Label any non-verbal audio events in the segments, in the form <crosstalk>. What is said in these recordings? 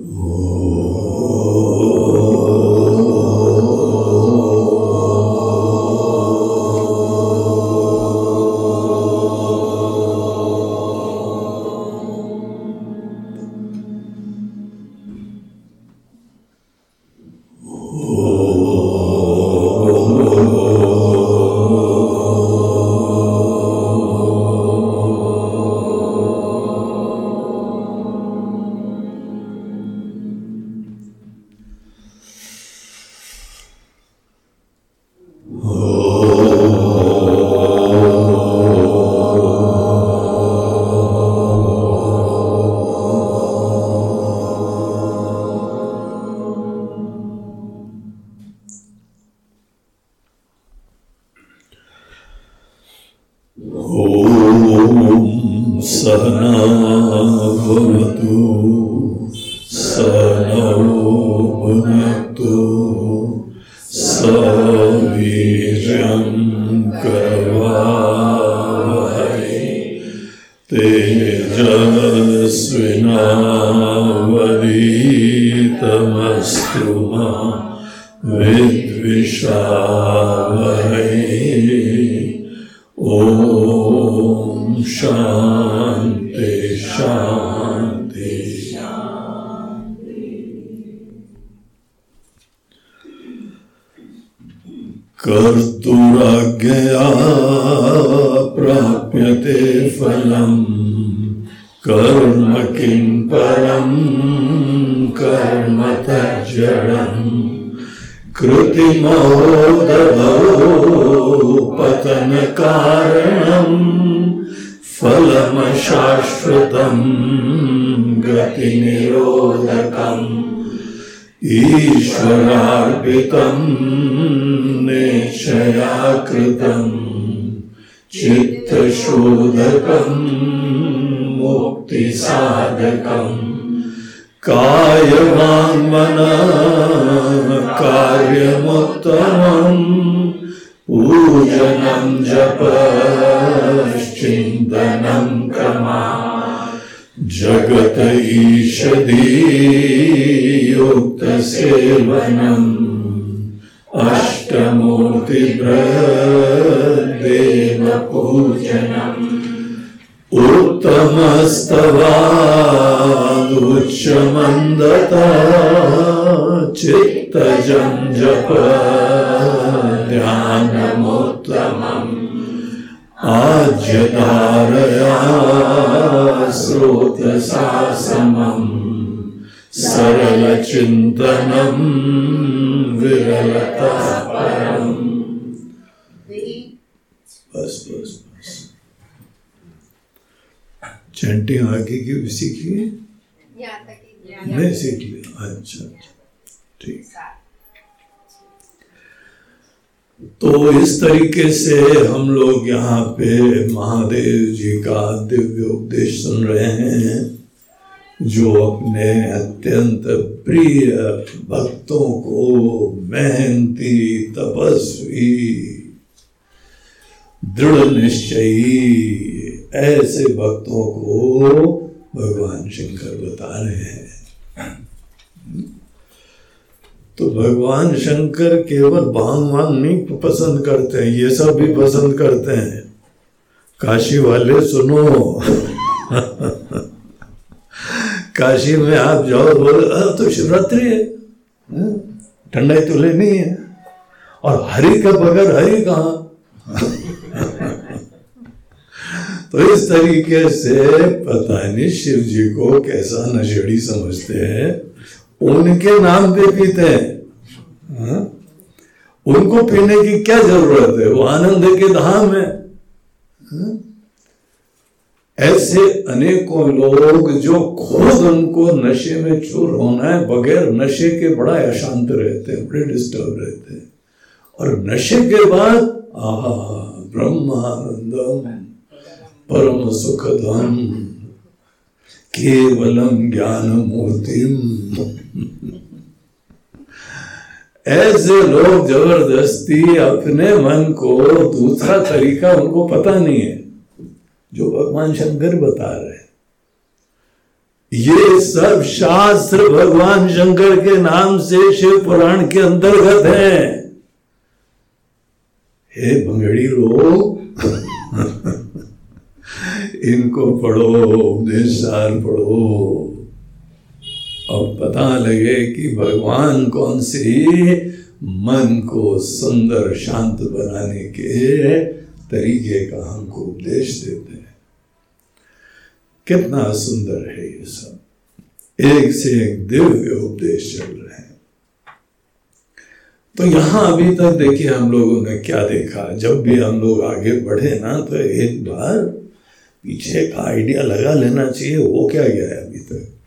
Oh. तरीके से हम लोग यहाँ पे महादेव जी का दिव्य उपदेश सुन रहे हैं, जो अपने अत्यंत प्रिय भक्तों को मेहनती, तपस्वी, दृढ़ निश्चयी ऐसे भक्तों को भगवान शंकर बता रहे हैं। तो भगवान शंकर केवल भाँग वांग नहीं, पसंद करते हैं, ये सब भी पसंद करते हैं। काशी वाले सुनो। काशी में आप जाओ, बोले तो शिवरात्रि है। ठंडाई तो लेनी है। और हरि का बगैर हरि कहा? <laughs> तो इस तरीके से पता नहीं शिव जी को कैसा नशेड़ी समझते हैं। उनके नाम पे पीते हैं। हाँ? उनको पीने की क्या ज़रूरत है? वो आनंद के धाम है। हाँ? ऐसे अनेकों लोग जो खुद उनको नशे में चूर होना है, बगैर नशे के बड़ा अशांत रहते हैं, बड़े डिस्टर्ब रहते हैं। और नशे के बाद, आहा, ब्रह्मानंदम, परम सुखदम, केवलम ज्ञान मूर्तिम ऐसे लोग ज़बरदस्ती अपने मन को दूसरा तरीका उनको पता नहीं है, जो भगवान शंकर बता रहे हैं। ये सब शास्त्र भगवान शंकर के नाम से शिव पुराण के अंतर्गत है। हे भंगड़ी लोग, <laughs> इनको पढ़ो, उपदेश पढ़ो। और पता लगे कि भगवान कौन सी मन को सुंदर, शांत बनाने के तरीके का हमको उपदेश देते हैं। कितना सुंदर है ये सब। एक से एक दिव्य उपदेश चल रहे हैं। तो यहाँ अभी तक देखिए हम लोगों ने क्या देखा। जब भी हम लोग आगे बढ़े ना तो एक बार पीछे का आइडिया लगा लेना चाहिए, वो क्या गया है अभी तक?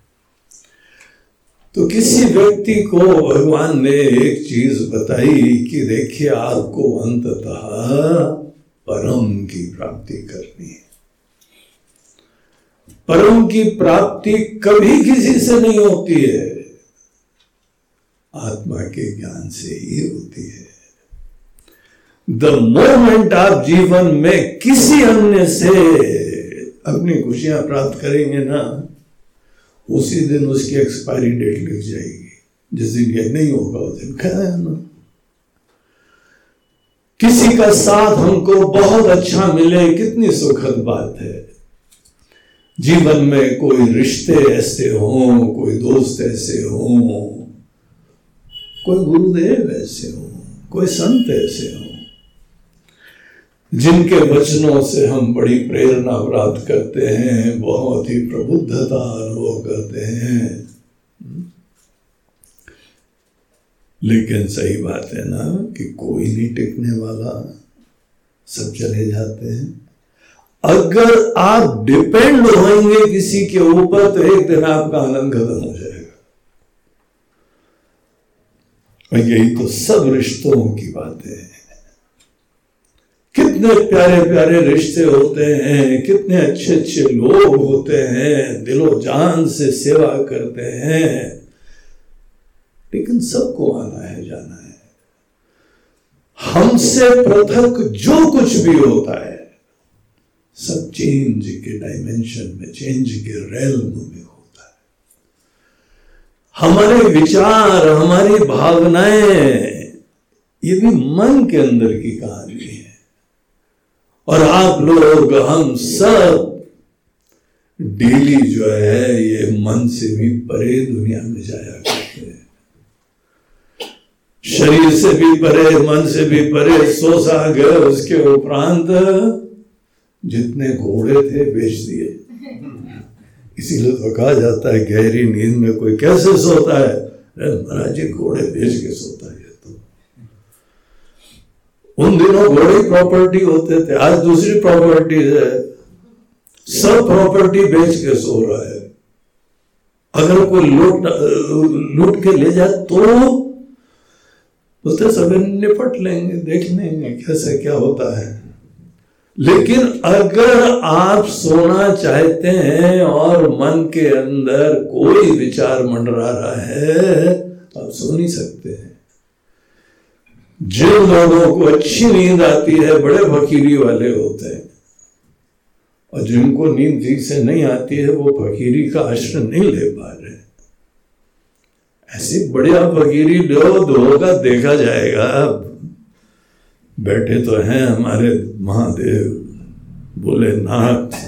तो किसी व्यक्ति को भगवान ने एक चीज़ बताई कि देखिए आपको अंततः परम की प्राप्ति करनी है। परम की प्राप्ति कभी किसी से नहीं होती है। आत्मा के ज्ञान से ही होती है। द मोमेंट आप जीवन में किसी अन्य से अपनी खुशियाँ प्राप्त करेंगे ना उसी दिन उसकी एक्सपायरी डेट लिख जाएगी। जिस दिन यह नहीं होगा, उस दिन खाया किसी का साथ हमको बहुत अच्छा मिले, कितनी सुखद बात है। जीवन में कोई रिश्ते ऐसे हों, कोई दोस्त ऐसे हों, कोई गुरुदेव ऐसे हो, कोई संत ऐसे हो। जिनके वचनों से हम बड़ी प्रेरणा प्राप्त करते हैं, बहुत ही प्रबुद्धता अनुभव करते हैं। लेकिन सही बात है ना कि कोई नहीं टिकने वाला, सब चले जाते हैं। अगर आप डिपेंड होंगे किसी के ऊपर तो एक दिन आपका आनंद खत्म हो जाएगा। और यही तो सब रिश्तों की बात है। कितने प्यारे प्यारे रिश्ते होते हैं, कितने अच्छे अच्छे लोग होते हैं, दिलो जान से सेवा करते हैं। लेकिन सबको आना है, जाना है। हमसे पृथक जो कुछ भी होता है, सब चेंज के डायमेंशन में चेंज के रेलम में होता है। हमारे विचार, हमारी भावनाएँ, ये भी मन के अंदर की कहानी है। और आप लोग हम सब डेली जो है ये मन से भी परे दुनिया में जाया करते हैं। शरीर से भी परे, मन से भी परे, सो सा गए उसके उपरांत जितने घोड़े थे बेच दिए। इसीलिए तो कहा जाता है गहरी नींद में कोई कैसे सोता है? महाराज जी, घोड़े बेच के सोता है। उन दिनों घोड़े प्रॉपर्टी होते थे, आज दूसरी प्रॉपर्टी है। सब प्रॉपर्टी बेच के सो रहा है। अगर कोई लूट लूट के ले जाए तो बोलते सब निपट लेंगे, देख लेंगे कैसे क्या होता है। लेकिन अगर आप सोना चाहते हैं और मन के अंदर कोई विचार मंडरा रहा है तो आप सो नहीं सकते हैं। जिन लोगों को अच्छी नींद आती है, बड़े फकीरी वाले होते हैं। और जिनको नींद ठीक से नहीं आती है, वो फकीरी का आश्रय नहीं ले पा रहे ऐसी बढ़िया फकीरी दो का देखा जाएगा। बैठे तो हैं हमारे महादेव बोले नाथ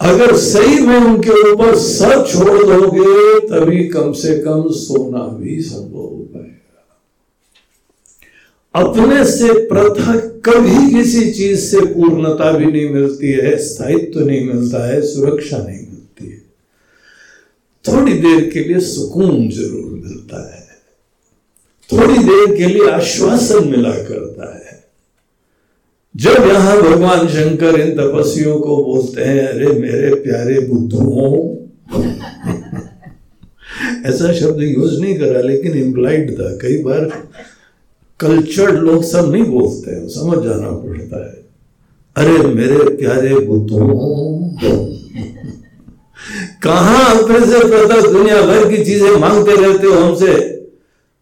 अगर सही में उनके ऊपर सब छोड़ दोगे, तभी कम से कम सोना भी संभव अपने से पृथक कभी किसी चीज़ से पूर्णता भी नहीं मिलती है, स्थायित्व तो नहीं मिलता है, सुरक्षा नहीं मिलती है। थोड़ी देर के लिए सुकून ज़रूर मिलता है। थोड़ी देर के लिए आश्वासन मिला करता है। जब यहाँ भगवान शंकर इन तपस्वियों को बोलते हैं, अरे मेरे प्यारे बुद्धुओं <laughs> ऐसा शब्द यूज़ नहीं करा, लेकिन इम्प्लाइड था। कई बार कल्चर्ड लोग सब नहीं बोलते हैं, समझ जाना पड़ता है। अरे मेरे प्यारे बुद्धुओं कहा अपने से प्रतक दुनिया भर की चीज़ें मांगते रहते हो हमसे?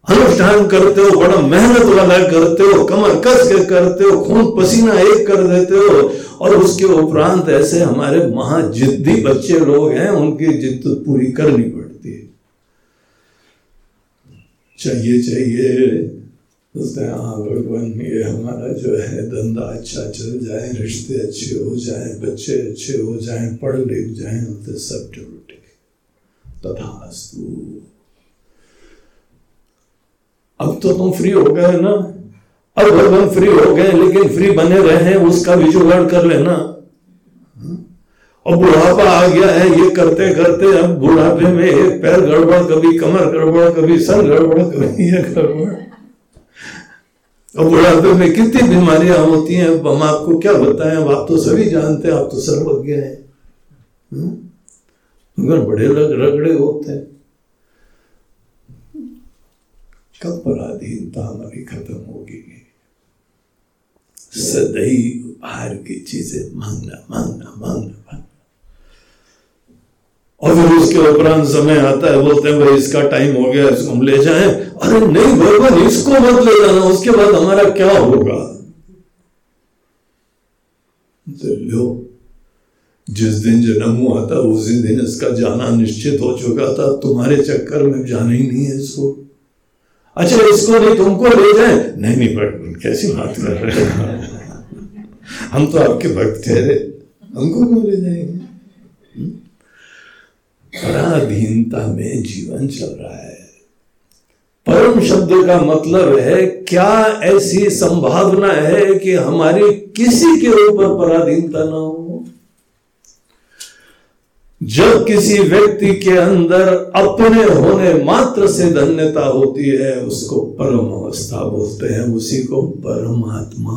अनुष्ठान करते हो, बड़ा मेहनत वाला करते हो, कमर कस के करते हो, खून पसीना एक कर देते हो, और उसके उपरांत ऐसे हमारे महाजिद्दी बच्चे लोग हैं, उनकी जिद पूरी करनी पड़ती है। चाहिए चाहिए। उसने हाँ भगवान ये हमारा जो है धंधा अच्छा चल जाए, रिश्ते अच्छे हो जाए, बच्चे अच्छे हो जाए, पढ़ लिख जाए तो सब ठीक तथास्तु अब तो तुम फ्री हो गए ना? अब भगवान फ्री हो गए, लेकिन फ्री बने रहे, उसका भी जुगाड़ कर लेना। और बुढ़ापा आ गया है, ये करते करते अब बुढ़ापे में एक पैर गड़बड़, कभी कमर गड़बड़, कभी सर गड़बड़, कभी ये गड़बड़। और बुढ़ापे में कितनी बीमारियाँ होती हैं हम आपको क्या बताएँ? आप तो सभी जानते हैं, आप तो सर्वज्ञ हैं। मगर बड़े लग रगड़े होते हैं, कब पराधीनता हमारी खत्म होगी? सदैव बाहर की चीज़ें मांगना मांगना मांगना मांगना। और फिर उसके उपरांत समय आता है, बोलते हैं, भाई, इसका टाइम हो गया, इसको हम ले जाए। अरे नहीं, भगवान, इसको मत ले जाना, उसके बाद हमारा क्या होगा? तो जिस दिन जन्म हुआ था, उस दिन इसका जाना निश्चित हो चुका था। तुम्हारे चक्कर में जाना ही नहीं है इसको। अच्छा इसको नहीं तुमको ले जाए? नहीं नहीं, पर कैसी बात कर रहे हैं? हम तो आपके भक्त ठहरे हमको क्यों ले जाएँगे? पराधीनता में जीवन चल रहा है। परम शब्द का मतलब है, क्या ऐसी संभावना है कि हमारी किसी के ऊपर पराधीनता ना हो? जब किसी व्यक्ति के अंदर अपने होने मात्र से धन्यता होती है, उसको परम अवस्था बोलते हैं, उसी को परमात्मा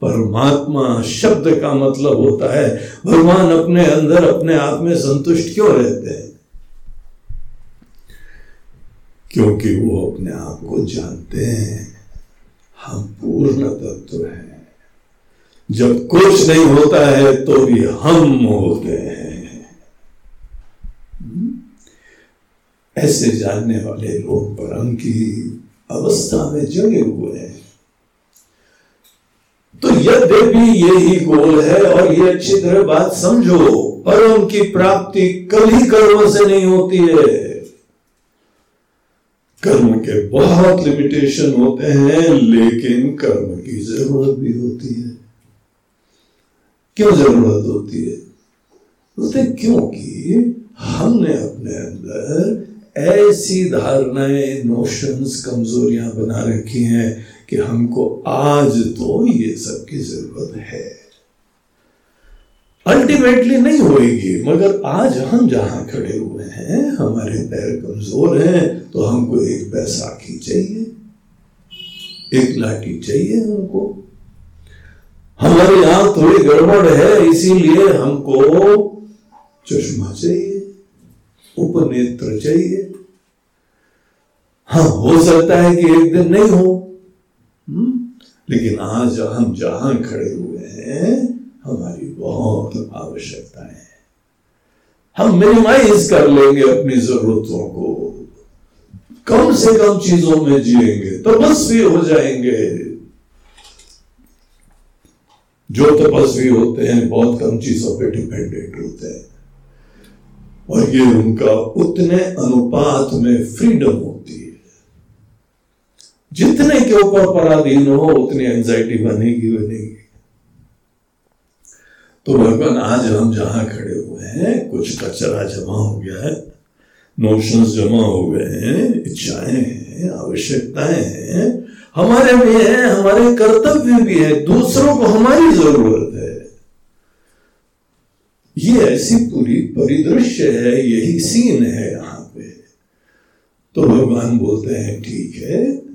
परमात्मा शब्द का मतलब होता है, भगवान अपने अंदर अपने आप में संतुष्ट क्यों रहते हैं? क्योंकि वो अपने आप को जानते हैं, हम पूर्ण तत्व हैं। जब कुछ नहीं होता है तो भी हम होते हैं। ऐसे जानने वाले लोग परम की अवस्था में जगे हुए हैं। तो यद्यपि यही गोल है और ये अच्छी तरह बात समझो परम की प्राप्ति कभी कर्म से नहीं होती है। कर्म के बहुत लिमिटेशन होते हैं, लेकिन कर्म की ज़रूरत भी होती है। क्यों ज़रूरत होती है? बोलते, क्योंकि हमने अपने अंदर ऐसी धारणाएँ नोशंस कमजोरियाँ बना रखी हैं कि हमको आज तो ये सब की ज़रूरत है। अल्टीमेटली नहीं होएगी, मगर आज हम जहाँ खड़े हुए हैं, हमारे पैर कमज़ोर हैं तो हमको एक बैसाखी चाहिए। एक लाठी चाहिए हमको। हमारी आँख थोड़ी गड़बड़ है, इसीलिए हमको चश्मा चाहिए, उपनेत्र चाहिए। हाँ हो सकता है कि एक दिन नहीं हो? लेकिन आज हम जहाँ खड़े हुए हैं, हमारी बहुत आवश्यकता है। हम मिनिमाइज कर लेंगे अपनी जरूरतों को। कम से कम चीज़ों में जिएँगे, तपस्वी हो जाएँगे। जो तपस्वी होते हैं, बहुत कम चीज़ों पे डिपेंडेंट होते हैं। और ये उनका उतने अनुपात में फ्रीडम होती जितने के ऊपर पराधीन हो, उतनी एंजाइटी बनेगी बनेगी। तो भगवान, आज हम जहाँ खड़े हुए हैं, कुछ कचरा जमा हो गया है नोशंस जमा हो गए हैं, इच्छाएँ हैं, आवश्यकताएँ हैं, हमारे भी है, हमारे कर्तव्य भी है, दूसरों को हमारी ज़रूरत है। ये ऐसी पूरी परिदृश्य है, यही सीन है यहाँ पे। तो भगवान बोलते हैं, ठीक है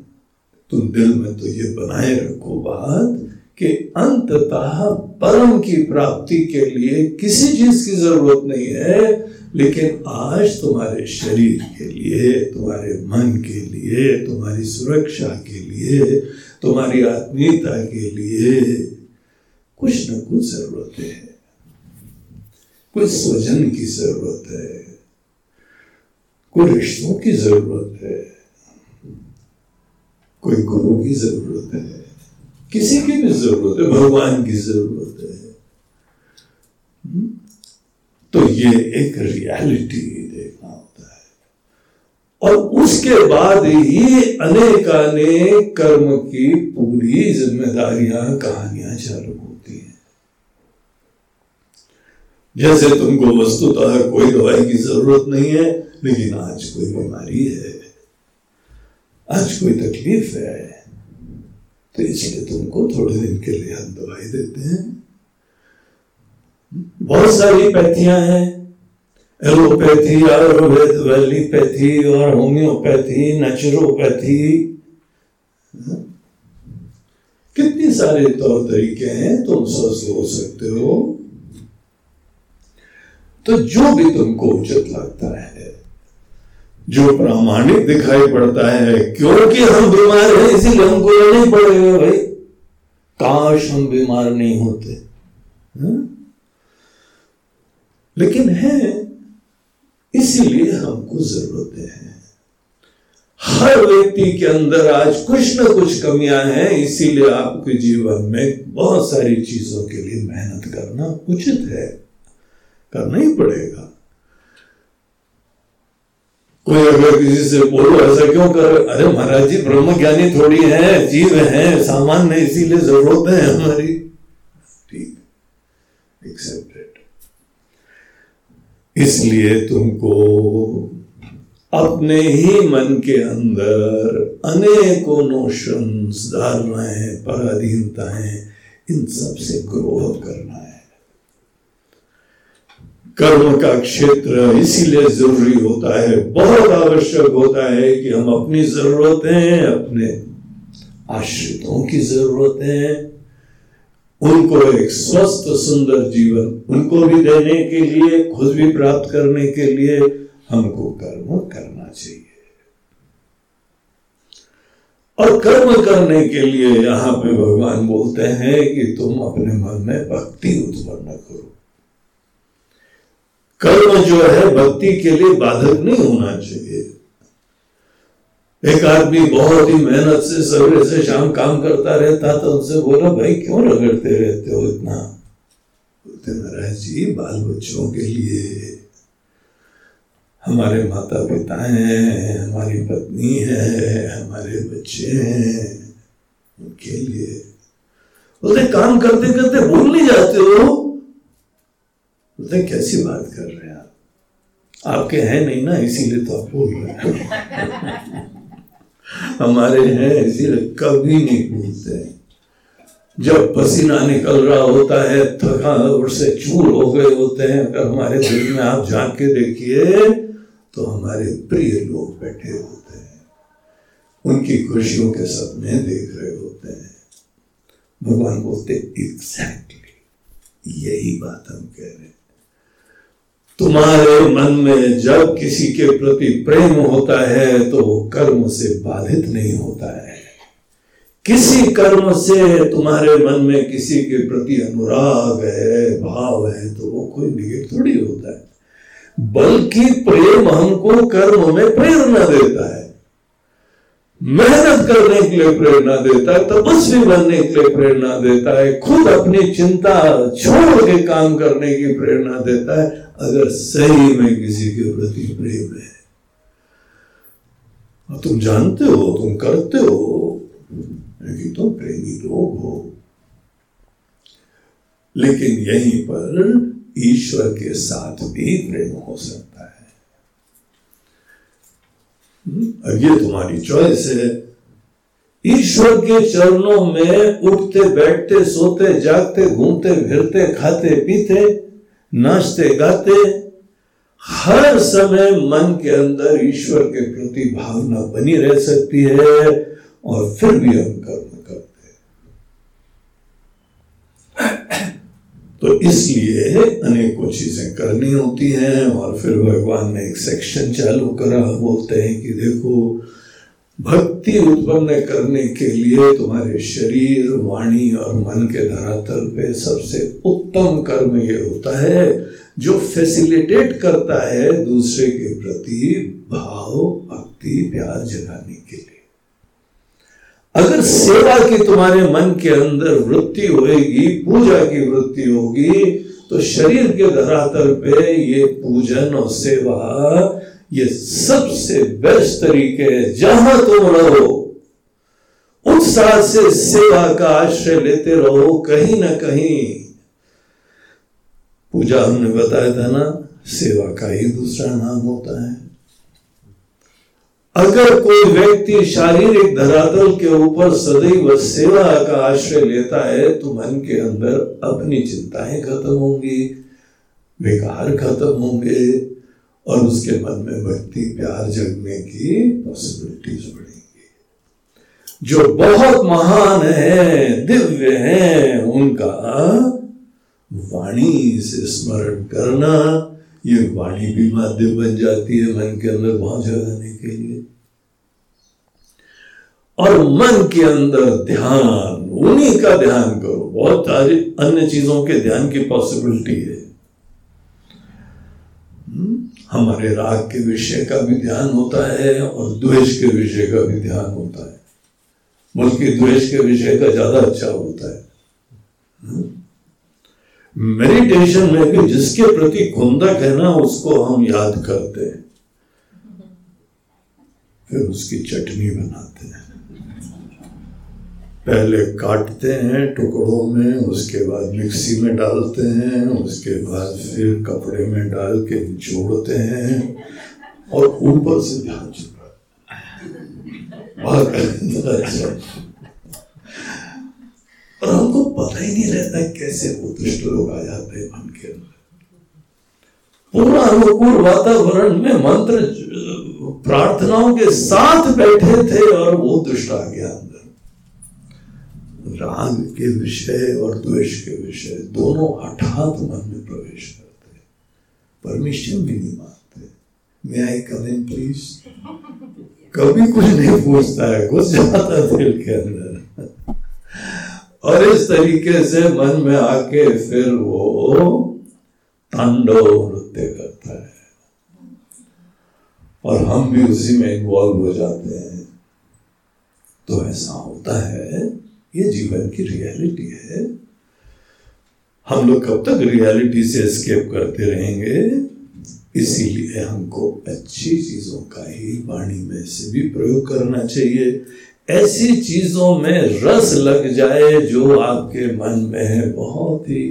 तुम दिल में तो ये बनाए रखो बात कि अंततः परम की प्राप्ति के लिए किसी चीज़ की ज़रूरत नहीं है, लेकिन आज तुम्हारे शरीर के लिए, तुम्हारे मन के लिए, तुम्हारी सुरक्षा के लिए, तुम्हारी आत्मीयता के लिए कुछ न कुछ ज़रूरत है। कुछ स्वजन की ज़रूरत है। कोई रिश्तों की ज़रूरत है। कोई गुरु की ज़रूरत है, किसी की भी ज़रूरत है, भगवान की ज़रूरत है। हम्म? तो ये एक रियलिटी देखना होता है। और उसके बाद ही अनेक कर्म की पूरी जिम्मेदारियाँ, कहानियाँ चालू होती हैं। जैसे तुमको वस्तुतः कोई दवाई की ज़रूरत नहीं है, लेकिन आज कोई बीमारी है। आज कोई तकलीफ़ है? तो इसलिए तुमको थोड़े दिन के लिए हम दवाई देते हैं। बहुत सारी पैथियाँ हैं। एलोपैथी, आयुर्वेद वैलीपैथी और होम्योपैथी नेचुरोपैथी कितने सारे तौर तरीके हैं, तुम स्वस्थ हो सकते हो। तो जो भी तुमको उचित लगता है जो प्रामाणिक दिखाई पड़ता है, क्योंकि हम बीमार हैं, इसीलिए हमको नहीं पड़ेगा भाई। काश हम बीमार नहीं होते। है? लेकिन है, इसीलिए हमको ज़रूरत है। हर व्यक्ति के अंदर आज कुछ न कुछ कमियाँ हैं, इसीलिए आपके जीवन में बहुत सारी चीज़ों के लिए मेहनत करना उचित है। करना ही पड़ेगा। कोई अगर किसी से बोलो, ऐसा क्यों कर अरे महाराज जी, ब्रह्म ज्ञानी थोड़ी है, जीव है सामान्य इसीलिए ज़रूरत है हमारी। ठीक एक्सेप्टेड इसलिए तुमको अपने ही मन के अंदर अनेकों नोशंस धारणाएँ, पराधीनताएँ, इन सबसे ग्रोह करना कर्म का क्षेत्र इसीलिए ज़रूरी होता है, बहुत आवश्यक होता है कि हम अपनी जरूरतें अपने आश्रितों की जरूरतें, उनको एक स्वस्थ सुंदर जीवन, उनको भी देने के लिए, खुद भी प्राप्त करने के लिए हमको कर्म करना चाहिए। और कर्म करने के लिए यहाँ पे भगवान बोलते हैं कि तुम अपने मन में भक्ति उत्पन्न करो। कर्म जो है, भक्ति के लिए बाधक नहीं होना चाहिए। एक आदमी बहुत ही मेहनत से, सवेरे से शाम काम करता रहता तो उनसे बोला, भाई, क्यों रगड़ते रहते हो इतना? बोलते, महाराज जी बाल बच्चों के लिए हमारे माता पिता हैं, हमारी पत्नी है, हमारे बच्चे हैं, उनके लिए। बोलते, काम करते करते भूल नहीं जाते हो? बोलते कैसी बात कर रहे हैं आप? आपके हैं नहीं ना, इसीलिए तो आप बोल रहे हैं। <laughs> हमारे हैं, इसीलिए कभी नहीं भूलते जब पसीना निकल रहा होता है थका से चूर हो गए होते हैं, अगर हमारे दिल में आप झाँक के देखिए तो हमारे प्रिय लोग बैठे होते हैं। उनकी खुशियों के सपने देख रहे होते हैं। भगवान बोलते एग्जैक्टली यही बात हम कह रहे हैं। तुम्हारे मन में जब किसी के प्रति प्रेम होता है तो वो कर्म से बाधित नहीं होता है। किसी कर्म से तुम्हारे मन में किसी के प्रति अनुराग है, भाव है तो वो कोई निगेट थोड़ी होता है। बल्कि प्रेम हमको कर्म में प्रेरणा देता है। मेहनत करने के लिए प्रेरणा देता है, तपस्वी बनने के लिए प्रेरणा देता है, खुद अपनी चिंता छोड़ के काम करने की प्रेरणा देता है अगर सही में किसी के प्रति प्रेम है, और तुम जानते हो, तुम करते हो कि तुम प्रेमी लोग हो। लेकिन यहीं पर ईश्वर के साथ भी प्रेम हो सकता है। अब ये तुम्हारी चॉइस है। ईश्वर के चरणों में उठते, बैठते, सोते, जागते, घूमते, फिरते, खाते, पीते नाचते गाते, हर समय मन के अंदर ईश्वर के प्रति भावना बनी रह सकती है और फिर भी हम कर्म करते तो इसलिए अनेकों चीज़ें करनी होती हैं और फिर भगवान ने एक सेक्शन चालू करा, बोलते हैं कि देखो भक्ति उत्पन्न करने के लिए तुम्हारे शरीर, वाणी और मन के धरातल पे सबसे उत्तम कर्म ये होता है, जो फैसिलिटेट करता है दूसरे के प्रति भाव, भक्ति, प्यार जगाने के लिए। अगर सेवा की तुम्हारे मन के अंदर वृत्ति होगी पूजा की वृत्ति होगी तो शरीर के धरातल पे ये पूजन और सेवा ये सबसे बेस्ट तरीके है, जहाँ तुम रहो उत्साह से सेवा का आश्रय लेते रहो, कहीं ना कहीं। पूजा हमने बताया था ना, सेवा का ही दूसरा नाम होता है। अगर कोई व्यक्ति शारीरिक धरातल के ऊपर सदैव सेवा का आश्रय लेता है तो मन के अंदर अपनी चिंताएँ खत्म होंगी, विकार खत्म होंगे और उसके मन में भक्ति प्यार जगने की पॉसिबिलिटीज बढ़ेंगी। जो बहुत महान है, दिव्य है, उनका वाणी से स्मरण करना, ये वाणी भी माध्यम बन जाती है मन के अंदर भाव जगाने के लिए। और मन के अंदर ध्यान, उन्हीं का ध्यान करो। बहुत सारी अन्य चीज़ों के ध्यान की पॉसिबिलिटी है। हमारे राग के विषय का भी ध्यान होता है और द्वेष के विषय का भी ध्यान होता है। बल्कि द्वेष के विषय का ज़्यादा अच्छा होता है। हम्म, मेडिटेशन में भी जिसके प्रति खुंदक है ना उसको हम याद करते हैं। फिर उसकी चटनी बनाते हैं। पहले काटते हैं टुकड़ों में, उसके बाद मिक्सी में डालते हैं, उसके बाद फिर कपड़े में डाल के जोड़ते हैं और ऊपर से ध्यान अच्छा। और हमको पता ही नहीं रहता कैसे वो लोग आ जाते हैं मन के अंदर। पूरा अनुकूल वातावरण में मंत्र प्रार्थनाओं के साथ बैठे थे और वो दुष्ट आ गया। अंदर राग के विषय और द्वेष के विषय दोनों हठात मन में प्रवेश करते परमिशन भी नहीं मांगते मैं आई कम इन प्लीज़ कभी कुछ नहीं पूछता है घुस जाता दिल के अंदर। और इस तरीके से मन में आके फिर वो तांडव नृत्य करता है। और हम भी उसी में इन्वॉल्व हो जाते हैं। तो ऐसा होता है ये जीवन की रियलिटी है। हम लोग कब तक रियलिटी से एस्केप करते रहेंगे? इसीलिए हमको अच्छी चीज़ों का ही वाणी में से भी प्रयोग करना चाहिए। ऐसी चीज़ों में रस लग जाए जो आपके मन में है, बहुत ही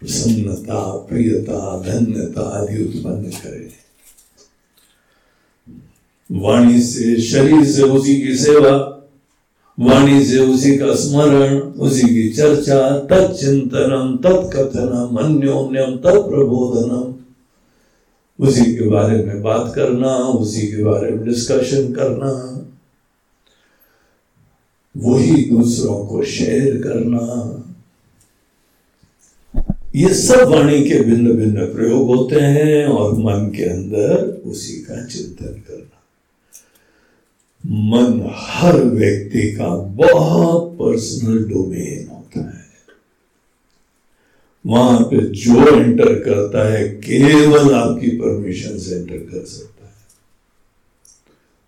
प्रसन्नता, प्रियता, धन्यता आदि उत्पन्न करे। वाणी से, शरीर से उसी की सेवा वाणी से उसी का स्मरण, उसी की चर्चा तत्चिंतनम तत्कथनम अन्योन्यम तत्प्रबोधनम उसी के बारे में बात करना, उसी के बारे में डिस्कशन करना। वही दूसरों को शेयर करना। ये सब वाणी के भिन्न भिन्न प्रयोग होते हैं और मन के अंदर उसी का चिंतन करना। मन हर व्यक्ति का बहुत पर्सनल डोमेन होता है। वहाँ पे जो एंटर करता है, केवल आपकी परमिशन से एंटर कर सकता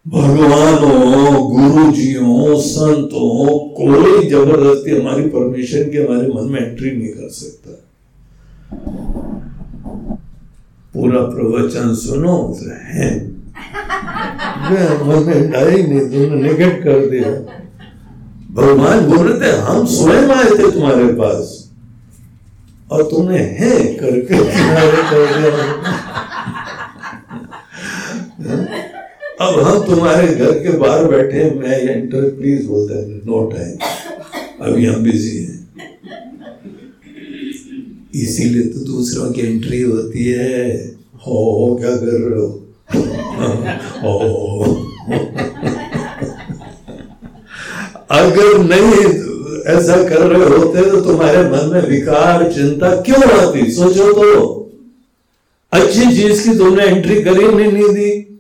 भगवानों गुरु जी हो संत हो कोई ज़बरदस्ती हमारी परमिशन के हमारे मन में एंट्री नहीं कर सकता। पूरा प्रवचन सुनो है में नहीं कर दिया। भगवान बोल रहे थे, हम स्वयं आए थे तुम्हारे पास और तुमने है करके किनारे कर दिया अब हम तुम्हारे घर के बाहर बैठे मैं एंटर प्लीज़ बोलते हैं नो टाइम अभी हम बिज़ी हैं. इसीलिए तो दूसरों की एंट्री होती है। हो क्या कर रहे हो हो? <laughs> अगर नहीं ऐसा कर रहे होते तो तुम्हारे मन में विकार चिंता क्यों आती सोचो तो। अच्छी चीज़ की तुमने एंट्री करी नहीं, नहीं दी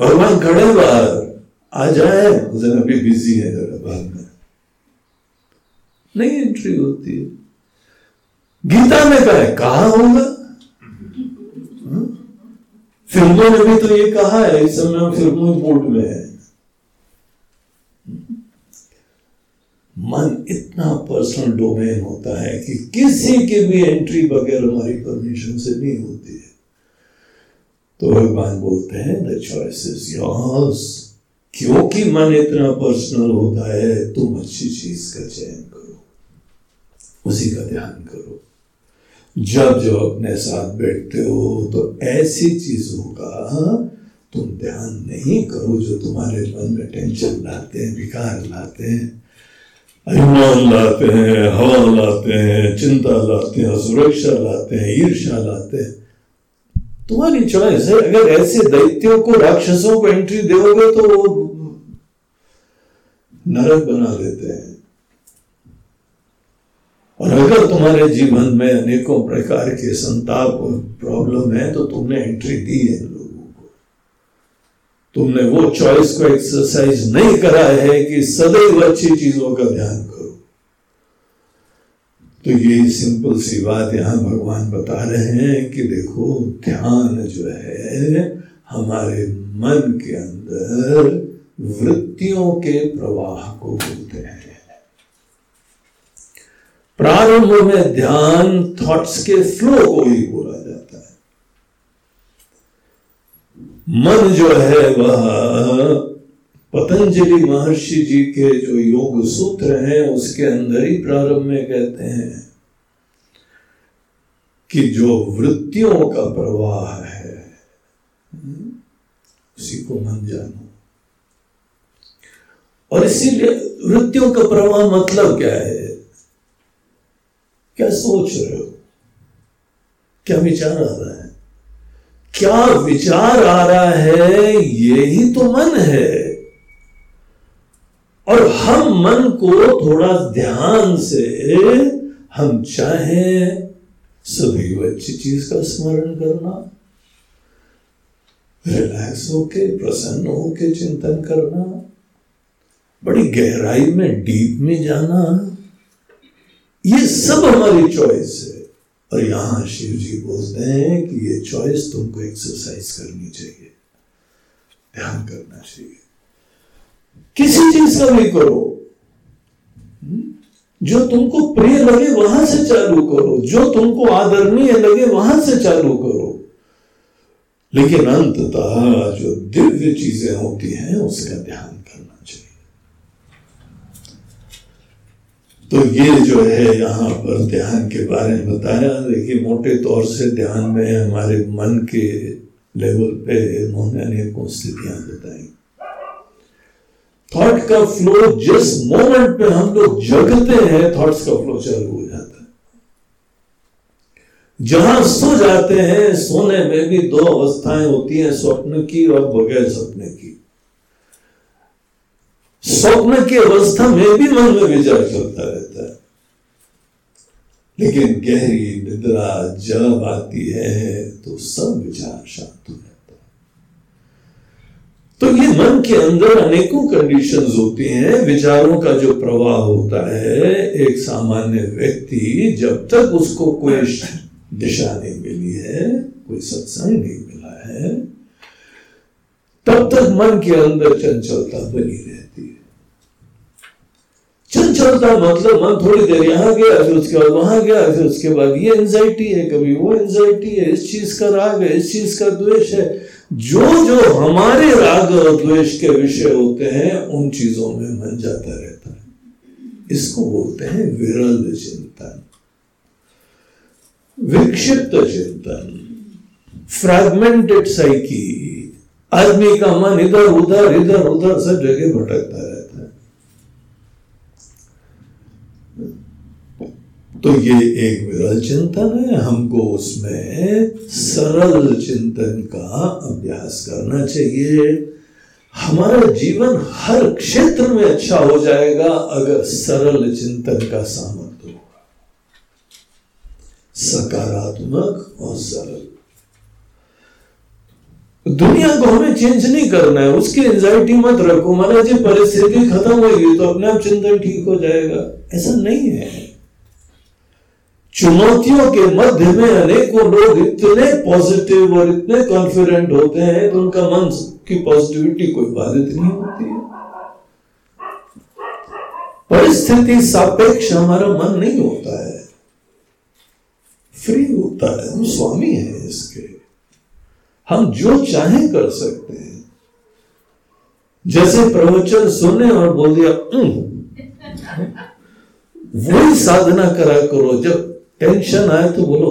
भगवान खड़े बाहर आ जाए। उसे अभी बिज़ी है जरा बाद में। नहीं एंट्री होती। है गीता में कहा होगा? फ़िल्मों ने भी तो ये कहा है, इस समय हम मूड में है। मन इतना पर्सनल डोमेन होता है कि किसी की भी एंट्री बगैर हमारी परमिशन से नहीं होती है। तो भगवान बोलते हैं द चॉइस इज़ योर्स क्योंकि मन इतना पर्सनल होता है, तुम अच्छी चीज़ का चयन करो। उसी का ध्यान करो। जब जो अपने साथ बैठते हो तो ऐसी चीज़ों का तुम ध्यान नहीं करो जो तुम्हारे मन में टेंशन लाते हैं, विकार लाते हैं। अभिमान लाते हैं, हवा लाते हैं, चिंता लाते हैं, सुरक्षा लाते हैं ईर्षा लाते हैं। तुम्हारी चॉइस है। अगर ऐसे दैत्यों को, राक्षसों को एंट्री दोगे तो नरक बना देते हैं। और अगर तुम्हारे जीवन में अनेकों प्रकार के संताप और प्रॉब्लम है तो तुमने एंट्री दी है लोगों को। तुमने वो चॉइस को एक्सरसाइज नहीं करा है कि सदैव अच्छी चीज़ों का ध्यान करो। तो ये सिंपल सी बात यहाँ भगवान बता रहे हैं कि देखो, ध्यान जो है, हमारे मन के अंदर वृत्तियों के प्रवाह को बोलते हैं। प्रारंभ में ध्यान थॉट्स के फ्लो को ही बोला जाता है। मन जो है वह पतंजलि महर्षि जी के जो योग सूत्र हैं, उसके अंदर ही प्रारंभ में कहते हैं कि जो वृत्तियों का प्रवाह है, उसी को मन जानो। और इसीलिए वृत्तियों का प्रवाह मतलब क्या है? क्या सोच रहे हो? क्या विचार आ रहा है? क्या विचार आ रहा है? यही तो मन है। और हम मन को थोड़ा ध्यान से हम चाहें, सभी को अच्छी चीज़ का स्मरण करना। रिलैक्स होके, प्रसन्न होके चिंतन करना। बड़ी गहराई में डीप में जाना। ये सब हमारी चॉइस है। और यहाँ शिव जी बोलते हैं कि ये चॉइस तुमको एक्सरसाइज करनी चाहिए। ध्यान करना चाहिए। किसी चीज़ का भी करो। हम्म? जो तुमको प्रिय लगे वहाँ से चालू करो। जो तुमको आदरणीय लगे वहाँ से चालू करो। लेकिन अंततः जो दिव्य चीज़ें होती हैं, उसका ध्यान करना चाहिए तो ये जो है यहाँ पर ध्यान के बारे में बताया, देखिए, मोटे तौर से ध्यान में हमारे मन के लेवल पे उन्होंने अनेकों स्थितियाँ बताई थॉट का फ्लो जिस मोमेंट पे हम लोग जगते हैं थॉट्स का फ्लो चालू हो जाता है। जहाँ सो जाते हैं, सोने में भी दो अवस्थाएँ होती हैं, स्वप्न की और बगैर सपने की। स्वप्न की अवस्था में भी मन में विचार चलता रहता है। लेकिन गहरी निद्रा जब आती है तो सब विचार शांत हो जाता है। तो ये मन के अंदर अनेकों कंडीशंस होती हैं। विचारों का जो प्रवाह होता है, एक सामान्य व्यक्ति जब तक उसको कोई दिशा नहीं मिली है, कोई सत्संग नहीं मिला है, तब तक मन के अंदर चंचलता बनी रहती है चंचलता मतलब मन थोड़ी देर यहाँ गया, फिर उसके बाद वहाँ गया, फिर उसके बाद ये एंजाइटी है, कभी वो एंजाइटी है, इस चीज़ का राग है, इस चीज़ का द्वेष है। जो जो हमारे राग और द्वेष के विषय होते हैं, उन चीज़ों में मन जाता रहता है। इसको बोलते हैं विरल चिंतन। विक्षिप्त चिंतन। फ्रैगमेंटेड साइकी आदमी का मन इधर उधर इधर उधर सब जगह भटकता रहता तो ये एक विरल चिंतन है। हमको उसमें सरल चिंतन का अभ्यास करना चाहिए। हमारा जीवन हर क्षेत्र में अच्छा हो जाएगा अगर सरल चिंतन का सामर्थ्य होगा सकारात्मक और सरल। दुनिया को हमें चेंज नहीं करना है। उसकी एंजाइटी मत रखो। माना जी परिस्थिति खत्म होगी तो अपने आप चिंतन ठीक हो जाएगा। ऐसा नहीं है। चुनौतियों के मध्य में अनेकों लोग इतने पॉजिटिव और इतने कॉन्फिडेंट होते हैं कि उनका मन की पॉजिटिविटी कोई बाधित नहीं होती है। परिस्थिति सापेक्ष हमारा मन नहीं होता है। फ्री होता है। हम स्वामी है इसके। हम जो चाहे कर सकते हैं। जैसे प्रवचन सुने और बोल दिया <laughs> वही साधना करा करो जब टेंशन आए तो बोलो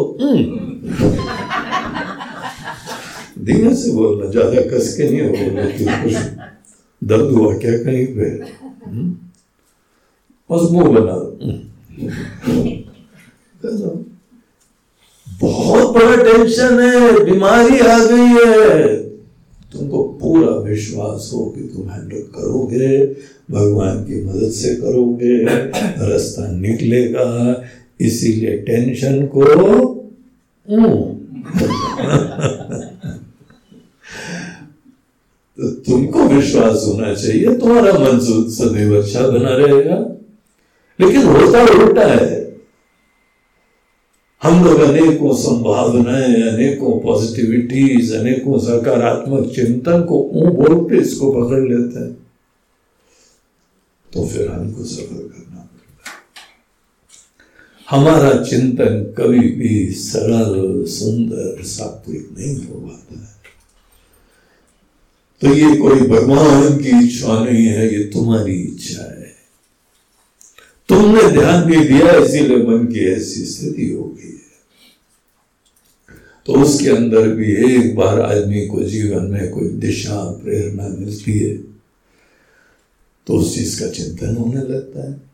धीमे से बोलना ज़्यादा कस के नहीं बोलना दर्द हुआ क्या कहीं पे बस मुँह बना बहुत बड़ा टेंशन है बीमारी आ गई है तुमको पूरा विश्वास हो कि तुम हैंडल करोगे भगवान की मदद से करोगे रास्ता निकलेगा इसीलिए टेंशन को <laughs> तो तुमको विश्वास होना चाहिए, तुम्हारा मन सदैव अच्छा बना रहेगा। लेकिन होता उल्टा है। हम लोग अनेकों संभावनाएँ, अनेकों पॉजिटिविटीज अनेकों सकारात्मक चिंतन को ऊं बोलते इसको पकड़ लेते हैं। तो फिर हमको सफ़र करना पड़ता हमारा चिंतन कभी भी सरल सुंदर सात्विक नहीं हो पाता है। तो ये कोई भगवान की इच्छा नहीं है, ये तुम्हारी इच्छा है। तुमने ध्यान भी दिया, इसीलिए मन की ऐसी स्थिति हो गई है। तो उसके अंदर भी एक बार आदमी को जीवन में कोई दिशा प्रेरणा मिलती है तो उस चीज़ का चिंतन होने लगता है।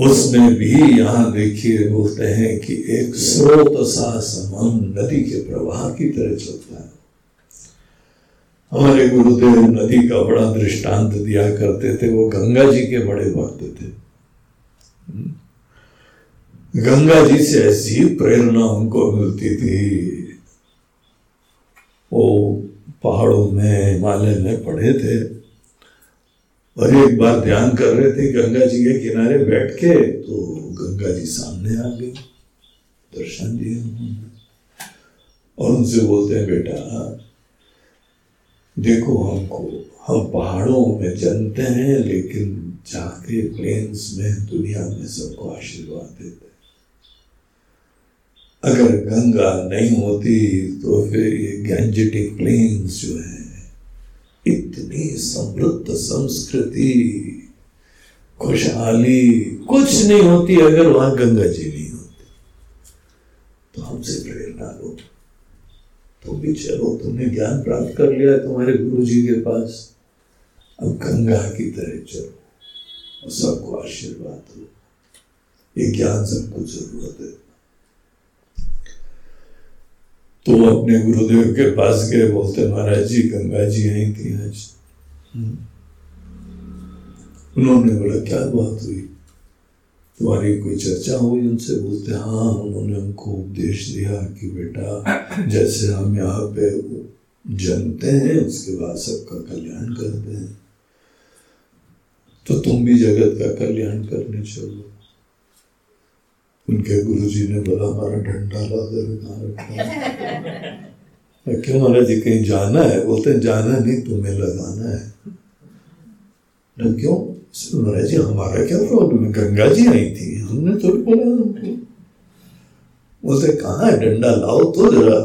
उसमें भी यहाँ देखिए, बोलते हैं कि एक स्रोत सा समान नदी के प्रवाह की तरह चलता है। हमारे गुरुदेव नदी का बड़ा दृष्टांत दिया करते थे, वो गंगा जी के बड़े भक्त थे। गंगा जी से ऐसी प्रेरणा उनको मिलती थी। वो पहाड़ों में, हिमालय में पढ़े थे। और एक बार ध्यान कर रहे थे गंगा जी के किनारे बैठ के तो गंगा जी सामने आ गई। दर्शन दिए उन्होंने। और उनसे बोलते हैं, बेटा, देखो हमको, हम पहाड़ों में जनते हैं, लेकिन जाके प्लेन्स में, दुनिया में सबको आशीर्वाद देते हैं। अगर गंगा नहीं होती तो फिर ये गैंजेटिक प्लेन्स जो है इतनी समृद्ध संस्कृति, खुशहाली, कुछ नहीं होती अगर वहाँ गंगा जी नहीं होती। तो हमसे प्रेरणा लो। तुम भी चलो, तुमने ज्ञान प्राप्त कर लिया तुम्हारे गुरु जी के पास। अब गंगा की तरह चलो। और सबको आशीर्वाद दो। ये ज्ञान सबको ज़रूरत है। तो अपने गुरुदेव के पास गए, बोलते, महाराज जी, गंगा जी आई थी आज। उन्होंने बोला, क्या बात हुई? तुम्हारी कोई चर्चा हुई उनसे? बोलते हाँ उन्होंने हमको उपदेश दिया कि बेटा, जैसे हम यहाँ पे जन्मते हैं, उसके बाद सबका कल्याण करते हैं। तो तुम भी जगत का कल्याण करने चलो। उनके गुरु जी ने बोला, हमारा डंडा ला रखा <laughs> क्यों महाराज जी कहीं जाना है? बोलते जाना नहीं, तुम्हें लगाना है। क्यों? महाराज जी, हमारा क्या प्रॉब्लम है गंगा जी आई थी, हमने थोड़ी बोला बोलते कहा है? डंडा लाओ तो जरा,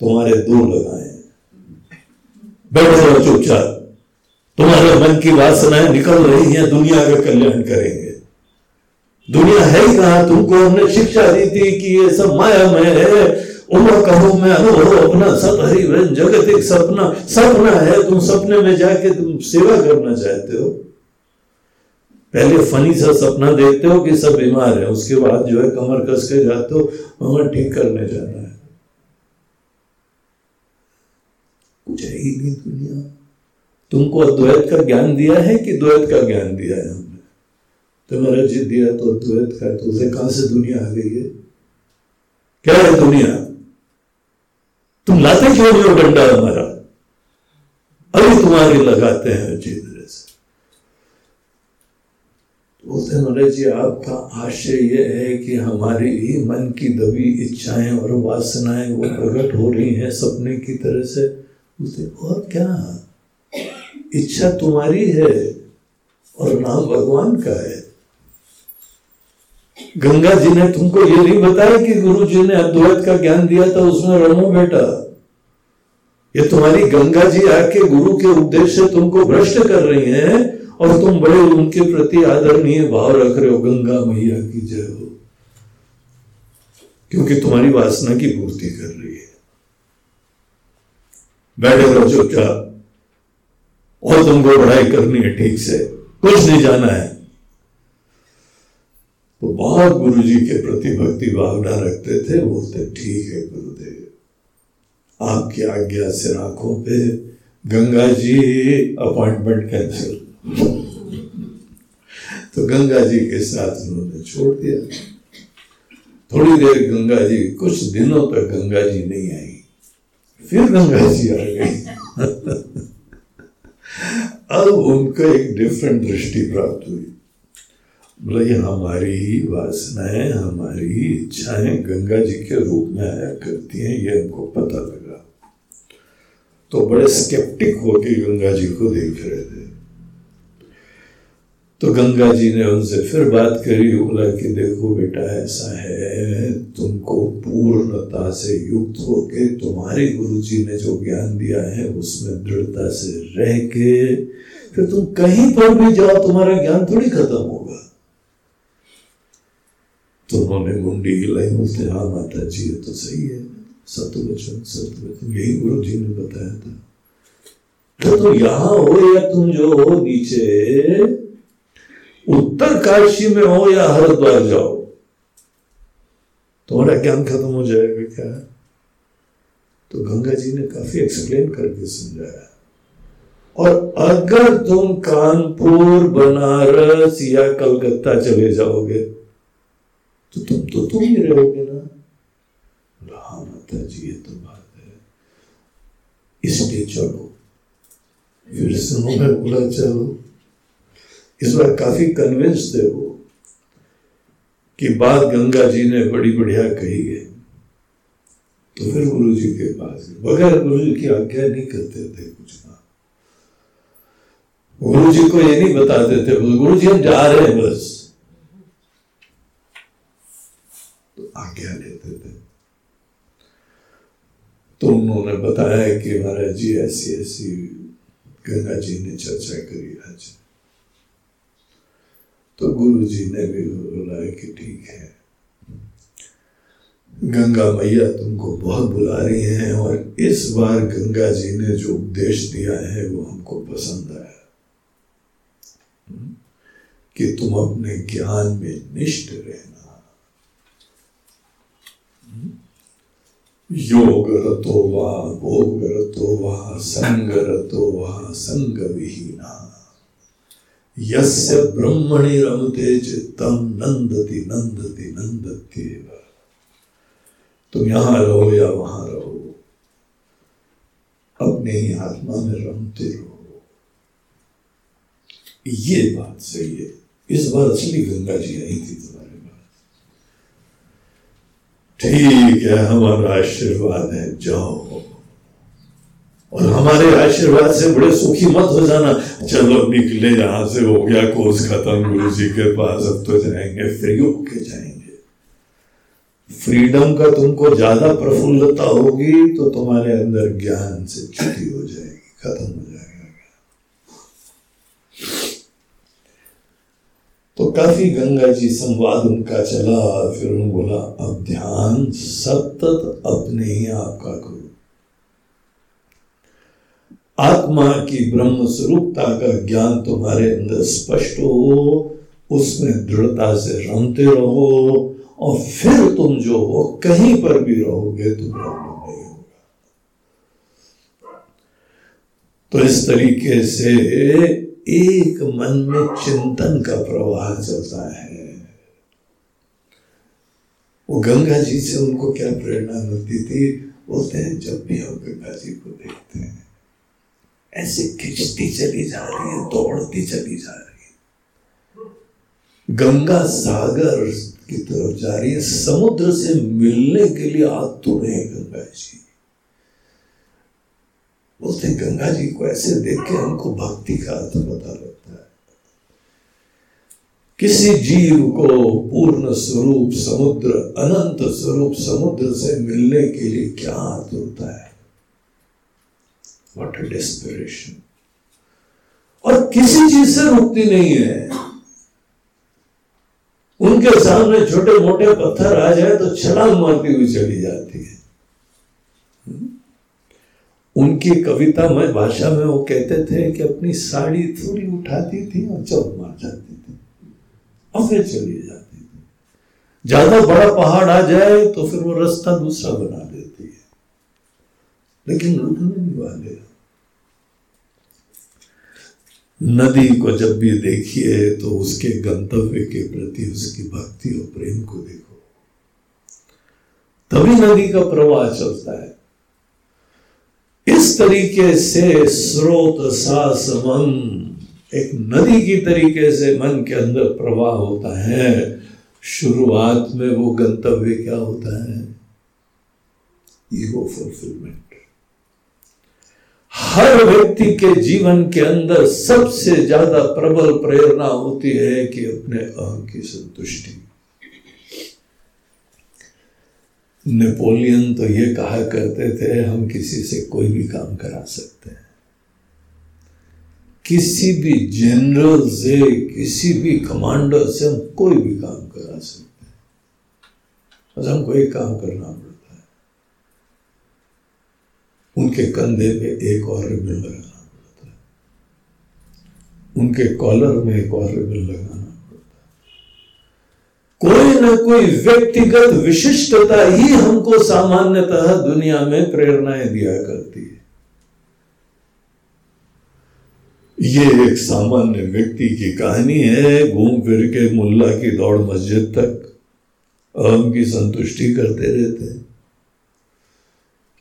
तुम्हारे दो लगाए। बैठो चुपचाप। तुम्हारे मन की वासनाएँ निकल रही हैं, दुनिया का कल्याण करेंगे। दुनिया है ही कहा? तुमको हमने शिक्षा दी थी कि ये सब माया में है। उमा कहो, मैं अनुभव अपना सब हरि जगत एक सपना। सपना है, तुम सपने में जाके तुम सेवा करना चाहते हो। पहले फनी सा सपना देखते हो कि सब बीमार है, उसके बाद जो है कमर कस के जाते हो, वहाँ ठीक करने जाना है। कुछ है ही नहीं दुनिया। तुमको अद्वैत का ज्ञान दिया है कि द्वैत का ज्ञान दिया है? तुम्हारा तो जिद दिया तो अद्वैत का तो उसे कहाँ से दुनिया आ गई है? क्या है दुनिया? तुम लाते क्यों नहीं हो डंडा हमारा? अभी तुम्हारे लगाते हैं जिद बोलते महाराज जी आपका आशय यह है कि हमारी ही मन की दबी इच्छाएँ और वासनाएँ वो प्रकट हो रही हैं सपने की तरह से। बोलते और क्या? इच्छा तुम्हारी है और नाम भगवान का है। गंगा जी ने तुमको ये नहीं बताया कि गुरु जी ने अद्वैत का ज्ञान दिया था उसमें रमो बेटा ये तुम्हारी गंगा जी आके गुरु के उद्देश्य तुमको भ्रष्ट कर रही हैं और तुम बड़े उनके प्रति आदरणीय भाव रख रहे हो, गंगा मैया की जय हो। क्योंकि तुम्हारी वासना की पूर्ति कर रही है। बैठे रहो चुपचाप। और तुमको पढ़ाई करनी है, ठीक से। कुछ नहीं जाना है। तो बहुत गुरु जी के प्रति भक्ति भावना रखते थे, बोलते, ठीक है गुरुदेव। आपकी आज्ञा से आँखों पे गंगा जी अपॉइंटमेंट कैंसिल। तो गंगा जी के साथ उन्होंने छोड़ दिया। थोड़ी देर गंगा जी, कुछ दिनों तक गंगा जी नहीं आई। फिर गंगा जी आ गई। <laughs> अब उनको एक डिफरेंट दृष्टि प्राप्त हुई। बोला हमारी ही वासनाएँ, हमारी ही इच्छाएँ गंगा जी के रूप में आया करती हैं, ये हमको पता लगा। तो बड़े स्केप्टिक होके गंगा जी को देख रहे थे। तो गंगा जी ने उनसे फिर बात करी, बोला कि देखो बेटा, ऐसा है, तुमको पूर्णता से युक्त होके तुम्हारे गुरु जी ने जो ज्ञान दिया है, उसमें दृढ़ता से रह के फिर तुम कहीं पर भी जाओ, तुम्हारा ज्ञान थोड़ी खत्म होगा। तो उन्होंने मुंडी हिलाई बोलते हाँ माता जी, ये तो सही है। सतवचन सतवचन यही गुरु जी ने बताया था। तो तुम यहाँ हो या तुम जो हो नीचे, उत्तर काशी में हो या हरिद्वार जाओ। तुम्हारा ज्ञान खत्म हो जाएगा क्या? तो गंगा जी ने काफ़ी एक्सप्लेन करके समझाया। और अगर तुम कानपुर, बनारस या कलकत्ता चले जाओगे तो तुम तो तुम ही रहोगे ना। हाँ माता जी, ये तो बात है। इसलिए चलो। फिर सुनो मैं बोला, चलो। इस बार काफ़ी कन्विंस थे वो कि बात गंगा जी ने बड़ी बढ़िया कही है। तो फिर गुरु जी के पास बगैर गुरु जी की आज्ञा नहीं करते थे कुछ ना। गुरु जी को ये नहीं बताते थे गुरु जी, हम जा रहे हैं बस तो आज्ञा लेते थे तो उन्होंने बताया कि महाराज जी, ऐसी ऐसी गंगा जी ने चर्चा करी आज। तो गुरु जी ने भी बोला कि ठीक है। गंगा मैया तुमको बहुत बुला रही हैं और इस बार गंगा जी ने जो उपदेश दिया है, वो हमको पसंद आया। कि तुम अपने ज्ञान में निष्ठ रहना। योग रतो वा भोग रतो वा संग रतो वा संग विहीना यस्य ब्रह्मणि रमते चित्तम नंदति नंदति नंदत्येव तुम यहाँ रहो या वहाँ रहो? अपने ही आत्मा में रमते रहो। ये बात सही है। इस बार असली गंगा जी आई थी पास ठीक है, हमारा आशीर्वाद है, जाओ। और हमारे आशीर्वाद से बड़े सुखी मत हो जाना। चलो निकले यहाँ से हो गया, कोर्स खत्म गुरु जी के पास, अब तो जाएँगे, फ्री होके जाएँगे। फ्रीडम का तुमको ज़्यादा प्रफुल्लता होगी तो तुम्हारे अंदर ज्ञान से छुट्टी हो जाएगी, खत्म हो जाएगा। तो काफ़ी गंगा जी संवाद उनका चला, फिर उन्होंने बोला, अब ध्यान सतत अपने ही आपका करो। आत्मा की ब्रह्म स्वरूपता का ज्ञान तुम्हारे अंदर स्पष्ट हो, उसमें दृढ़ता से रमते रहो, और फिर तुम जो हो, कहीं पर भी रहोगे तो प्रॉब्लम नहीं होगा। तो इस तरीके से एक मन में चिंतन का प्रवाह चलता है। वो गंगा जी से उनको क्या प्रेरणा मिलती थी? बोलते हैं, जब भी हम गंगा जी को देखते हैं, ऐसे खिंचती चली जा रही है, दौड़ती चली जा रही है। गंगा सागर की तरफ़ जा रही है, समुद्र से मिलने के लिए आतुर है गंगा जी। बोलते गंगा जी को ऐसे देख के हमको भक्ति का अर्थ पता लगता है। किसी जीव को पूर्ण स्वरूप समुद्र, अनंत स्वरूप समुद्र से मिलने के लिए क्या अर्थ होता है? वॉट डेस्पिरेशन और किसी चीज़ से मुक्ति नहीं है। उनके सामने छोटे मोटे पत्थर आ जाए तो छलांग मारती हुई चली जाती है। उनकी कविता में भाषा में वो कहते थे कि अपनी साड़ी थोड़ी उठाती थी और चौक मार जाती थी और फिर चली जाती थी। ज़्यादा बड़ा पहाड़ आ जाए तो फिर वो रास्ता दूसरा बना देती है। लेकिन रुकने नहीं वाले। नदी को जब भी देखिए तो उसके गंतव्य के प्रति उसकी भक्ति और प्रेम को देखो। तभी नदी का प्रवाह चलता है। इस तरीके से स्रोत सा समन एक नदी की तरीके से मन के अंदर प्रवाह होता है। शुरुआत में वो गंतव्य क्या होता है? ईगो फुलफिलमेंट हर व्यक्ति के जीवन के अंदर सबसे ज़्यादा प्रबल प्रेरणा होती है कि अपने अहम की संतुष्टि। नेपोलियन तो ये कहा करते थे, हम किसी से कोई भी काम करा सकते हैं। किसी भी जनरल से, किसी भी कमांडर से हम कोई भी काम करा सकते हैं। बस हमको एक काम करना पड़ता है। उनके कंधे पे एक और रिबन लगाना पड़ता है। उनके कॉलर में एक और रिबन लगाना ना कोई व्यक्तिगत विशिष्टता ही हमको सामान्यतः दुनिया में प्रेरणाएँ दिया करती है। ये एक सामान्य व्यक्ति की कहानी है, घूम फिर के मुल्ला की दौड़ मस्जिद तक। अहम की संतुष्टि करते रहते हैं।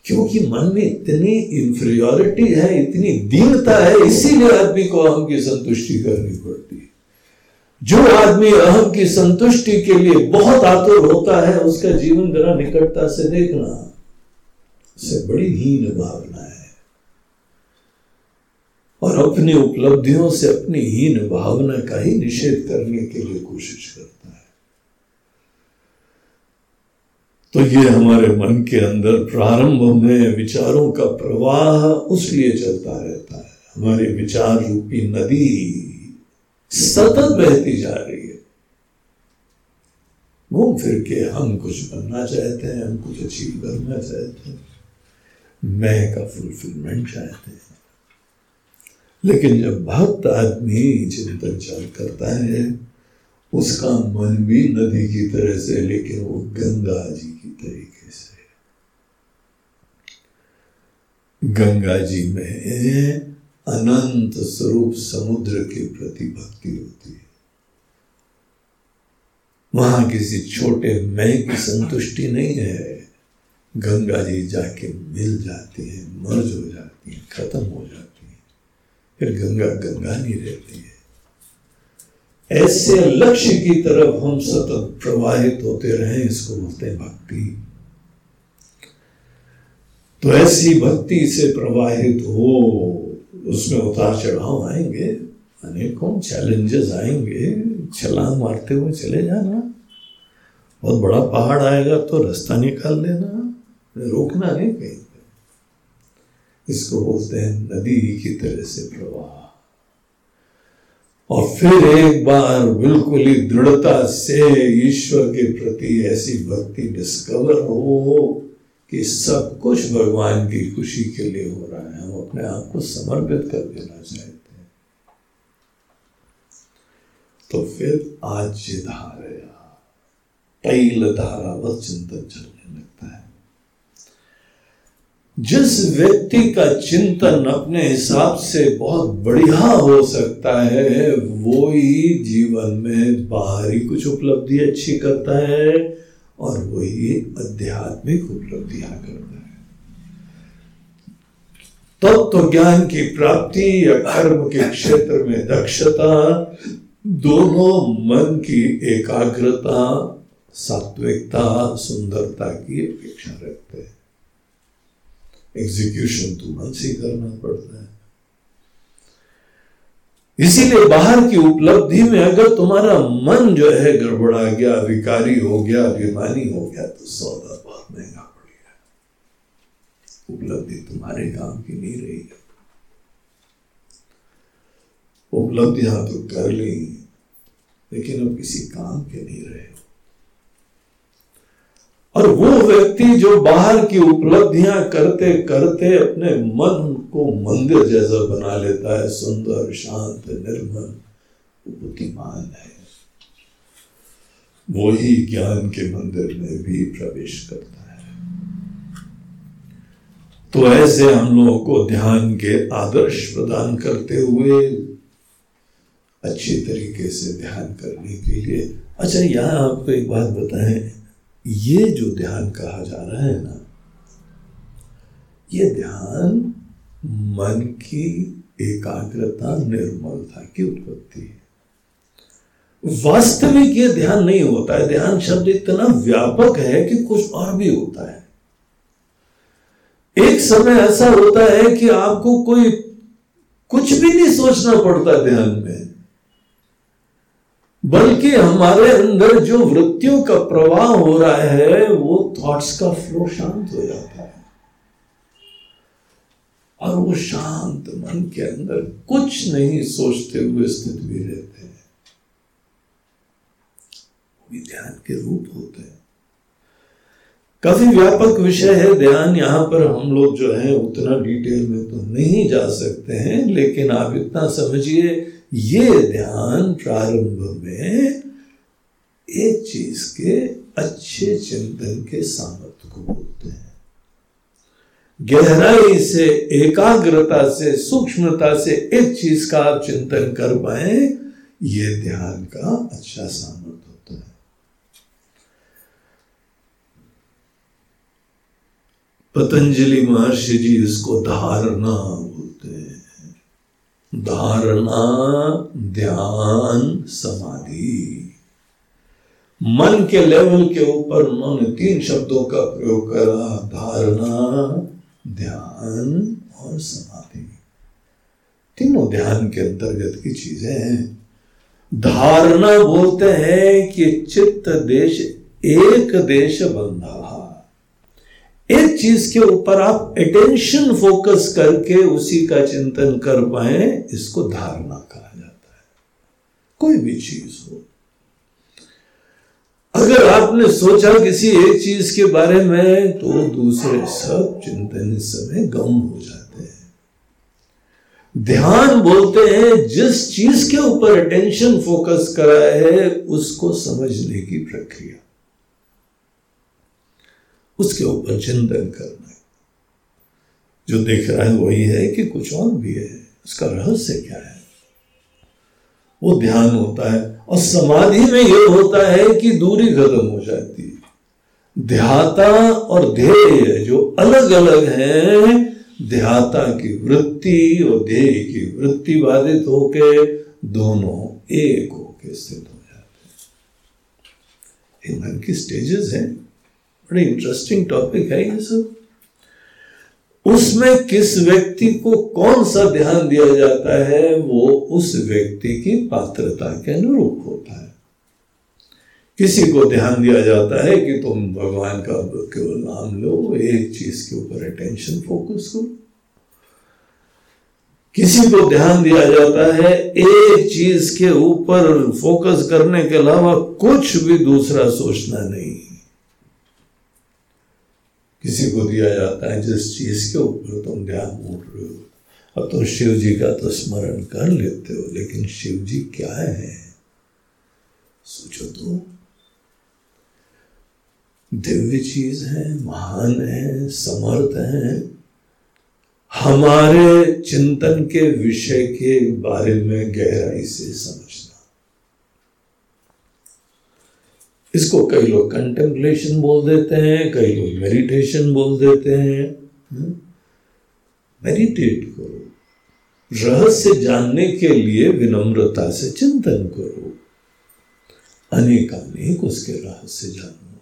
क्योंकि मन में इतनी इंफीरियोरिटी है, इतनी दीनता है, इसीलिए आदमी को अहम की संतुष्टि करनी पड़ती है। जो आदमी अहम की संतुष्टि के लिए बहुत आतुर होता है, उसका जीवन जरा निकटता से देखना से बड़ी हीन भावना है। और अपनी उपलब्धियों से अपनी हीन भावना का ही निषेध करने के लिए कोशिश करता है। तो ये हमारे मन के अंदर प्रारंभ में विचारों का प्रवाह उस लिए चलता रहता है। हमारे विचार रूपी नदी सतत बहती जा रही है। घूम फिर के हम कुछ बनना चाहते हैं, हम कुछ अचीव करना चाहते हैं। मैं का फुलफिलमेंट चाहते हैं। लेकिन जब भक्त आदमी चिंतन चाल करता है, उसका मन भी नदी की तरह से, लेकिन वो गंगा जी की तरीके से गंगा जी में अनंत स्वरूप समुद्र के प्रति भक्ति होती है। वहाँ किसी छोटे मैं की संतुष्टि नहीं है। गंगा जी जाके मिल जाती है, मर्ज हो जाती है, खत्म हो जाती है। फिर गंगा गंगा नहीं रहती है। ऐसे लक्ष्य की तरफ़ हम सतत प्रवाहित होते रहे, इसको बोलते भक्ति। तो ऐसी भक्ति से प्रवाहित हो उसमें उतार चढ़ाव आएँगे, अनेकों चैलेंजेस आएँगे, छलांग मारते हुए चले जाना। बहुत बड़ा पहाड़ आएगा तो रास्ता निकाल लेना, रोकना नहीं कहीं इसको बोलते हैं नदी की तरह से प्रवाह। और फिर एक बार बिल्कुल ही दृढ़ता से ईश्वर के प्रति ऐसी भक्ति डिस्कवर हो कि सब कुछ भगवान की खुशी के लिए हो रहा है। अपने आप को समर्पित कर देना चाहते हैं। तो फिर आज धारा तैल धारा व चिंतन चलने लगता है। जिस व्यक्ति का चिंतन अपने हिसाब से बहुत बढ़िया हो सकता है वो ही जीवन में बाहरी कुछ उपलब्धि अच्छी करता है और वही आध्यात्मिक उपलब्धियाँ करता है। तत्व तो ज्ञान की प्राप्ति या कर्म के क्षेत्र में दक्षता, दोनों मन की एकाग्रता, सात्विकता, सुंदरता की अपेक्षा रखते हैं। एग्जीक्यूशन तो मन से करना पड़ता है। इसीलिए बाहर की उपलब्धि में अगर तुम्हारा मन जो है गड़बड़ा गया, विकारी हो गया, अभिमानी हो गया तो सौदा बहुत महँगा। उपलब्धि तुम्हारे काम की नहीं रही है उपलब्धियाँ तो कर ली, लेकिन अब किसी काम के नहीं रहे। और वो व्यक्ति जो बाहर की उपलब्धियाँ करते करते अपने मन को मंदिर जैसा बना लेता है, सुंदर, शांत, निर्मल बुद्धिमान है। वो ही ज्ञान के मंदिर में भी प्रवेश करता है। तो ऐसे हम लोगों को ध्यान के आदर्श प्रदान करते हुए अच्छी तरीके से ध्यान करने के लिए। अच्छा यहाँ आपको एक बात बताएँ, ये जो ध्यान कहा जा रहा है ना, ये ध्यान मन की एकाग्रता निर्मलता की उत्पत्ति है। वास्तविक ये ध्यान नहीं होता है। ध्यान शब्द इतना व्यापक है कि कुछ और भी होता है। एक समय ऐसा होता है कि आपको कोई कुछ भी नहीं सोचना पड़ता ध्यान में। बल्कि हमारे अंदर जो वृत्तियों का प्रवाह हो रहा है, वो थॉट्स का फ्लो शांत हो जाता है। और वो शांत मन के अंदर कुछ नहीं सोचते हुए स्थित भी रहते हैं। ध्यान के रूप होते हैं। काफ़ी व्यापक विषय है ध्यान यहाँ पर हम लोग जो है, उतना डिटेल में तो नहीं जा सकते हैं, लेकिन आप इतना समझिए, ये ध्यान प्रारंभ में एक चीज़ के अच्छे चिंतन के सामर्थ्य को बोलते हैं। गहराई से, एकाग्रता से, सूक्ष्मता से एक चीज़ का आप चिंतन कर पाए, ये ध्यान का अच्छा सामर्थ्य होता है पतंजलि महर्षि जी इसको धारणा बोलते हैं। धारणा, ध्यान, समाधि। मन के लेवल के ऊपर उन्होंने तीन शब्दों का प्रयोग करा, धारणा, ध्यान और समाधि। तीनों ध्यान के अंतर्गत की चीज़ें हैं। धारणा बोलते हैं कि चित्त देश एक देश बंधा चीज़ के ऊपर आप अटेंशन फोकस करके उसी का चिंतन कर पाए, इसको धारणा कहा जाता है। कोई भी चीज़ हो। अगर आपने सोचा किसी एक चीज़ के बारे में तो दूसरे सब चिंतन इस समय गम हो जाते हैं। ध्यान बोलते हैं, जिस चीज़ के ऊपर अटेंशन फोकस करा है, उसको समझने की प्रक्रिया। उसके ऊपर चिंतन करना है। जो देख रहा है वही है कि कुछ और भी है। उसका रहस्य क्या है? वो ध्यान होता है और समाधि में यह होता है कि दूरी खत्म हो जाती है। ध्याता और ध्येय जो अलग अलग हैं ध्याता की वृत्ति और ध्येय की वृत्ति बाधित होके दोनों एक होके स्थित हो जाते हैं। मन की स्टेजेस हैं। बड़े इंटरेस्टिंग टॉपिक है ये सब। उसमें किस व्यक्ति को कौन सा ध्यान दिया जाता है, वो उस व्यक्ति की पात्रता के अनुरूप होता है। किसी को ध्यान दिया जाता है कि तुम भगवान का केवल नाम लो, एक चीज़ के ऊपर अटेंशन फोकस करो। किसी को ध्यान दिया जाता है एक चीज़ के ऊपर फोकस करने के अलावा कुछ भी दूसरा सोचना नहीं। किसी को दिया जाता है, जिस चीज़ के ऊपर तुम ध्यान मोड़ रहे हो। अब तुम शिव जी का तो स्मरण कर लेते हो, लेकिन शिव जी क्या है? सोचो तो। दिव्य चीज़ है, महान है, समर्थ है। हमारे चिंतन के विषय के बारे में गहराई से समझ। इसको कई लोग कंटेम्पलेशन बोल देते हैं, कई लोग मेडिटेशन बोल देते हैं मेडिटेट हम्म? करो। रहस्य जानने के लिए विनम्रता से चिंतन करो। अनेकानेक उसके रहस्य जानो।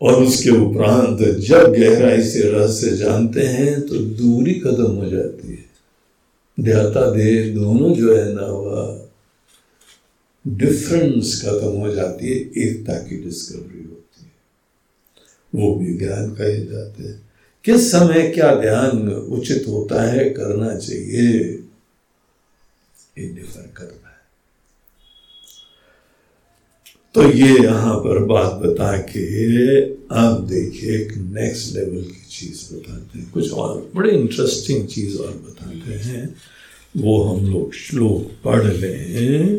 और उसके उपरांत जब गहराई से रहस्य जानते हैं तो दूरी खत्म हो जाती है। ध्याता दे दोनों जो है ना, वह डिफरेंस खत्म हो जाती है, एकता की डिस्कवरी होती है। वो भी ज्ञान कहे जाते हैं। किस समय क्या ध्यान उचित होता है, करना चाहिए? ये डिफर करता है। तो ये यहाँ पर बात बता के आप देखिए, एक नेक्स्ट लेवल की चीज़ बताते हैं। कुछ और, बड़े इंटरेस्टिंग चीज़ और बताते हैं। वो हम लोग श्लोक पढ़ लें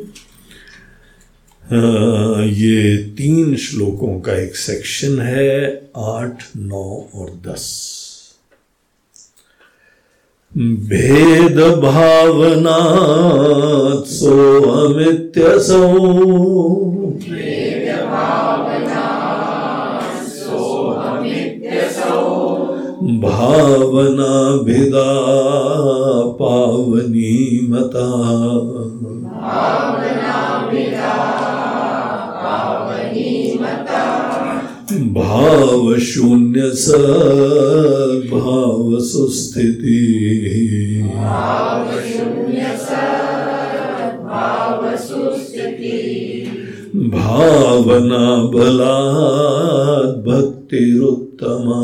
ये तीन श्लोकों का एक सेक्शन है, आठ, नौ और दस। भेद भावना सो अमित्यसौ भावना भिदा पावनी मता। भाव शून्य स भाव सुस्थिति। भावना बलात् भक्तिरुत्तमा।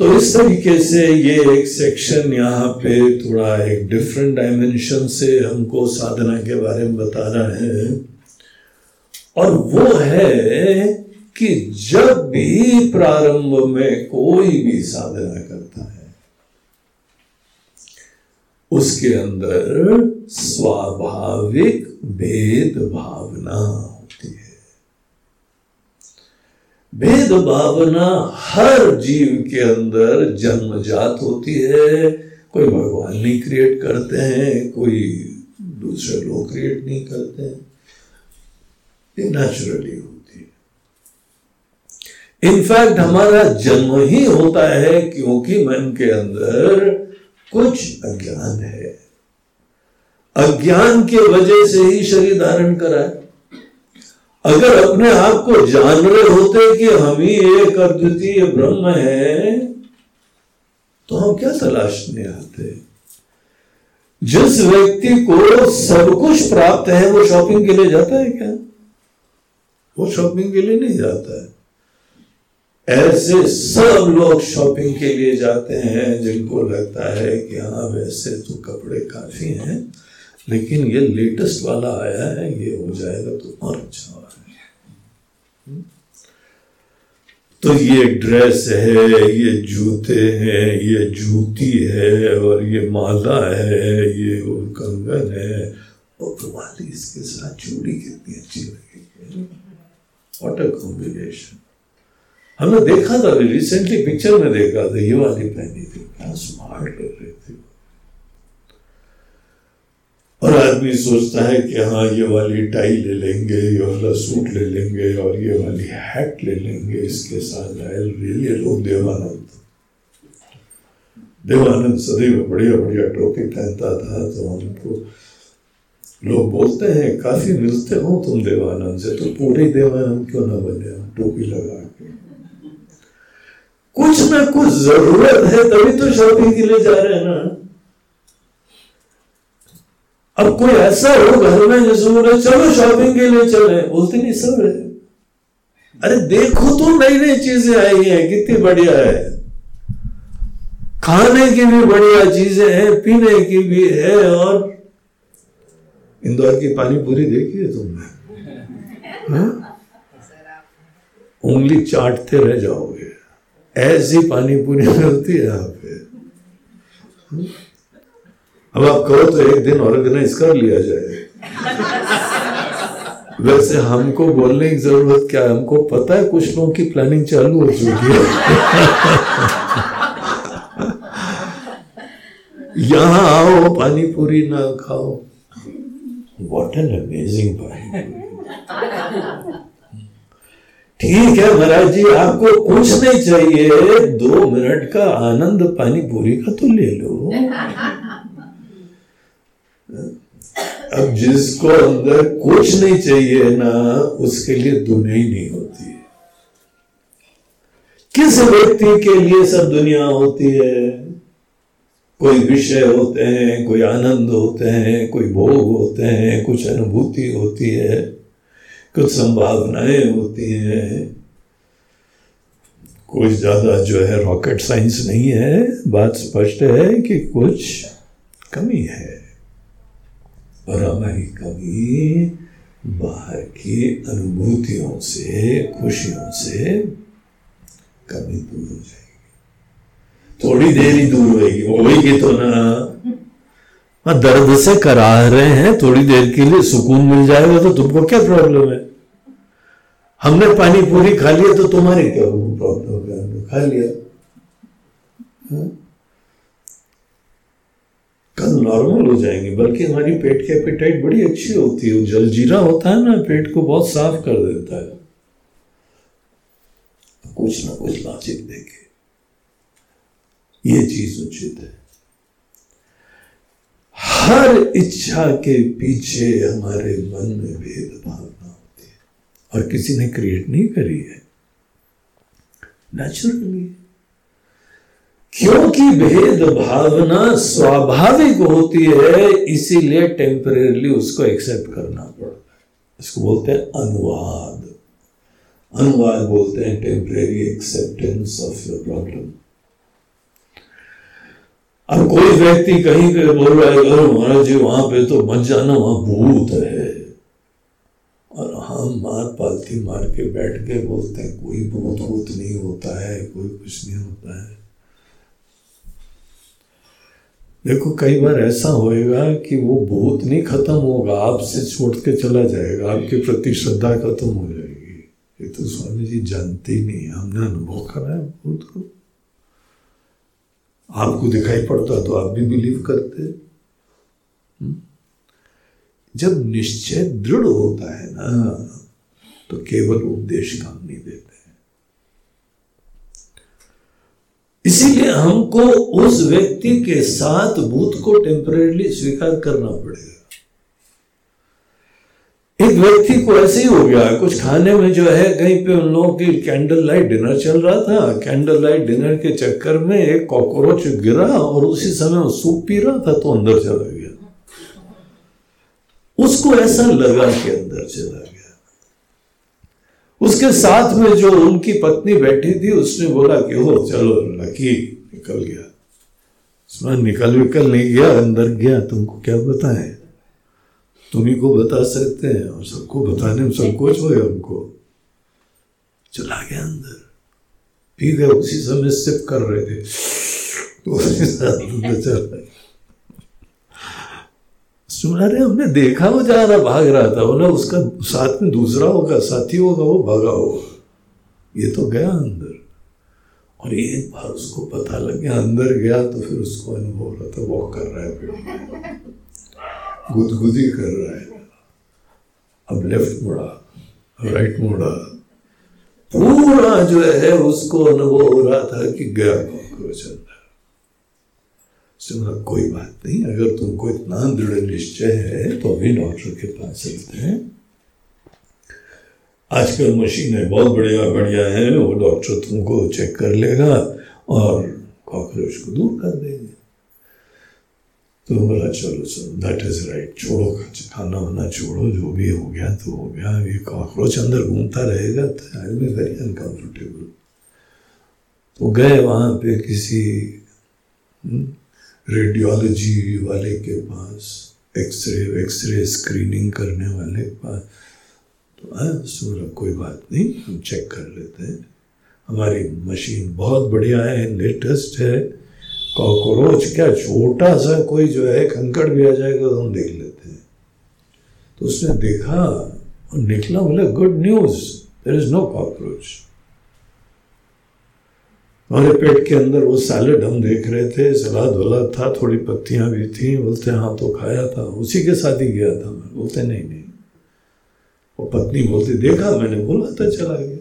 तो इस तरीके से ये एक सेक्शन यहाँ पे थोड़ा एक डिफरेंट डायमेंशन से हमको साधना के बारे में बता रहा है। और वो है कि जब भी प्रारंभ में कोई भी साधना करता है, उसके अंदर स्वाभाविक भेद भावना होती है भेद भावना हर जीव के अंदर जन्मजात होती है। कोई भगवान नहीं क्रिएट करते हैं, कोई दूसरे लोग क्रिएट नहीं करते हैं। ये नेचुरली होती है। इनफैक्ट हमारा जन्म ही होता है क्योंकि मन के अंदर कुछ अज्ञान है। अज्ञान के वजह से ही शरीर धारण करा है। अगर अपने आप को जान रहे होते कि हम ही एक अद्वितीय ब्रह्म है तो हम क्या तलाशने आते? जिस व्यक्ति को सब कुछ प्राप्त है, वो शॉपिंग के लिए जाता है क्या? वो शॉपिंग के लिए नहीं जाता है। ऐसे सब लोग शॉपिंग के लिए जाते हैं, जिनको लगता है कि हाँ वैसे तो कपड़े काफ़ी हैं, लेकिन ये लेटेस्ट वाला आया है, ये हो जाएगा तो और अच्छा? तो ये ड्रेस है, ये जूते हैं, ये जूती है और ये माला है, ये कंगन है। और कमाली इसके साथ चूड़ी कितनी अच्छी लगेगी वॉट अ कॉम्बिनेशन हमने देखा था रिसेंटली पिक्चर में देखा था, ये वाली पहनी थी। क्या स्मार्ट कर रही थी। और आदमी सोचता है कि हाँ ये वाली टाई ले लेंगे, ये वाला सूट ले लेंगे, और ये वाली हैट ले लेंगे, इसके साथ रियली लोग देवानंद। देवानंद सदैव बढ़िया बढ़िया टोपी पहनता था तो हमको लोग बोलते हैं, काफ़ी मिलते हो तुम देवानंद से तो पूरे देवानंद क्यों ना बने टोपी लगा के? कुछ ना कुछ ज़रूरत है, तभी तो शॉपिंग के लिए जा रहे हैं ना। अब कोई ऐसा हो, घर में जैसे बोले, चलो शॉपिंग के लिए चले। बोलते नहीं, सब है। अरे देखो तो नई नई चीज़ें आई हैं, कितनी बढ़िया है। खाने की भी बढ़िया चीज़ें हैं, पीने की भी है, और इंदौर की पानी पूरी देखी है तुमने? हाँ? उंगली चाटते रह जाओगे। ऐसी पानी पूरी मिलती है यहाँ पे। अब आप कहो तो एक दिन ऑर्गेनाइज कर लिया जाए। वैसे हमको बोलने की ज़रूरत क्या है? हमको पता है कुछ लोगों की प्लानिंग चालू हो चुकी है। यहाँ आओ पानी पूरी ना खाओ। वॉट एन अमेजिंग पानी ठीक है महाराज जी, आपको कुछ नहीं चाहिए। दो मिनट का आनंद पानी पूरी का तो ले लो। अब जिसको अंदर कुछ नहीं चाहिए ना, उसके लिए दुनिया ही नहीं होती है। किस व्यक्ति के लिए सब दुनिया होती है? कोई विषय होते हैं, कोई आनंद होते हैं, कोई भोग होते हैं, कुछ अनुभूति होती है, कुछ संभावनाएँ होती हैं। कोई ज़्यादा जो है रॉकेट साइंस नहीं है, बात स्पष्ट है कि कुछ कमी है। हमारी कमी बाहर की अनुभूतियों से, खुशियों से कमी दूर हो जाएगी। थोड़ी देर ही दूर होगी होगी तो ना। हाँ दर्द से करा रहे हैं, थोड़ी देर के लिए सुकून मिल जाएगा तो तुमको क्या प्रॉब्लम है? हमने पानी पूरी खा लिया तो तुम्हारे क्या प्रॉब्लम खा लिया। हा? कल नॉर्मल हो जाएँगे, बल्कि हमारी पेट की एपिटाइट बड़ी अच्छी होती है। जलजीरा होता है ना, पेट को बहुत साफ़ कर देता है। कुछ ना कुछ लॉजिक देखे ये चीज़ उचित है। हर इच्छा के पीछे हमारे मन में भेद भावना होती है। और किसी ने क्रिएट नहीं करी है। नेचुरली क्योंकि भेद भावना स्वाभाविक होती है, इसीलिए टेम्परेली उसको एक्सेप्ट करना पड़ता है। इसको बोलते हैं अनुवाद। अनुवाद बोलते हैं temporary acceptance of your problem अब कोई व्यक्ति कहीं पे बोल रहा है, अरे महाराज जी, वहाँ पे तो मत जाना, वहाँ भूत है। और हम मार पालती मार के बैठ के बोलते हैं, कोई भूत भूत नहीं होता है, कोई कुछ नहीं होता है। देखो, कई बार ऐसा होएगा कि वो भूत नहीं खत्म होगा, आपसे छोड़ के चला जाएगा, आपके प्रति श्रद्धा खत्म हो जाएगी। ये तो स्वामी जी जानते ही नहीं हमने अनुभव करा है भूत को। आपको दिखाई पड़ता तो आप भी बिलीव करते। हम्म? जब निश्चय दृढ़ होता है ना तो केवल उपदेश काम नहीं देते। इसीलिए हमको उस व्यक्ति के साथ भूत को टेम्परेली स्वीकार करना पड़ेगा। एक व्यक्ति को ऐसे ही हो गया कुछ खाने में जो है, कहीं पे उन लोगों की कैंडल लाइट डिनर चल रहा था कैंडल लाइट डिनर के चक्कर में एक कॉकरोच गिरा और उसी समय सूप पी रहा था तो अंदर चला गया। उसको ऐसा लगा कि अंदर चला गया। उसके साथ में जो उनकी पत्नी बैठी थी, उसने बोला कि हो चलो, लकी, निकल गया। उसमें निकल, विकल नहीं गया, अंदर गया, तुमको क्या बताएँ तुम्ही को बता सकते हैं, और सबको बताने में संकोच हो गया उनको चला गया अंदर। पी गए उसी समय सिप कर रहे थे। <laughs> तो चला सुना रहे हमने देखा वो जा रहा भाग रहा था बोला उसका साथ में दूसरा होगा, साथी होगा, वो भागा होगा। ये तो गया अंदर। और एक बार उसको पता लग गया अंदर गया तो फिर उसको अनुभव रहा था वॉक कर रहा है फिर। गुदगुदी कर रहा है। अब लेफ़्ट मुड़ा राइट मुड़ा। पूरा जो है, उसको अनुभव हो रहा था कि गया कॉकरोच अंदर। उसने कोई बात नहीं। अगर तुमको इतना दृढ़ निश्चय है तो अभी डॉक्टर के पास चलते हैं। आजकल मशीनें बहुत बढ़िया बढ़िया है। वो डॉक्टर तुमको चेक कर लेगा और कॉकरोच को दूर कर देंगे। तो बोला चलो चलो दैट इज़ राइट छोड़ो खाना वाना छोड़ो जो भी हो गया तो हो गया। ये कॉकरोच अंदर घूमता रहेगा तो आई बी वेरी अनकंफर्टेबल तो गए वहाँ पे किसी हम्म, रेडियोलॉजी वाले के पास एक्सरे एक्सरे स्क्रीनिंग करने वाले के पास। तो हाँ कोई बात नहीं, हम चेक कर लेते हैं। हमारी मशीन बहुत बढ़िया है लेटेस्ट है। कॉकरोच क्या छोटा सा कोई जो है, कंकड़ भी आ जाएगा तो हम देख लेते हैं। तो उसने देखा, और निकला, बोले good news there is no cockroach हमारे पेट के अंदर वो सैलड हम देख रहे थे, सलाद वलाद था, थोड़ी पत्तियाँ भी थी, बोलते हाँ तो खाया था, उसी के साथ ही गया था। मैं बोलते, नहीं नहीं। वो पत्नी बोलती, देखा मैंने, बोला था चला गया।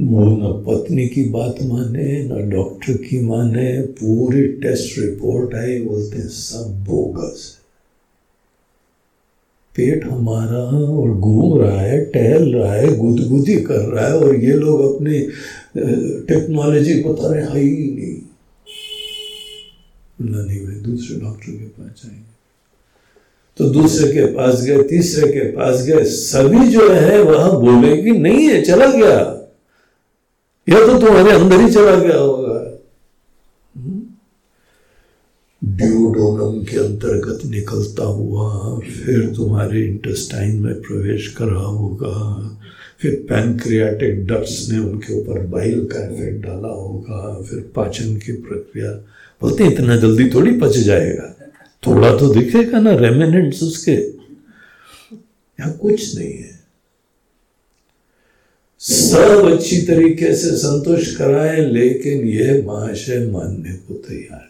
वो न पत्नी की बात माने, न डॉक्टर की माने, पूरी टेस्ट रिपोर्ट आई, बोलते सब बोगस पेट हमारा और घूम रहा है, टहल रहा है, गुदगुदी कर रहा है और ये लोग अपनी टेक्नोलॉजी बता रहे हैं ही नहीं। नहीं भाई, दूसरे डॉक्टर के पास जाएँगे। तो दूसरे के पास गए, तीसरे के पास गए, सभी जो है वह बोले कि नहीं है, चला गया। या तो तुम्हारे अंदर ही चला गया होगा। ड्यूडोनम के अंतर्गत निकलता हुआ, फिर तुम्हारे इंटेस्टाइन में प्रवेश कर रहा होगा। फिर पैनक्रियाटिक डक्ट्स ने उनके ऊपर बाइल का इफ़ेक्ट डाला होगा। फिर पाचन की प्रक्रिया बोलते इतना जल्दी थोड़ी पच जाएगा। थोड़ा तो दिखेगा ना रेमिनेंट्स उसके। यहाँ कुछ नहीं है। सब अच्छी तरीके से संतुष्ट कराए, लेकिन यह महाशय मानने को तैयार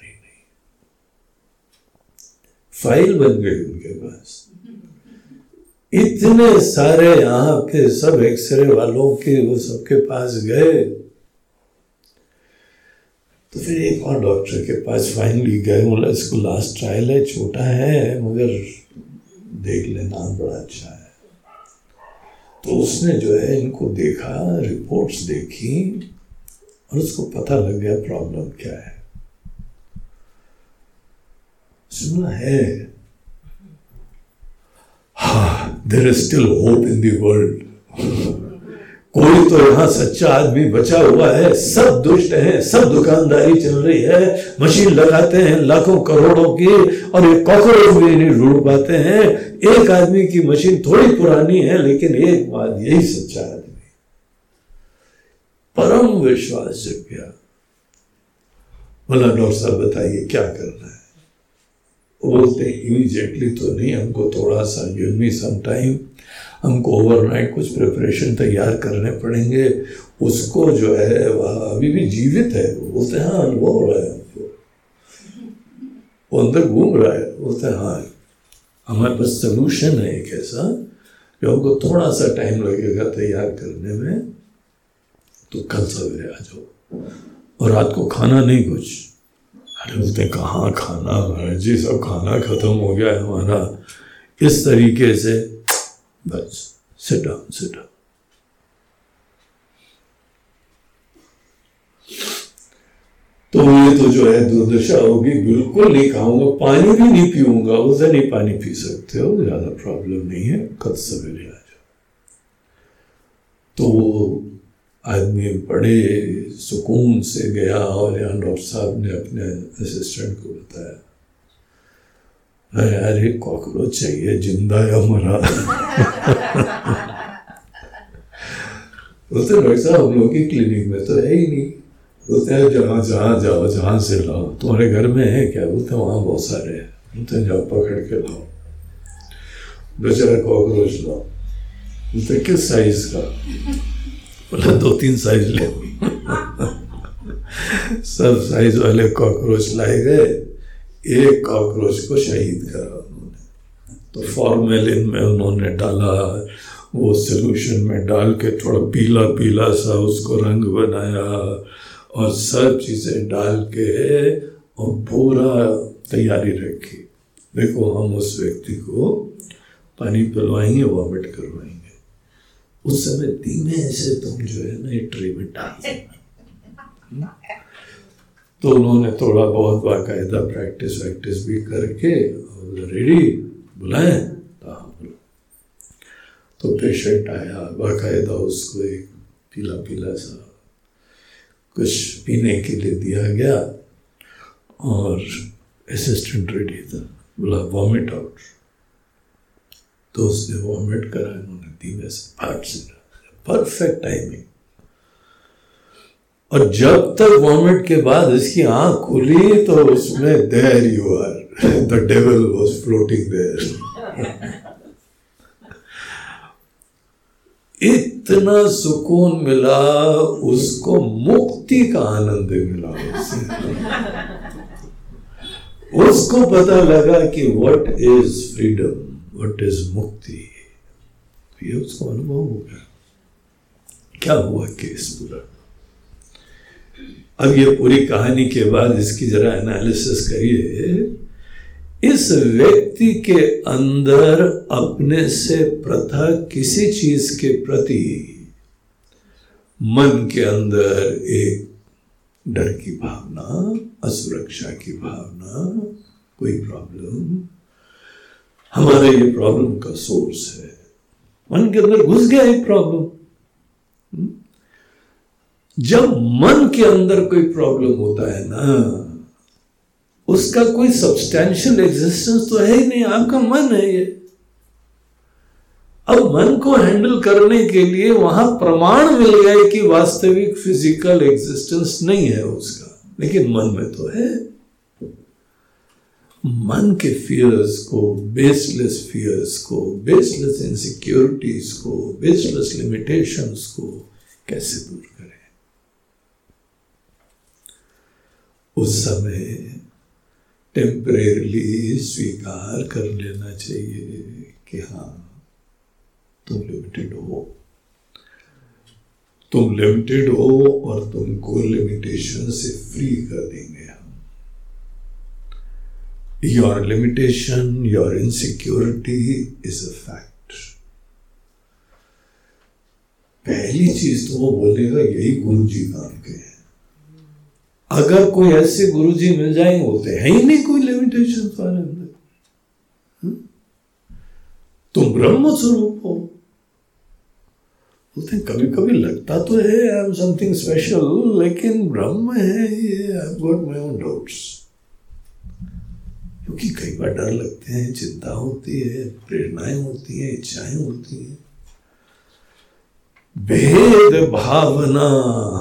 फ़ाइल बन गई उनके पास। इतने सारे यहाँ के सब एक्सरे वालों के वो सबके पास गए। तो फिर एक और डॉक्टर के पास फाइनली गए। बोला, इसको लास्ट ट्रायल है, छोटा है, मगर देख लेना, बड़ा अच्छा है। तो उसने जो है इनको देखा रिपोर्ट्स देखी, और उसको पता लग गया प्रॉब्लम क्या है। सुना है। हा there is still hope in the world कोई तो यहाँ सच्चा आदमी बचा हुआ है, सब दुष्ट है, सब दुकानदारी चल रही है, मशीन लगाते हैं लाखों करोड़ों की और ये कॉकरोच भी नहीं ढूंढ पाते हैं। एक आदमी की मशीन थोड़ी पुरानी है, लेकिन एक बात यही सच्चा आदमी। परम विश्वास जग गया बोला डॉक्टर साहब, बताइए, क्या करना है? बोलते इमीजिएटली तो नहीं, हमको थोड़ा सा गिव मी सम टाइम हमको ओवरनाइट कुछ प्रिपरेशन तैयार करने पड़ेंगे। उसको जो है, वह अभी भी जीवित है बोलते हैं हाँ अनुभव हो रहा है हमको। वो अंदर घूम रहा है बोलते हैं हाँ हमारे पास सोल्यूशन है एक ऐसा, जो हमको थोड़ा सा टाइम लगेगा तैयार करने में। तो कल सवेरे आ जाओ। और रात को खाना नहीं कुछ। अरे बोलते कहाँ, खाना है जी सब खाना खत्म हो गया है हमारा। इस तरीके से बस सिट डाउन सिट डाउन तो ये तो जो है दुर्दशा होगी, बिल्कुल नहीं खाऊँगा, पानी भी नहीं पीऊँगा, उसे नहीं पानी पी सकते हो, ज़्यादा प्रॉब्लम नहीं है, कल सवेरे आ जाओ। तो आदमी बड़े सुकून से गया और यहाँ डॉक्टर साहब ने अपने असिस्टेंट को बताया। यार, एक कॉकरोच चाहिए, ज़िंदा या मरा। बोलते डॉक्टर साहब, हम लोग की क्लिनिक में तो है ही नहीं। बोलते हैं जहाँ जहाँ जाओ, जहाँ से लाओ। तुम्हारे घर में है क्या? बोलते हैं वहाँ बहुत सारे हैं। बोलते हैं जाओ, पकड़ के लाओ। बेचारा कॉकरोच लाओ। बोलते, किस साइज़ का? बोला दो तीन साइज़ ले। सब साइज़ वाले कॉकरोच लाए गए। एक कॉकरोच को शहीद करा उन्होंने। तो फॉर्मेलिन में उन्होंने डाला, वो सोल्यूशन में डाल के थोड़ा पीला पीला सा उसको रंग बनाया और सब चीज़ें डाल के और पूरा तैयारी रखी। देखो, हम उस व्यक्ति को पानी पिलवाएँगे वॉमिट करवाएँगे। उस समय धीमे से तुम जो है ना ट्रे में डाल तो उन्होंने थोड़ा बहुत बाकायदा प्रैक्टिस वैक्टिस भी करके रेडी बुलाए तो पेशेंट आया, बाकायदा उसको एक पीला पीला सा कुछ पीने के लिए दिया गया और असिस्टेंट रेडी था। बोला वॉमिट आउट तो उसने वॉमिट करा, इन्होंने धीमे से फाट से। परफेक्ट टाइमिंग और जब तक वॉमिट के बाद इसकी आँख खुली तो उसमें there you are the devil was floating there इतना सुकून मिला, उसको मुक्ति का आनंद मिला उसको पता लगा कि what is freedom what is मुक्ति ये उसको अनुभव हो गया। क्या हुआ केस पूरा? अब ये पूरी कहानी के बाद इसकी जरा एनालिसिस करिए। इस व्यक्ति के अंदर अपने से प्रथा किसी चीज़ के प्रति मन के अंदर एक डर की भावना, असुरक्षा की भावना, कोई प्रॉब्लम हमारे ये प्रॉब्लम का सोर्स है। मन के अंदर घुस गया एक प्रॉब्लम हम्म? जब मन के अंदर कोई प्रॉब्लम होता है ना, उसका कोई सब्सटैंशियल एग्जिस्टेंस तो है ही नहीं, आपका मन है ये। अब मन को हैंडल करने के लिए वहाँ प्रमाण मिल गया कि वास्तविक फ़िज़िकल एग्जिस्टेंस नहीं है उसका। लेकिन मन में तो है। मन के फियर्स को बेसलेस फियर्स को बेसलेस इनसिक्योरिटीज को बेसलेस लिमिटेशंस को कैसे दूर करें? उस समय टेम्परेरली स्वीकार कर लेना चाहिए कि हाँ तुम लिमिटेड हो। तुम लिमिटेड हो और तुमको लिमिटेशन से फ्री कर देंगे। Your limitation your insecurity is a fact पहली चीज़ तो वो बोलेगा यही गुरु जी काम के हैं. अगर कोई ऐसे गुरु जी मिल जाएँगे बोलते है, ही नहीं कोई लिमिटेशन तुम्हारे अंदर? तुम ब्रह्म स्वरूप हो। बोलते कभी कभी लगता तो है आई एम समथिंग स्पेशल लेकिन ब्रह्म है ये I got my own doubts क्योंकि कई बार डर लगते हैं, चिंता होती है, प्रेरणाएँ होती हैं, इच्छाएँ होती हैं। भेद भावना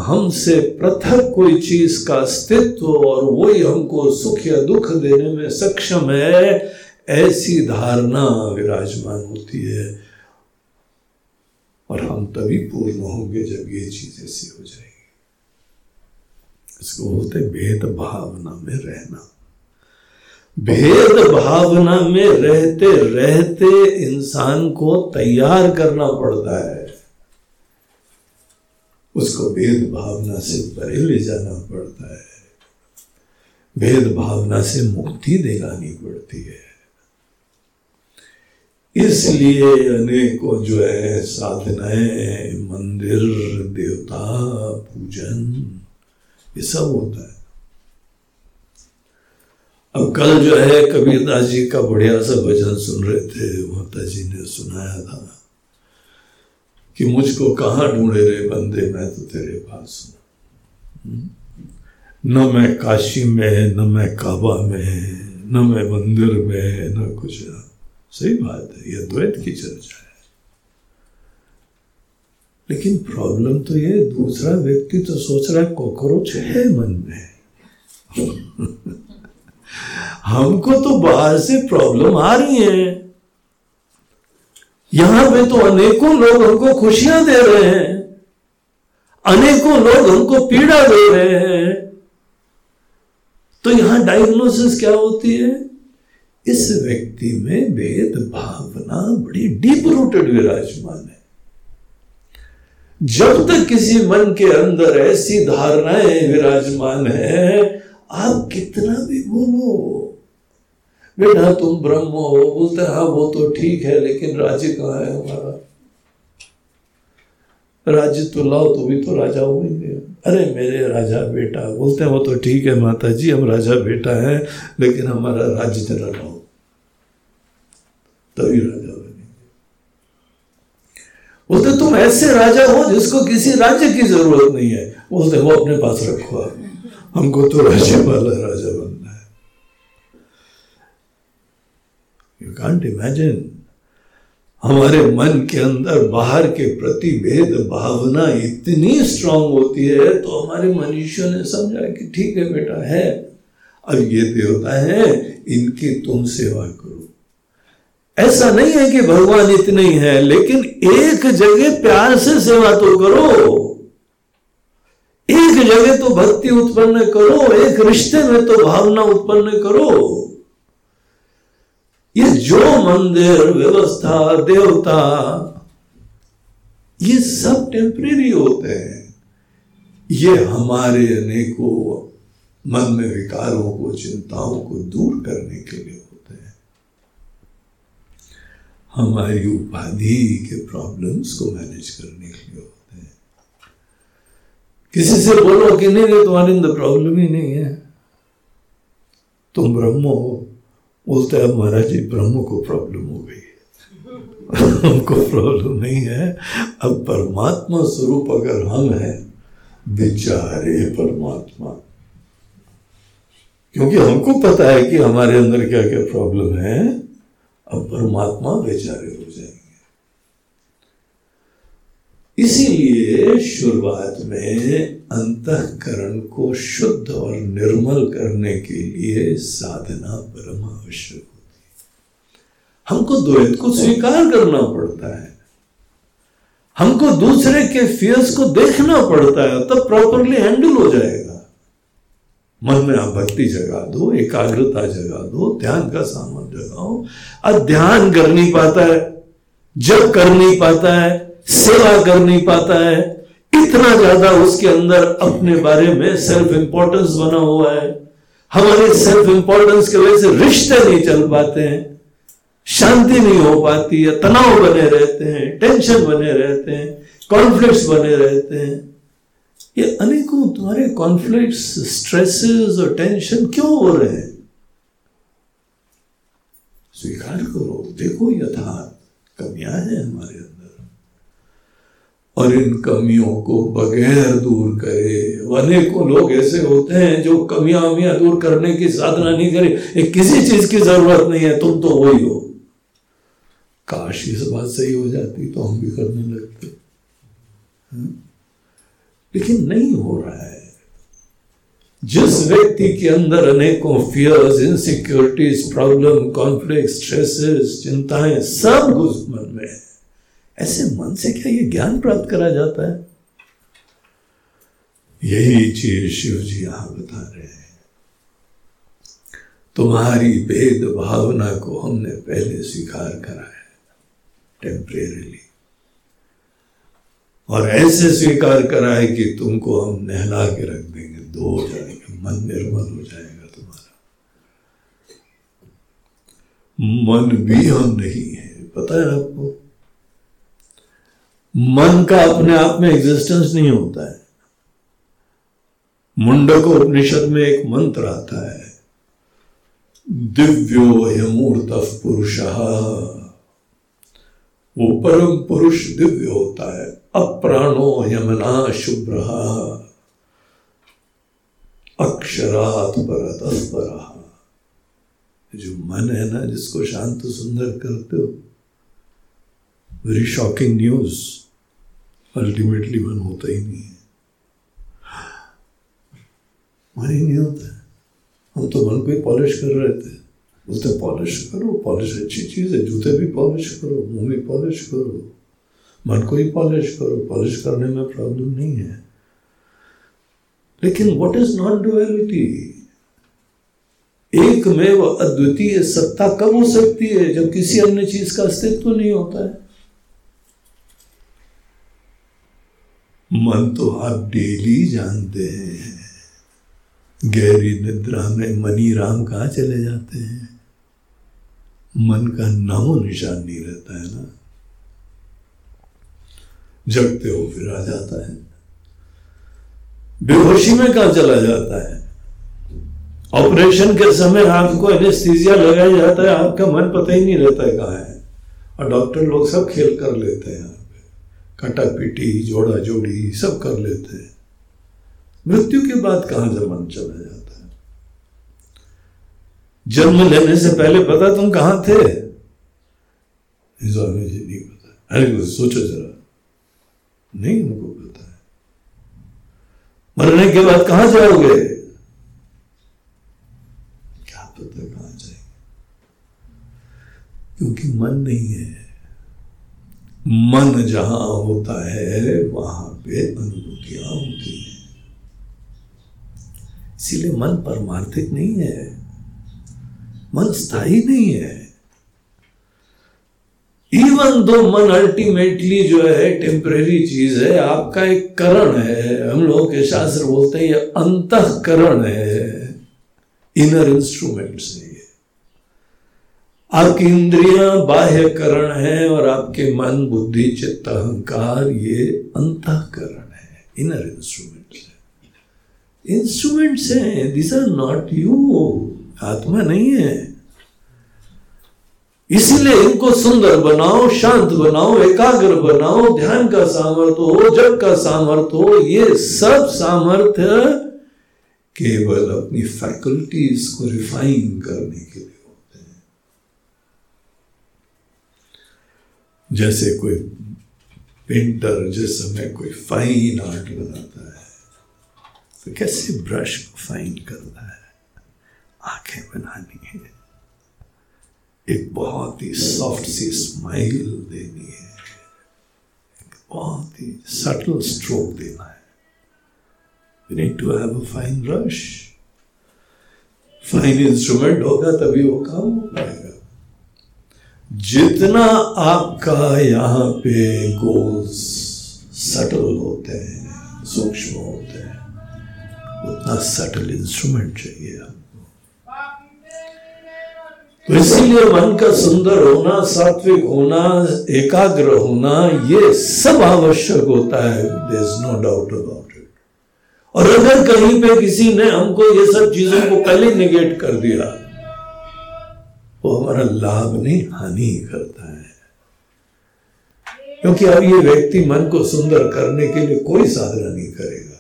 हमसे पृथक कोई चीज़ का अस्तित्व और वही हमको सुख या दुख देने में सक्षम है, ऐसी धारणा विराजमान होती है। और हम तभी पूर्ण होंगे जब ये चीज़ ऐसी हो जाएगी। इसको बोलते भेद भावना में रहना। भेद भावना में रहते रहते इंसान को तैयार करना पड़ता है। उसको भेद भावना से परे ले जाना पड़ता है। भेद भावना से मुक्ति दिलानी पड़ती है। इसलिए अनेकों जो है, साधनाएँ, मंदिर, देवता, पूजन, ये सब होता है। अब कल जो है कबीरदास जी का बढ़िया सा भजन सुन रहे थे, माता जी ने सुनाया था कि मुझको कहाँ ढूंढे रे बंदे, मैं तो तेरे पास हूँ? न मैं काशी में न मैं काबा में न मैं मंदिर में न कुछ सही बात है यह द्वैत की चर्चा है। लेकिन प्रॉब्लम तो ये दूसरा व्यक्ति तो सोच रहा है, कॉकरोच है मन में। हमको तो बाहर से प्रॉब्लम आ रही है। यहाँ पे तो अनेकों लोग हमको खुशियाँ दे रहे हैं। अनेकों लोग हमको पीड़ा दे रहे हैं। तो यहाँ डायग्नोसिस क्या होती है? इस व्यक्ति में वेद भावना बड़ी डीप रूटेड विराजमान है। जब तक किसी मन के अंदर ऐसी धारणाएँ विराजमान है आप कितना भी बोलो। बेटा तुम ब्रह्म हो, बोलते हाँ वो तो ठीक है, लेकिन राज्य कहाँ है हमारा? राज्य तो लाओ तो भी तो राजा होंगे अरे, मेरे राजा बेटा, बोलते हैं वो तो ठीक है माता जी हम राजा बेटा है, लेकिन हमारा राज्य जरा लाओ। तभी राजा बनेंगे। बोलते, तुम ऐसे राजा हो जिसको किसी राज्य की ज़रूरत नहीं है। बोलते, वो अपने पास रखो हमको तो राज्य वाला, राजा बनना है। यू कांट इमेजिन हमारे मन के अंदर बाहर के प्रति भेद भावना इतनी स्ट्रांग होती है तो हमारे मनुष्यों ने समझा कि ठीक है बेटा, है। अब ये देवता है, इनकी तुम सेवा करो। ऐसा नहीं है कि भगवान इतने ही है, लेकिन एक जगह प्यार से सेवा तो करो। एक जगह तो भक्ति उत्पन्न करो, एक रिश्ते में तो भावना उत्पन्न करो। ये जो मंदिर, व्यवस्था, देवता, ये सब टेम्परेरी होते हैं। ये हमारे अनेकों मन में विकारों को, चिंताओं को दूर करने के लिए होते हैं। हमारी उपाधि के प्रॉब्लम्स को मैनेज करने। किसी से बोलो कि नहीं नहीं, तुम्हारे अंदर प्रॉब्लम ही नहीं है। तुम ब्रह्म हो, बोलते हैं, महाराज जी, ब्रह्म को प्रॉब्लम हो गई <laughs> हमको प्रॉब्लम नहीं है। अब परमात्मा स्वरूप अगर हम हैं बेचारे परमात्मा। क्योंकि हमको पता है कि हमारे अंदर क्या क्या प्रॉब्लम है, अब परमात्मा बेचारे हो जाएँगे। इसीलिए शुरुआत में अंतकरण को शुद्ध और निर्मल करने के लिए साधना परम आवश्यक होती है। हमको द्वैत को स्वीकार करना पड़ता है। हमको दूसरे के फियर्स को देखना पड़ता है, तब प्रॉपरली हैंडल हो जाएगा। मन में आप भक्ति जगा दो, एकाग्रता जगा दो, ध्यान का सामर्थ्य जगाओ। अब ध्यान कर नहीं पाता है, जब कर नहीं पाता है सेवा कर नहीं पाता है। इतना ज़्यादा उसके अंदर अपने बारे में सेल्फ इंपॉर्टेंस बना हुआ है। हमारे सेल्फ इंपॉर्टेंस की वजह से रिश्ते नहीं चल पाते हैं। शांति नहीं हो पाती है। तनाव बने रहते हैं। टेंशन बने रहते हैं। कॉन्फ्लिक्ट बने रहते हैं। ये अनेकों तुम्हारे कॉन्फ्लिक्ट स्ट्रेसेस और टेंशन क्यों हो रहे हैं? स्वीकार करो। देखो यथार्थ कमियाँ हैं हमारे और इन कमियों को बगैर दूर करे। अनेकों लोग ऐसे होते हैं जो कमियाँ अमियाँ दूर करने की साधना नहीं करे। एक किसी चीज़ की ज़रूरत नहीं है, तुम तो वही हो। काश इस बात सही हो जाती तो हम भी करने लगते। हाँ? लेकिन नहीं हो रहा है। जिस व्यक्ति के अंदर अनेकों fears insecurities problem conflict stresses चिंताएँ, सब घुस मन में है। ऐसे मन से क्या ये ज्ञान प्राप्त करा जाता है? यही चीज़ शिव जी यहाँ बता रहे हैं। तुम्हारी भेद भावना को हमने पहले स्वीकार करा है टेम्परेली और ऐसे स्वीकार करा है कि तुमको हम नहला के रख देंगे, दो हो जाएँगे, मन निर्मल हो जाएगा तुम्हारा। मन भी हम नहीं है, पता है आपको? मन का अपने आप में एग्जिस्टेंस नहीं होता है। मुंडक उपनिषद में एक मंत्र आता है। दिव्यो यमूर्त पुरुष। वो परम पुरुष दिव्य होता है, अप्राणो यमना शुभ्र। अक्षरात पर। जो मन है ना, जिसको शांत सुंदर करते हो वेरी शॉकिंग न्यूज़ अल्टीमेटली मन होता ही नहीं है। मन ही नहीं होता हम तो मन को ही पॉलिश कर रहे थे। बोलते, पॉलिश करो, पॉलिश अच्छी चीज़ है, जूते भी पॉलिश करो, मुँह भी पॉलिश करो, मन को ही पॉलिश करो, पॉलिश करने में प्रॉब्लम नहीं है। लेकिन व्हाट इज़ नॉट डुअलिटी एक में वो अद्वितीय सत्ता कब हो सकती है जब किसी अन्य चीज़ का अस्तित्व नहीं होता है? मन तो आप डेली जानते हैं। गहरी निद्रा में मनी राम कहा चले जाते हैं? मन का नामो निशान नहीं रहता है ना? जगते हो फिर आ जाता है। बेहोशी में कहा चला जाता है? ऑपरेशन के समय आपको एनेस्थीजिया लगाया जाता है, आपका मन पता ही नहीं रहता है कहा है। और डॉक्टर लोग सब खेल कर लेते हैं। कटा पीटी जोड़ा जोड़ी सब कर लेते हैं। मृत्यु के बाद कहाँ जमान चला जाता है? जन्म लेने से पहले पता तुम कहाँ थे? नहीं पता। अरे सोचो जरा। नहीं उनको पता है। मरने के बाद कहाँ जाओगे? क्या पता कहाँ जाएँगे। क्योंकि मन नहीं है। मन जहाँ होता है, वहाँ पे अनुभूतियाँ होती हैं। इसीलिए मन परमार्थिक नहीं है। मन स्थायी नहीं है। इवन दो मन अल्टीमेटली जो है टेम्परेरी चीज़ है, आपका एक करण है। हम लोगों के शास्त्र बोलते हैं, ये अंतकरण है। इनर इंस्ट्रूमेंट्स है। ये आपकी इंद्रियाँ बाह्य करण है और आपके मन, बुद्धि, चित्त, अहंकार, ये अंतकरण है। इनर इंस्ट्रूमेंट्स है। इंस्ट्रूमेंट्स हैं। दिस आर नॉट यू आत्मा नहीं है। इसीलिए इनको सुंदर बनाओ, शांत बनाओ, एकाग्र बनाओ, ध्यान का सामर्थ्य हो जग का सामर्थ्य हो, ये सब सामर्थ्य केवल अपनी फैकल्टीज को रिफाइन करने के लिए होते हैं जैसे कोई पेंटर जिस समय कोई फाइन आर्ट बनाता है तो कैसे ब्रश को फाइन करता है? आँखें बनानी है। एक बहुत ही सॉफ्ट सी स्माइल देनी है। बहुत ही सटल स्ट्रोक देना है। We need to have a fine brush fine instrument होगा तभी वो काम हो पाएगा जितना आपका यहाँ पे गोल्स सटल होते हैं, सूक्ष्म होते हैं, उतना सटल इंस्ट्रूमेंट चाहिए आपको। तो इसीलिए मन का सुंदर होना, सात्विक होना, एकाग्र होना, ये सब आवश्यक होता है। There is no doubt about it और अगर कहीं पे किसी ने हमको ये सब चीज़ों को पहले निगेट कर दिया वो हमारा लाभ नहीं, हानि करता है। क्योंकि अब ये व्यक्ति मन को सुंदर करने के लिए कोई साधना नहीं करेगा।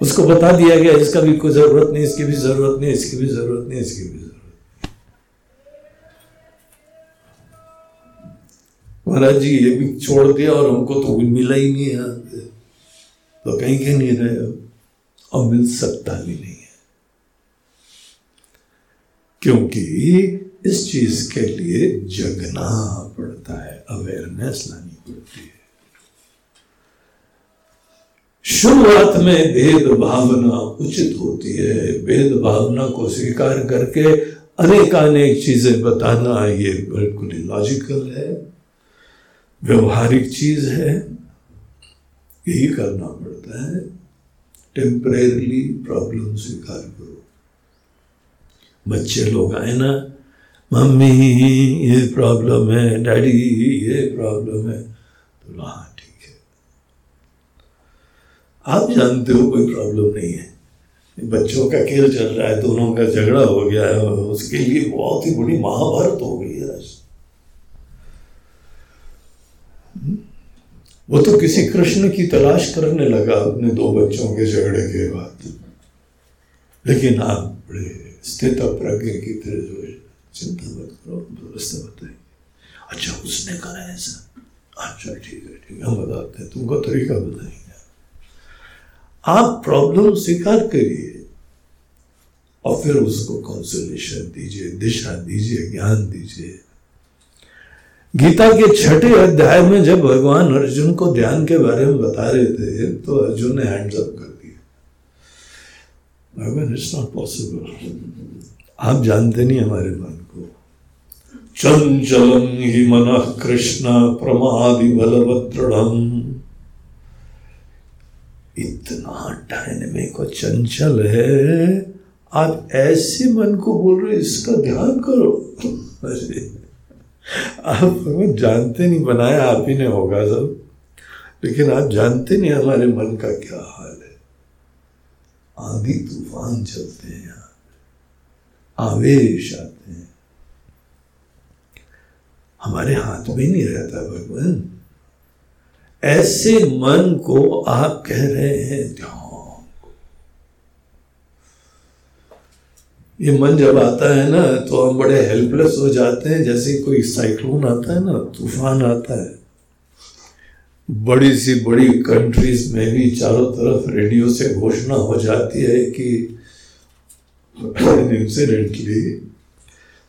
उसको बता दिया गया, इसका भी कोई ज़रूरत नहीं, इसकी भी ज़रूरत नहीं, इसकी भी ज़रूरत नहीं, इसकी भी ज़रूरत महाराज जी, ये भी छोड़ दिया और हमको तो मिला ही नहीं है तो कहीं के नहीं रहे और मिल सकता भी नहीं। क्योंकि इस चीज़ के लिए जगना पड़ता है अवेयरनेस लानी पड़ती है। शुरुआत में भेद भावना उचित होती है। भेद भावना को स्वीकार करके अनेक अनेक चीज़ें बताना ये बिल्कुल लॉजिकल है। व्यवहारिक चीज़ है। यही करना पड़ता है। टेम्परेरली प्रॉब्लम स्वीकार करो बच्चे लोग आए ना, मम्मी, ये प्रॉब्लम है, डैडी, ये प्रॉब्लम है। तो हाँ ठीक है। आप जानते हो कोई प्रॉब्लम नहीं है। बच्चों का खेल चल रहा है, दोनों का झगड़ा हो गया है, उसके लिए बहुत ही बड़ी महाभारत हो गई है वो तो किसी कृष्ण की तलाश करने लगा अपने दो बच्चों के झगड़े के बाद। लेकिन आप बड़े स्थित प्रज्ञ की जो चिंता मत करो व्यवस्था बताएँगे अच्छा उसने कहा ऐसा। अच्छा ठीक है ठीक है, हम बताते हैं। तुमको तरीका बताएँगे। आप प्रॉब्लम स्वीकार करिए और फिर उसको कॉन्सोलेशन दीजिए, दिशा दीजिए, ज्ञान दीजिए। गीता के छठे अध्याय में जब भगवान अर्जुन को ध्यान के बारे में बता रहे थे तो अर्जुन ने हैंड्स अप कर भगवान इट्स नॉट पॉसिबल आप जानते नहीं हमारे मन को। चंचलम ही मन कृष्ण प्रमादि बलवत्म इतना डायनेमिक और चंचल है। आप ऐसे मन को बोल रहे इसका ध्यान करो। अरे, आप जानते नहीं, बनाया आप ही ने होगा सब। लेकिन आप जानते नहीं हमारे मन का क्या हाल। आंधी तूफ़ान चलते हैं यहाँ आवेश आते हैं। हमारे हाथ में नहीं रहता भगवान। ऐसे मन को आप कह रहे हैं, ध्यान ये मन जब आता है ना तो हम बड़े हेल्पलेस हो जाते हैं, जैसे कोई साइक्लोन आता है ना, तूफ़ान आता है। बड़ी सी बड़ी कंट्रीज़ में भी चारों तरफ़ रेडियो से घोषणा हो जाती है कि इंसिडेंटली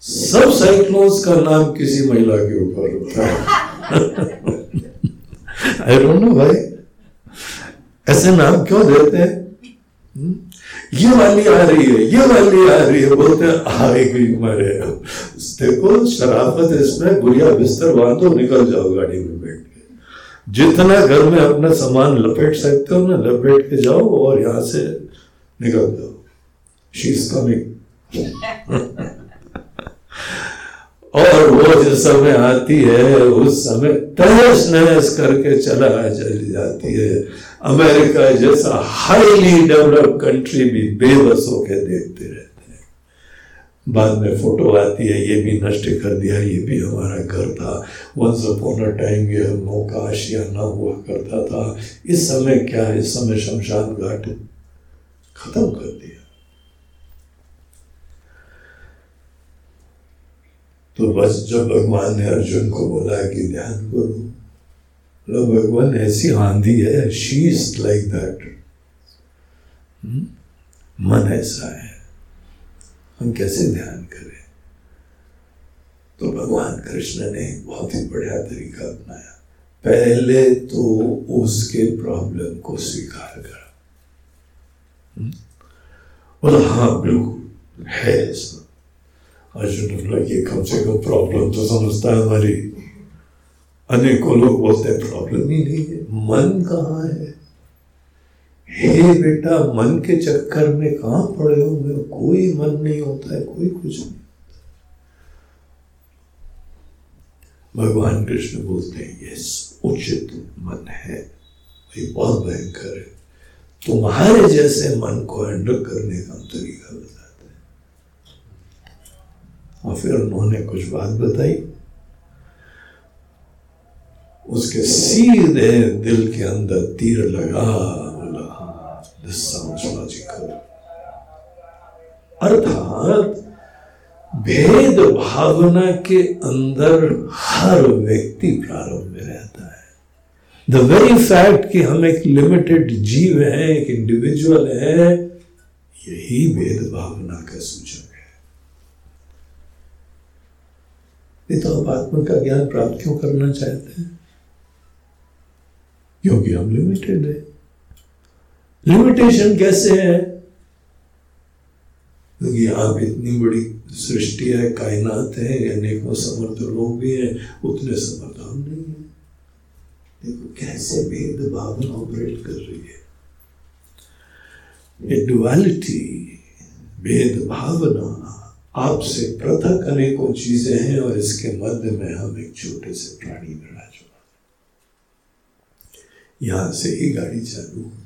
सब साइक्लोन्स का नाम किसी महिला के ऊपर होता है। आई डोंट नो भाई ऐसे नाम क्यों देते हैं? हम्म? ये वाली आ रही है, ये वाली आ रही है, बोलते हैं आएगी मरे देखो, शराफत इसमें बुढ़िया बिस्तर बांधो, निकल जाओ गाड़ी में बैठ जितना घर में अपना सामान लपेट सकते हो ना, लपेट के जाओ और यहाँ से निकल जाओ। शी इज़ कमिंग और वो जिस समय आती है, उस समय तहस नहस करके चला चली जाती है। अमेरिका जैसा हाईली डेवलप कंट्री भी बेबस होकर देखते रहते हैं बाद में फ़ोटो आती है, ये भी नष्ट कर दिया, ये भी हमारा घर था। वंस अपॉन अ टाइम ये हम का आशियाना हुआ करता था। इस समय क्या है? इस समय शमशान घाट खत्म कर दिया। तो बस जब भगवान ने अर्जुन को बोला कि ध्यान करो लो भगवान ऐसी आंधी है शी इज़ लाइक दैट मन ऐसा है। हम कैसे ध्यान करें? तो भगवान कृष्ण ने बहुत ही बढ़िया तरीका अपनाया। पहले तो उसके प्रॉब्लम को स्वीकार करा। हम्म? बोला हाँ बिल्कुल, है अर्जुन बोला, ये कम से कम प्रॉब्लम तो समझता है हमारी। अनेकों लोग बोलते हैं प्रॉब्लम ही नहीं है, मन कहाँ है? हे बेटा, मन के चक्कर में कहा पड़े हो? मैं कोई मन नहीं होता है, कोई कुछ नहीं भगवान कृष्ण बोलते हैं ये उचित मन है। ये बहुत भयंकर है। तुम्हारे जैसे मन को हैंडल करने का तरीका बता और फिर उन्होंने कुछ बात बताई। उसके सीधे दिल के अंदर तीर लगा। लॉजिकल अर्थात भेद भावना के अंदर हर व्यक्ति प्रारंभ में रहता है। द वेरी फैक्ट कि हम एक लिमिटेड जीव हैं, एक इंडिविजुअल है, यही भेद भावना का सूचक नहीं तो आप आत्मा का ज्ञान प्राप्त क्यों करना चाहते हैं? क्योंकि हम लिमिटेड है। लिमिटेशन कैसे है? क्योंकि आप इतनी बड़ी सृष्टि है, कायनात है, अनेकों समर्थ लोग भी हैं, उतने समर्थ हम नहीं है। देखो, कैसे भेद भावना ऑपरेट कर रही है? ये डुअलिटी भेद भावना आपसे पृथक अनेकों चीज़ें हैं और इसके मध्य में हम एक छोटे से प्राणी में राजवा यहाँ से ही गाड़ी चालू है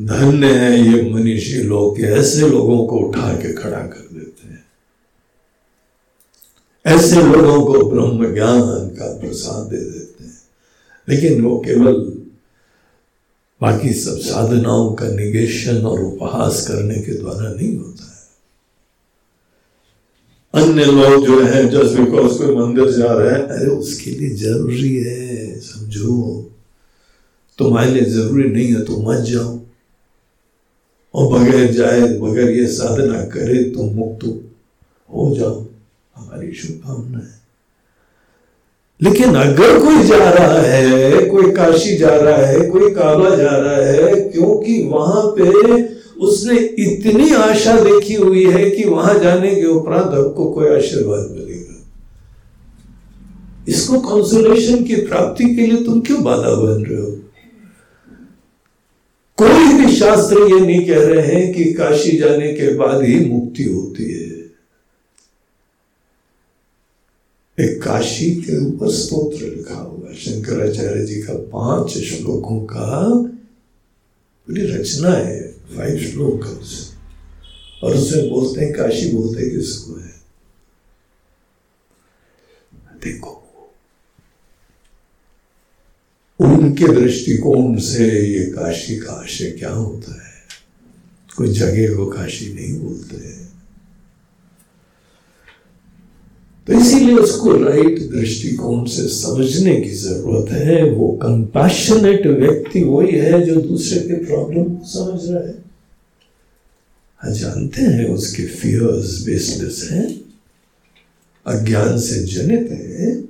धन्य है ये मनीषी लोग के ऐसे लोगों को उठा के खड़ा कर देते हैं। ऐसे लोगों को ब्रह्म ज्ञान का प्रसाद दे देते हैं। लेकिन वो केवल बाकी सब साधनाओं का निगेशन और उपहास करने के द्वारा नहीं होता है। अन्य लोग जो है, जस्ट बिकॉज़ कोई मंदिर जा रहे हैं, अरे उसके लिए ज़रूरी है, समझो। तुम्हारे लिए ज़रूरी नहीं है तो मत जाओ। और बगैर जाए, बगैर ये साधना करे तो मुक्त हो जाओ। हमारी शुभकामना है लेकिन अगर कोई जा रहा है, कोई काशी जा रहा है, कोई काबा जा रहा है, क्योंकि वहाँ पे उसने इतनी आशा देखी हुई है कि वहाँ जाने के उपरांत हमको कोई आशीर्वाद मिलेगा। इसको कंसोलेशन की प्राप्ति के लिए तुम क्यों बाधा बन रहे हो? कोई भी शास्त्र ये नहीं कह रहे हैं कि काशी जाने के बाद ही मुक्ति होती है। एक काशी के ऊपर स्तोत्र लिखा हुआ शंकराचार्य जी का पाँच श्लोकों का पूरी रचना है फाइव श्लोकस। और उसमें बोलते हैं, काशी बोलते किसको है? देखो उनके दृष्टिकोण से ये काशी का आशय क्या होता है? कोई जगह को काशी नहीं बोलते हैं। तो इसीलिए उसको राइट दृष्टिकोण से समझने की ज़रूरत है। वो कंपैशनेट व्यक्ति वही है जो दूसरे के प्रॉब्लम को समझ रहा है। हाँ जानते हैं उसके फियर्स बेसलेस हैं। अज्ञान से जनित है।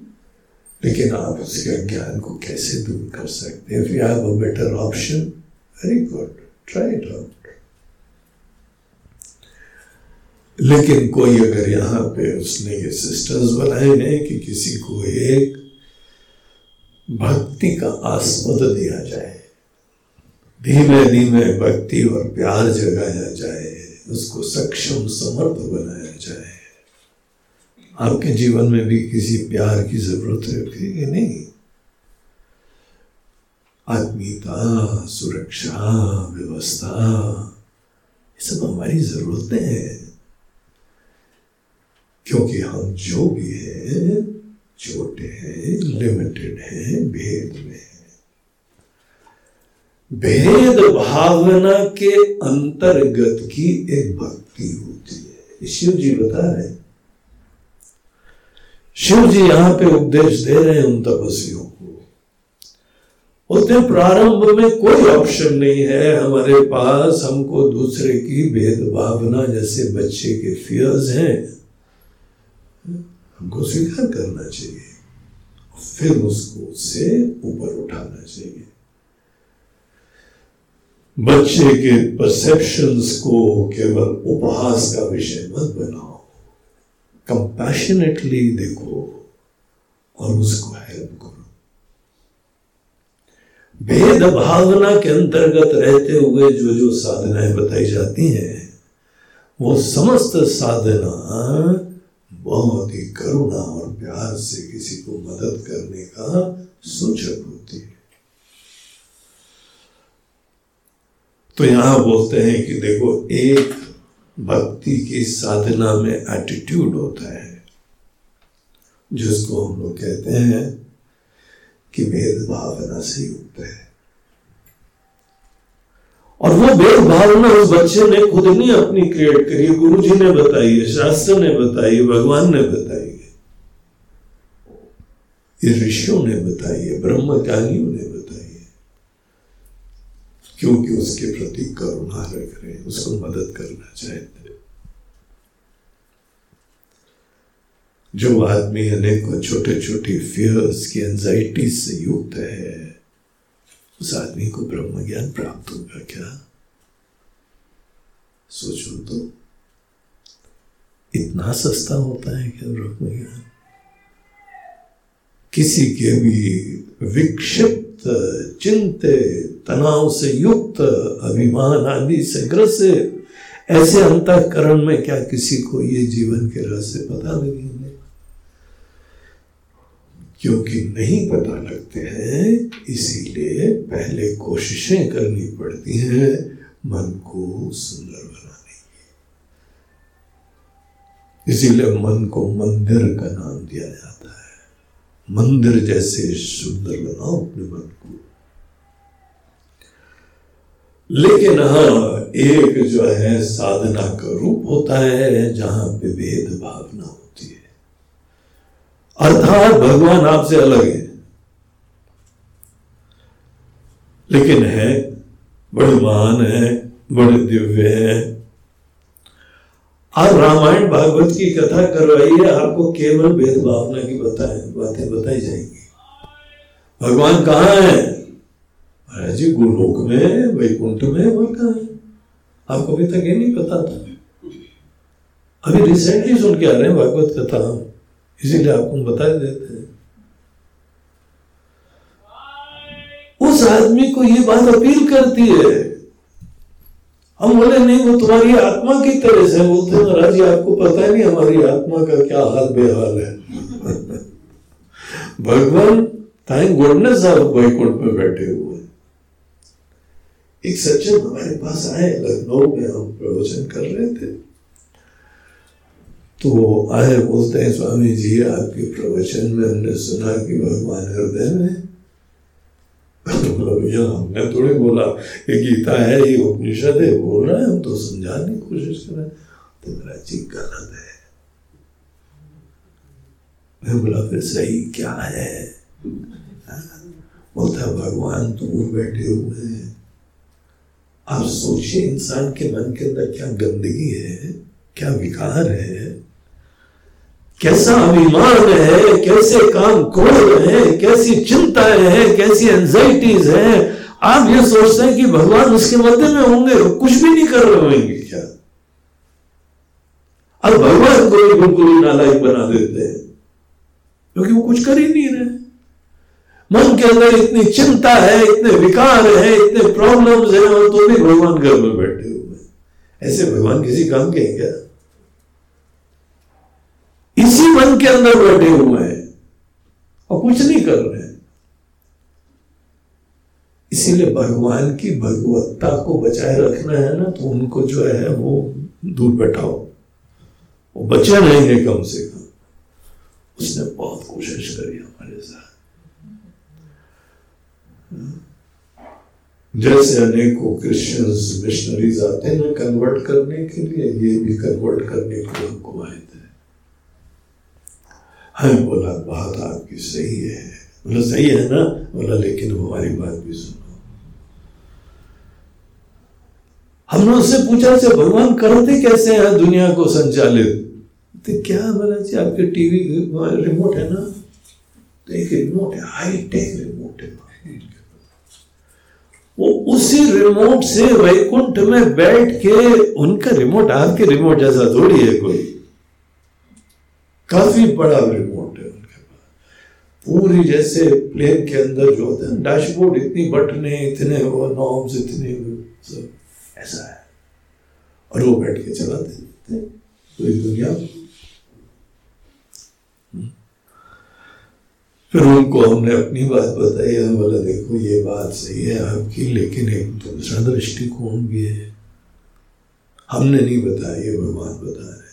लेकिन आप उसके अज्ञान को कैसे दूर कर सकते हैं? If you have a better option very good try it out लेकिन कोई अगर यहाँ पे उसने ये सिस्टर्स बनाए हैं कि किसी को एक भक्ति का आस्पद दिया जाए। धीमे धीमे भक्ति और प्यार जगाया जाए, उसको सक्षम समर्थ बनाया आपके जीवन में भी किसी प्यार की ज़रूरत है? कि नहीं? आत्मीयता, सुरक्षा, व्यवस्था, ये सब हमारी जरूरतें हैं। क्योंकि हम जो भी हैं, छोटे हैं लिमिटेड हैं, भेद में भेद भावना के अंतर्गत की एक भक्ति होती है। शिव जी बता रहे शिव जी यहाँ पे उपदेश दे रहे हैं उन तपस्वियों को। बोलते प्रारंभ में कोई ऑप्शन नहीं है, हमारे पास हमको दूसरे की भेद भावना जैसे बच्चे के फियर्स हैं। हमको स्वीकार करना चाहिए फिर उसको उससे ऊपर उठाना चाहिए। बच्चे के परसेप्शंस को केवल उपहास का विषय मत बनाओ। कंपैशनेटली देखो और उसको हेल्प करो। भेद भावना के अंतर्गत रहते हुए जो जो साधनाएँ बताई जाती हैं, वो समस्त साधना बहुत ही करुणा और प्यार से किसी को मदद करने का सूचक होती है। तो यहाँ बोलते हैं कि देखो, एक भक्ति की साधना में एटीट्यूड होता है, जिसको हम लोग कहते हैं कि भेद भावना से युक्त है। और वो भेदभाव ना उस बच्चे ने खुद नहीं अपनी क्रिएट करी, गुरु जी ने बताई है शास्त्र ने बताई, भगवान ने बताई। है ये ऋषियों ने बताई है ब्रह्म ज्ञानियों ने क्योंकि उसके प्रति करुणा रख रहे उसको मदद करना चाहते जो आदमी अनेकों छोटे छोटे फियर्स की एंजाइटी से युक्त है, उस आदमी को ब्रह्म ज्ञान प्राप्त होगा क्या? सोचो तो इतना सस्ता होता है क्या ब्रह्म ज्ञान किसी के भी विक्षिप्त चिंतित, तनाव से युक्त, अभिमान आदि से ग्रसित, ऐसे अंतकरण में क्या किसी को ये जीवन के रहस्य पता लगेंगे क्योंकि नहीं पता लगते हैं, इसीलिए पहले कोशिशें करनी पड़ती हैं, मन को सुंदर बनाने की। इसीलिए मन को मंदिर का नाम दिया जाता है। मंदिर जैसे सुंदर बनाओ अपने मन को। लेकिन हाँ एक जो है साधना का रूप होता है जहाँ पे भेद भावना होती है। अर्थात भगवान आपसे अलग है। लेकिन है, बड़े महान है, बड़े दिव्य है आप रामायण भागवत की कथा करवाइए आपको केवल भेद भावना की बताए बातें बताई जाएँगी। भगवान कहाँ है? महाराज जी गुलोक में वैकुंठ में वह कहा है? आपको अभी तक ये नहीं पता था। अभी रिसेंटली सुन के आ रहे हैं भागवत कथा। इसीलिए आपको बता देते हैं। उस आदमी को ये बात अपील करती है हम बोले नहीं, वो तुम्हारी आत्मा की तरह से बोलते महाराज जी आपको पता है नहीं हमारी आत्मा का क्या हाल बेहाल है। <laughs> भगवान थैंक गुडनेस आप वैकुंठ में बैठे हुए एक सज्जन हमारे पास आए, लखनऊ में हम प्रवचन कर रहे थे। तो आए, बोलते हैं, स्वामी जी, आपके प्रवचन में हमने सुना कि भगवान हृदय में भैया हमने थोड़ी बोला, ये गीता है, ये उपनिषद है, बोल रहे हैं हम तो समझाने की कोशिश कर रहे हैं। तो मेरा जी गलत है। मैं बोला, फिर सही क्या है? बोलता भगवान दूर बैठे हुए हैं। आप सोचिए, इंसान के मन के अंदर क्या गंदगी है, क्या विकार है कैसा अभिमान है, कैसे काम क्रोध है, कैसी चिंताएँ हैं, कैसी एंजाइटीज हैं। आप ये सोचते हैं कि भगवान उसके मध्य में होंगे कुछ भी नहीं कर रहे होंगे क्या? अब भगवान को भी बिल्कुल नालायक बना देते हैं, क्योंकि वो कुछ कर ही नहीं रहे। मन के अंदर इतनी चिंता है, इतने विकार है, इतने प्रॉब्लम्स हैं, और तो भी भगवान घर में बैठे हुए ऐसे भगवान किसी काम के हैं क्या? इसी मन के अंदर बैठे हुए हैं और कुछ नहीं कर रहे इसीलिए भगवान की भगवत्ता को बचाए रखना है ना तो उनको जो है वो दूर बैठाओ। वो बचे रहेंगे कम से कम। उसने बहुत कोशिश करी हमारे साथ। जैसे अनेकों क्रिश्चियंस मिशनरीज आते हैं ना कन्वर्ट करने के लिए, ये भी कन्वर्ट करने के लिए हमको आए हमें बोला, बात आपकी सही है। बोला, सही है ना? बोला, लेकिन हमारी बात भी सुनो। हमने उससे पूछा से भगवान करते कैसे हैं दुनिया को संचालित? तो क्या बोला जी, आपके टीवी रिमोट है ना? तो एक रिमोट है हाई टेक रिमोट है। वो उसी रिमोट से वैकुंठ में बैठ के, उनका रिमोट, आपके रिमोट जैसा थोड़ी है कोई। काफ़ी बड़ा रिमोट है उनके पास। पूरी जैसे प्लेन के अंदर जो होता है डैशबोर्ड इतनी बटने, इतने वो नॉब्स इतने सब ऐसा है। और वो बैठ के चलाते थे पूरी दुनिया फिर उनको हमने अपनी बात बताई, हम बोला, देखो, ये बात सही है आपकी, लेकिन एक दूसरा दृष्टिकोण भी है। हमने नहीं बताया, ये भगवान बता रहे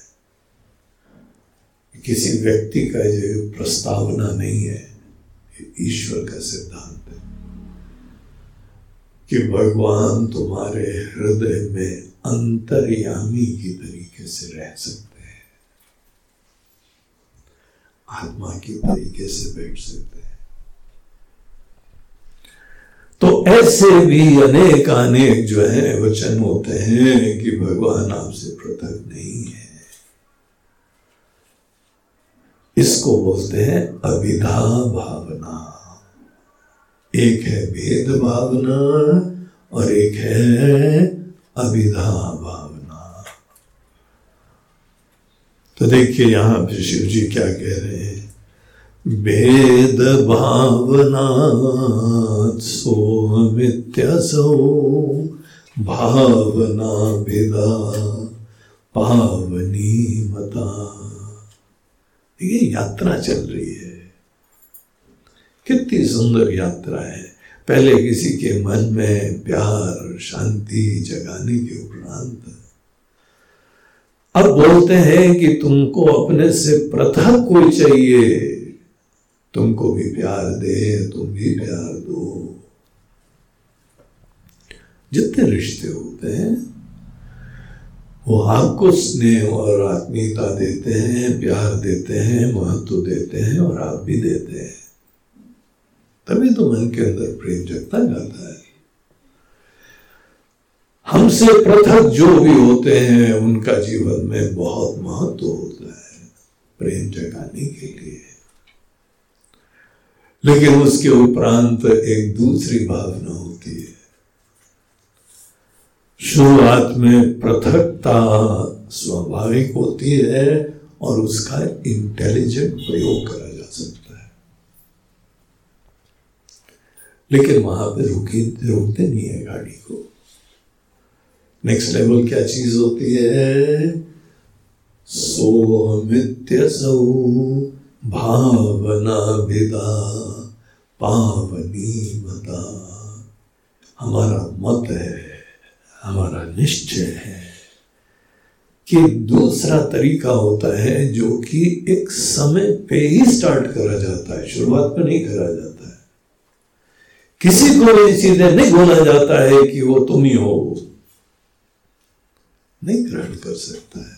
किसी व्यक्ति का जो प्रस्तावना नहीं है, ईश्वर का सिद्धांत है कि भगवान तुम्हारे हृदय में अंतर्यामी की तरीके से रह सकते हैं। आत्मा की तरीके से बैठ सकते हैं। तो ऐसे भी अनेक अनेक जो है वचन होते हैं कि भगवान आपसे पृथक नहीं है। इसको बोलते हैं अविधा भावना। एक है भेद भावना और एक है अविधा भावना। तो देखिए यहाँ पे शिव जी क्या कह रहे हैं। भेद भावना सोमित्यसो भावना भेदा, पावनी ये यात्रा चल रही है। कितनी सुंदर यात्रा है। पहले किसी के मन में प्यार, शांति जगाने के उपरांत। अब बोलते हैं कि तुमको अपने से पृथक कोई चाहिए। तुमको भी प्यार दे, तुम भी प्यार दो। जितने रिश्ते होते हैं वो आपको स्नेह और आत्मीयता देते हैं, प्यार देते हैं, महत्व देते हैं और आप भी देते हैं। तभी तो मन के अंदर प्रेम जगता जाता है। हमसे पृथक जो भी होते हैं, उनका जीवन में बहुत महत्व होता है प्रेम जगाने के लिए। लेकिन उसके उपरांत एक दूसरी भावना होती शुरुआत में पृथकता स्वाभाविक होती है और उसका इंटेलिजेंट प्रयोग करा जा सकता है। लेकिन वहाँ पे रुकी, रोकते नहीं है गाड़ी को। नेक्स्ट लेवल क्या चीज़ होती है? सोमित्य सौ भावना विदा, पावनी मता हमारा मत है हमारा निश्चय है कि दूसरा तरीका होता है जो कि एक समय पे ही स्टार्ट करा जाता है, शुरुआत में नहीं करा जाता है। किसी को भी सीधे नहीं बोला जाता है कि वो तुम ही हो। नहीं ग्रहण कर सकता है।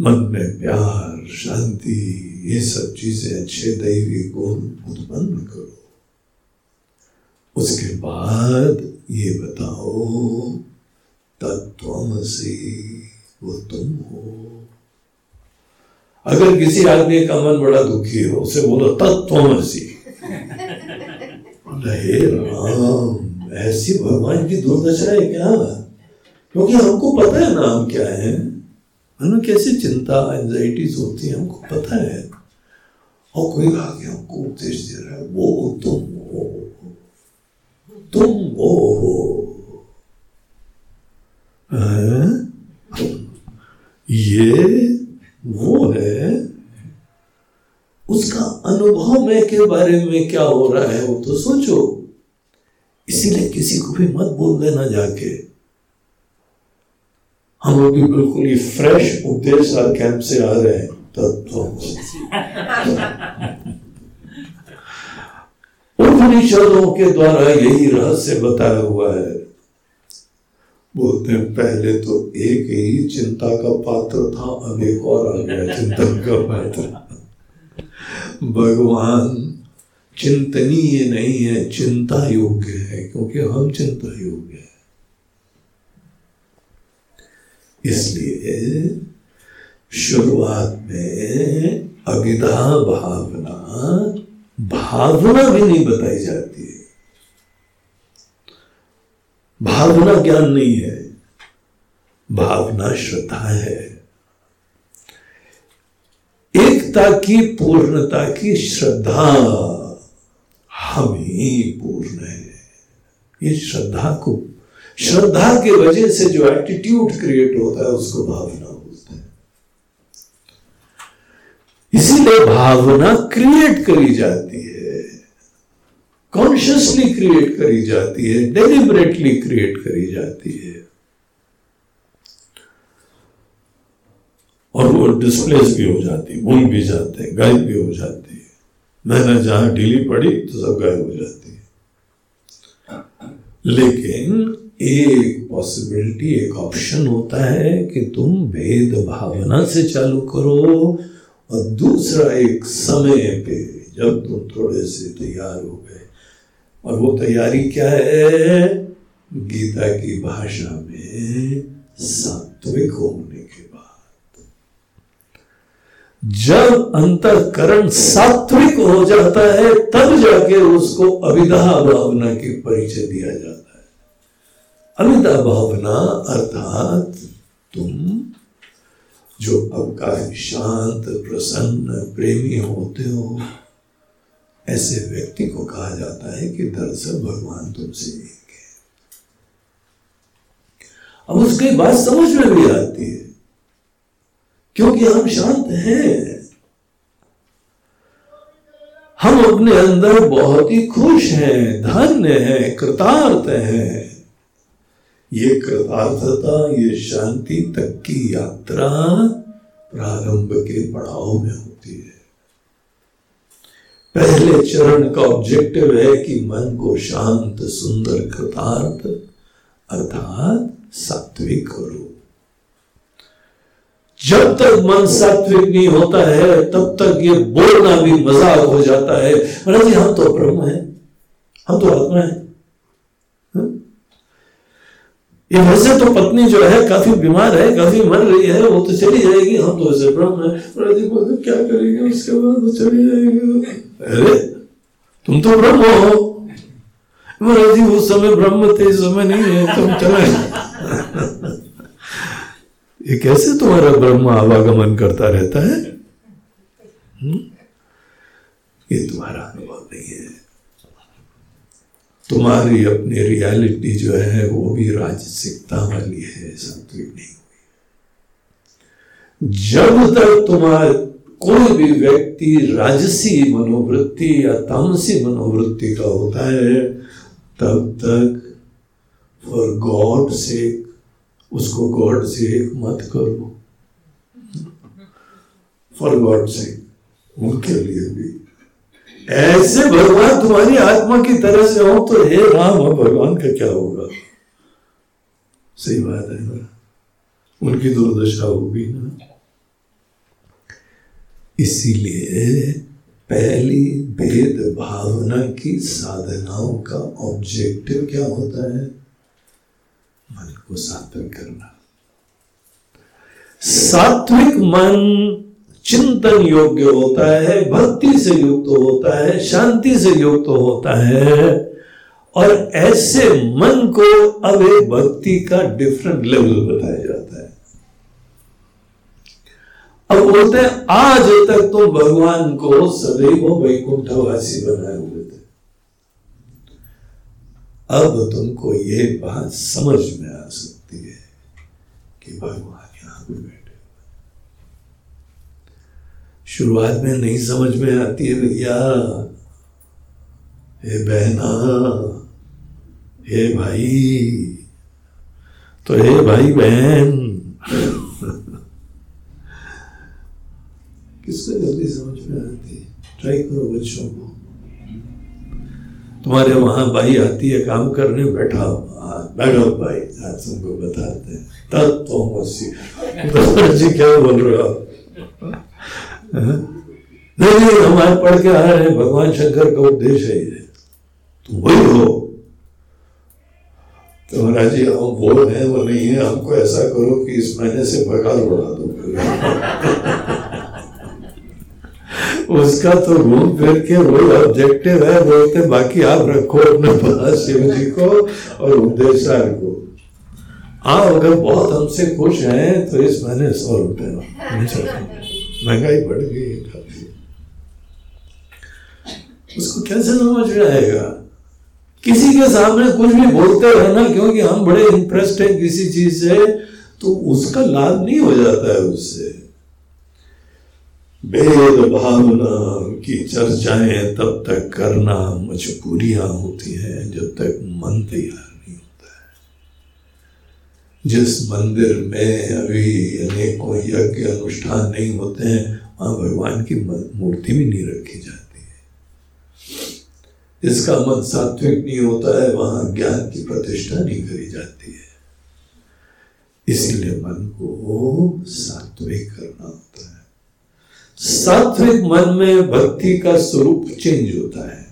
मन में प्यार, शांति, ये सब चीज़ें अच्छे, दैवी गुण उत्पन्न करो। उसके बाद ये बताओ, तत्व से वो तुम हो। अगर किसी आदमी का मन बड़ा दुखी हो, उसे बोलो तत्वमसी हे राम, ऐसी भगवान की दुर्दशा है क्या? क्योंकि हमको पता है नाम क्या है। हमें कैसी चिंता एंजाइटीज होती है, हमको पता है। और कोई आगे हमको उपदेश दे रहा है, वो तुम हो। तुम वो हो? ये वो है। उसका अनुभव में के बारे में क्या हो रहा है वो तो सोचो। इसीलिए किसी को भी मत बोल देना जाके। हम लोग भी बिल्कुल ही फ्रेश उपदेश कैंप से आ रहे हैं। तत्व उपनिषदों के द्वारा यही रहस्य बताया हुआ है। बोलते हैं, पहले तो एक ही चिंता का पात्र था, अब एक और आ गया चिंतन का पात्र। भगवान चिंतनीय नहीं है, चिंता योग्य है, क्योंकि हम चिंता योग्य है। इसलिए शुरुआत में अविधा भावना भावना भी नहीं बताई जाती है। भावना ज्ञान नहीं है, भावना श्रद्धा है। एकता की पूर्णता की श्रद्धा हम ही पूर्ण है। ये श्रद्धा को, श्रद्धा के वजह से जो एटीट्यूड क्रिएट होता है, उसको भावना बोलते हैं इसीलिए भावना क्रिएट करी जाती है। कॉन्शियसली क्रिएट करी जाती है डेलिबरेटली क्रिएट करी जाती है। और वो डिस्प्लेस भी हो जाती है भूल भी जाते हैं गायब भी हो जाती। है मैंने जहाँ ढीली पड़ी तो सब गायब हो जाती। है लेकिन एक पॉसिबिलिटी एक ऑप्शन होता है कि तुम भेद भावना से चालू करो और दूसरा एक समय पे जब तुम थोड़े से तैयार हो गए। और वो तैयारी क्या है? गीता की भाषा में सात्विक होने के बाद। जब अंतकरण सात्विक हो जाता है, तब जाके उसको अविधा भावना के परिचय दिया जाता है। अविधा भावना अर्थात तुम जो अब का शांत प्रसन्न, प्रेमी होते हो, ऐसे व्यक्ति को कहा जाता है कि दरअसल भगवान तुमसे एक है। अब उसकी बात समझ में भी आती है, क्योंकि हम शांत हैं। हम अपने अंदर बहुत ही खुश हैं, धन्य हैं, कृतार्थ हैं। ये कृतार्थता, ये शांति तक की यात्रा प्रारंभ के पड़ाव में होती है। पहले चरण का ऑब्जेक्टिव है कि मन को शांत, सुंदर, कृतार्थ, अर्थात सात्विक करो। जब तक मन सात्विक नहीं होता है, तब तक ये बोलना भी मज़ाक हो जाता है। महाराज जी, हम तो ब्रह्म है। हम तो आत्मा है। ये वैसे तो पत्नी जो है काफ़ी बीमार है, काफ़ी मर रही है, वो तो चली जाएगी, हम तो वैसे ब्रह्म है। क्या करेंगे, उसके बाद वो चली जाएगी। अरे, तुम तो ब्रह्म हो। जी उस समय ब्रह्म थे इस समय नहीं है, तुम चले। ये कैसे तुम्हारा ब्रह्म आवागमन करता रहता है? हुँ? ये तुम्हारा अनुभव नहीं है। तुम्हारी अपनी रियलिटी जो है, वो भी राजसिकता वाली है सात्विक नहीं हुई। जब तक तुम्हारे कोई भी व्यक्ति राजसी मनोवृत्ति या तामसी मनोवृत्ति का होता है, तब तक फॉर गॉड से उसको गॉड से मत करो। फॉर गॉड से उनके लिए भी। ऐसे भगवान तुम्हारी आत्मा की तरह से हो तो हे राम, अब भगवान का क्या होगा? सही बात है ना? उनकी दुर्दशा होगी ना? इसीलिए पहली भेद भावना की साधनाओं का ऑब्जेक्टिव क्या होता है? मन को सात्विक करना। सात्विक मन चिंतन योग्य होता है, भक्ति से युक्त तो होता है, शांति से युक्त तो होता है। और ऐसे मन को अब एक भक्ति का डिफरेंट लेवल बताया जाता है। अब बोलते हैं, आज तक तो भगवान को सदैव वैकुंठवासी बनाए हुए थे। अब तुमको ये बात समझ में आ सकती है कि भगवान यहाँ पे बैठे शुरुआत में नहीं समझ में आती है भैया। हे बहना, हे भाई तो हे भाई बहन। <laughs> किससे जल्दी समझ में आती है? ट्राई करो बच्चों को। तुम्हारे वहाँ भाई आती है, काम करने बैठा बैठो भाई, आज तुमको बताते हैं। तब तो <laughs> जी, क्या बोल रहे हो नहीं नहीं हमारे पढ़ के आ रहे हैं। भगवान शंकर का उपदेश है ये। तुम वही हो। तो महाराज जी हम वो हैं वो नहीं है। हमको ऐसा करो कि इस महीने से पगार बढ़ा दो। <laughs> उसका तो घूम फिर के वही ऑब्जेक्टिव है। बोलते बाकी आप रखो अपने पास शिव जी को और उपदेशार को। हाँ अगर बहुत हमसे खुश हैं तो इस महीने सौ रुपए। <laughs> महँगाई बढ़ गई है काफ़ी उसको कैसे समझ में आएगा? किसी के सामने कुछ भी बोलते रहना क्योंकि हम बड़े इंप्रेस्ड हैं किसी चीज़ से तो उसका लाभ नहीं हो जाता है उससे। भेद भावना की चर्चाएँ तब तक करना मजबूरियाँ होती हैं, जब तक मन तैयार जिस मंदिर में अभी अनेकों यज्ञ अनुष्ठान नहीं होते हैं, वहाँ भगवान की मूर्ति भी नहीं रखी जाती है। जिसका मन सात्विक नहीं होता है, वहाँ ज्ञान की प्रतिष्ठा नहीं करी जाती है। इसीलिए मन को सात्विक करना होता है। सात्विक मन में भक्ति का स्वरूप चेंज होता है।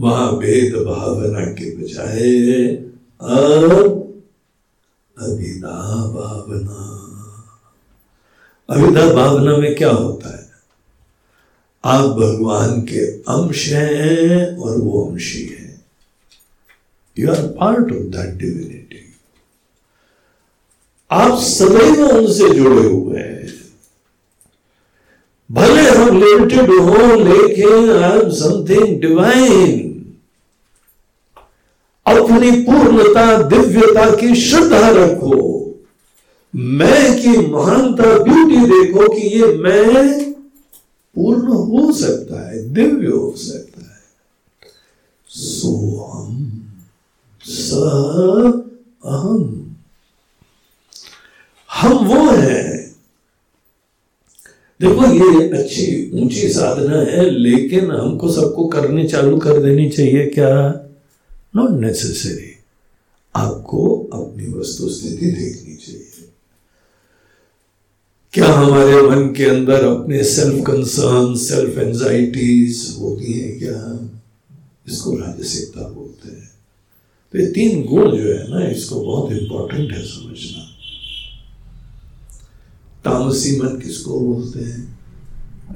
वहाँ भेद भावना के बजाय अविदा भावना अविदा भावना में क्या होता है? आप भगवान के अंश हैं और वो अंशी है। You are part of that divinity आप सदैव उनसे जुड़े हुए हैं। भले हम लिमिटेड हो लेकिन आई एम समथिंग डिवाइन अपनी पूर्णता, दिव्यता की श्रद्धा रखो। मैं की महानता ब्यूटी देखो कि ये मैं पूर्ण हो सकता है, दिव्य हो सकता है। सोहम स अहम हम वो हैं। देखो, ये अच्छी ऊँची साधना है, लेकिन हमको सबको करनी, चालू कर देनी चाहिए, क्या? नॉट नेसेसरी आपको अपनी वस्तु स्थिति देखनी चाहिए। क्या हमारे मन के अंदर अपने सेल्फ कंसर्न सेल्फ एंजाइटीज होती हैं क्या? इसको राजसिकता बोलते हैं। तो ये तीन गुण जो है ना, इसको बहुत इंपॉर्टेंट है समझना। तामसी मन किसको बोलते हैं?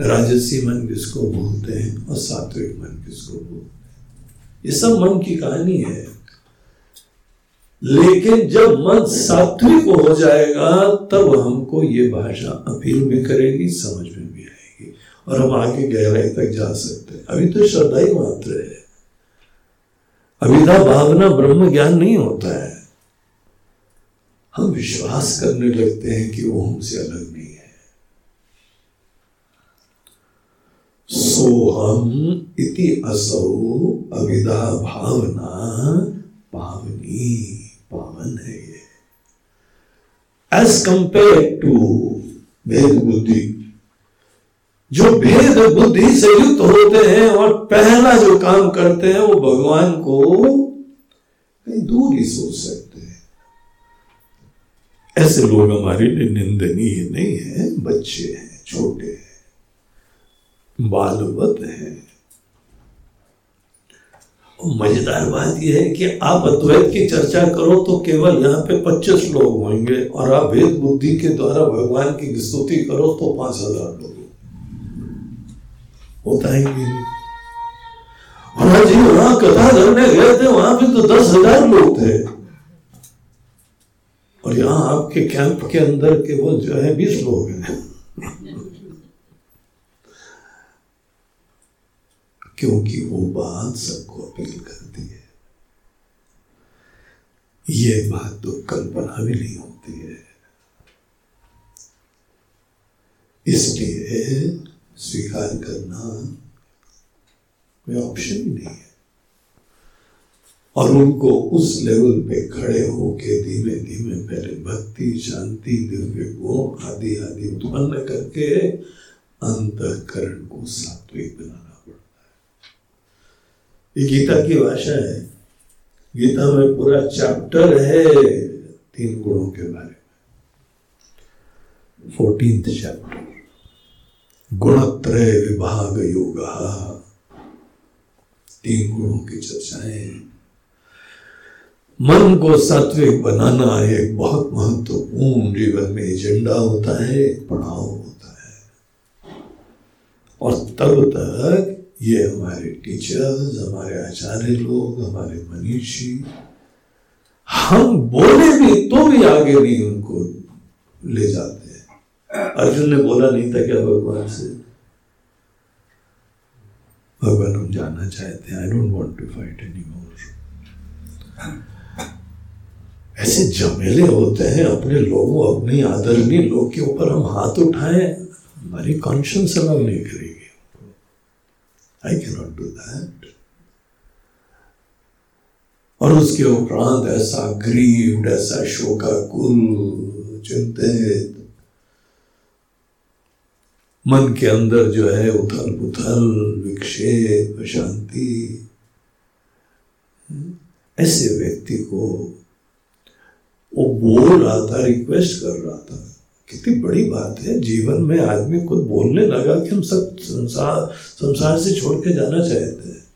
राजसी मन किसको बोलते हैं? और सात्विक मन किसको बोलते हैं? ये सब मन की कहानी है। लेकिन जब मन सात्विक हो जाएगा, तब हमको ये भाषा अपील भी करेगी, समझ में भी आएगी। और हम आगे गहराई तक जा सकते हैं। अभी तो श्रद्धा ही मात्र है। अविधा भावना ब्रह्म ज्ञान नहीं होता है। हम विश्वास करने लगते हैं कि वो हमसे अलग नहीं है सोहम इति असौ अविदा भावना पावनी पावन। है ये एज कंपेयर टू भेद बुद्धि, जो भेद बुद्धि से युक्त होते हैं और पहला जो काम करते हैं, वो भगवान को कहीं दूर ही सोच सकते हैं। ऐसे लोग हमारे लिए निंदनीय नहीं है, बच्चे हैं, छोटे हैं। बालवत हैं। मज़ेदार बात यह है कि आप अद्वैत की चर्चा करो तो केवल यहाँ पे 25 लोग होंगे और आप वेद बुद्धि के द्वारा भगवान की स्तुति करो तो पाँच हज़ार लोग होता ही नहीं। और जी वहाँ कथा करने गए थे, वहाँ पे तो दस हज़ार लोग थे। और यहाँ आपके कैंप के अंदर केवल जो है बीस लोग हैं। क्योंकि वो बात सबको अपील करती है। ये बात तो कल्पना भी नहीं होती है। इसलिए स्वीकार करना कोई ऑप्शन ही नहीं है। और उनको उस लेवल पे खड़े होके धीमे धीमे पहले भक्ति, शांति, दिव्य गुण आदि आदि उत्पन्न करके अंतकरण को सात्विक बनाना। गीता की भाषा है। गीता में पूरा चैप्टर है तीन गुणों के बारे में। फोर्टीन चैप्टर गुणत्रय विभाग योग। तीन गुणों की चर्चाएँ। मन को सात्विक बनाना एक बहुत महत्वपूर्ण जीवन में एजेंडा होता है, पड़ाव होता है। और तब तक ये हमारे टीचर्स हमारे आचार्य लोग, हमारे मनीषी, हम बोले भी तो भी आगे नहीं उनको ले जाते हैं। अर्जुन ने बोला, नहीं था क्या भगवान से? भगवान हम जानना चाहते हैं। I don't want to fight any more ऐसे जमेले होते हैं अपने लोगों, अपने आदरणीय लोग के ऊपर। हम हाथ उठाएँ, हमारी कॉन्शियस अलाउ नहीं करेगी। आई कैनॉट डू दैट और उसके उपरांत ऐसा ग्रीव ऐसा शोकाकुल चिंतित मन के अंदर जो है उथल पुथल विक्षेप शांति ऐसे व्यक्ति को वो बोल रहा था रिक्वेस्ट कर रहा था। कितनी बड़ी बात है। जीवन में आदमी खुद बोलने लगा कि हम सब संसार संसार से छोड़ के जाना चाहते हैं।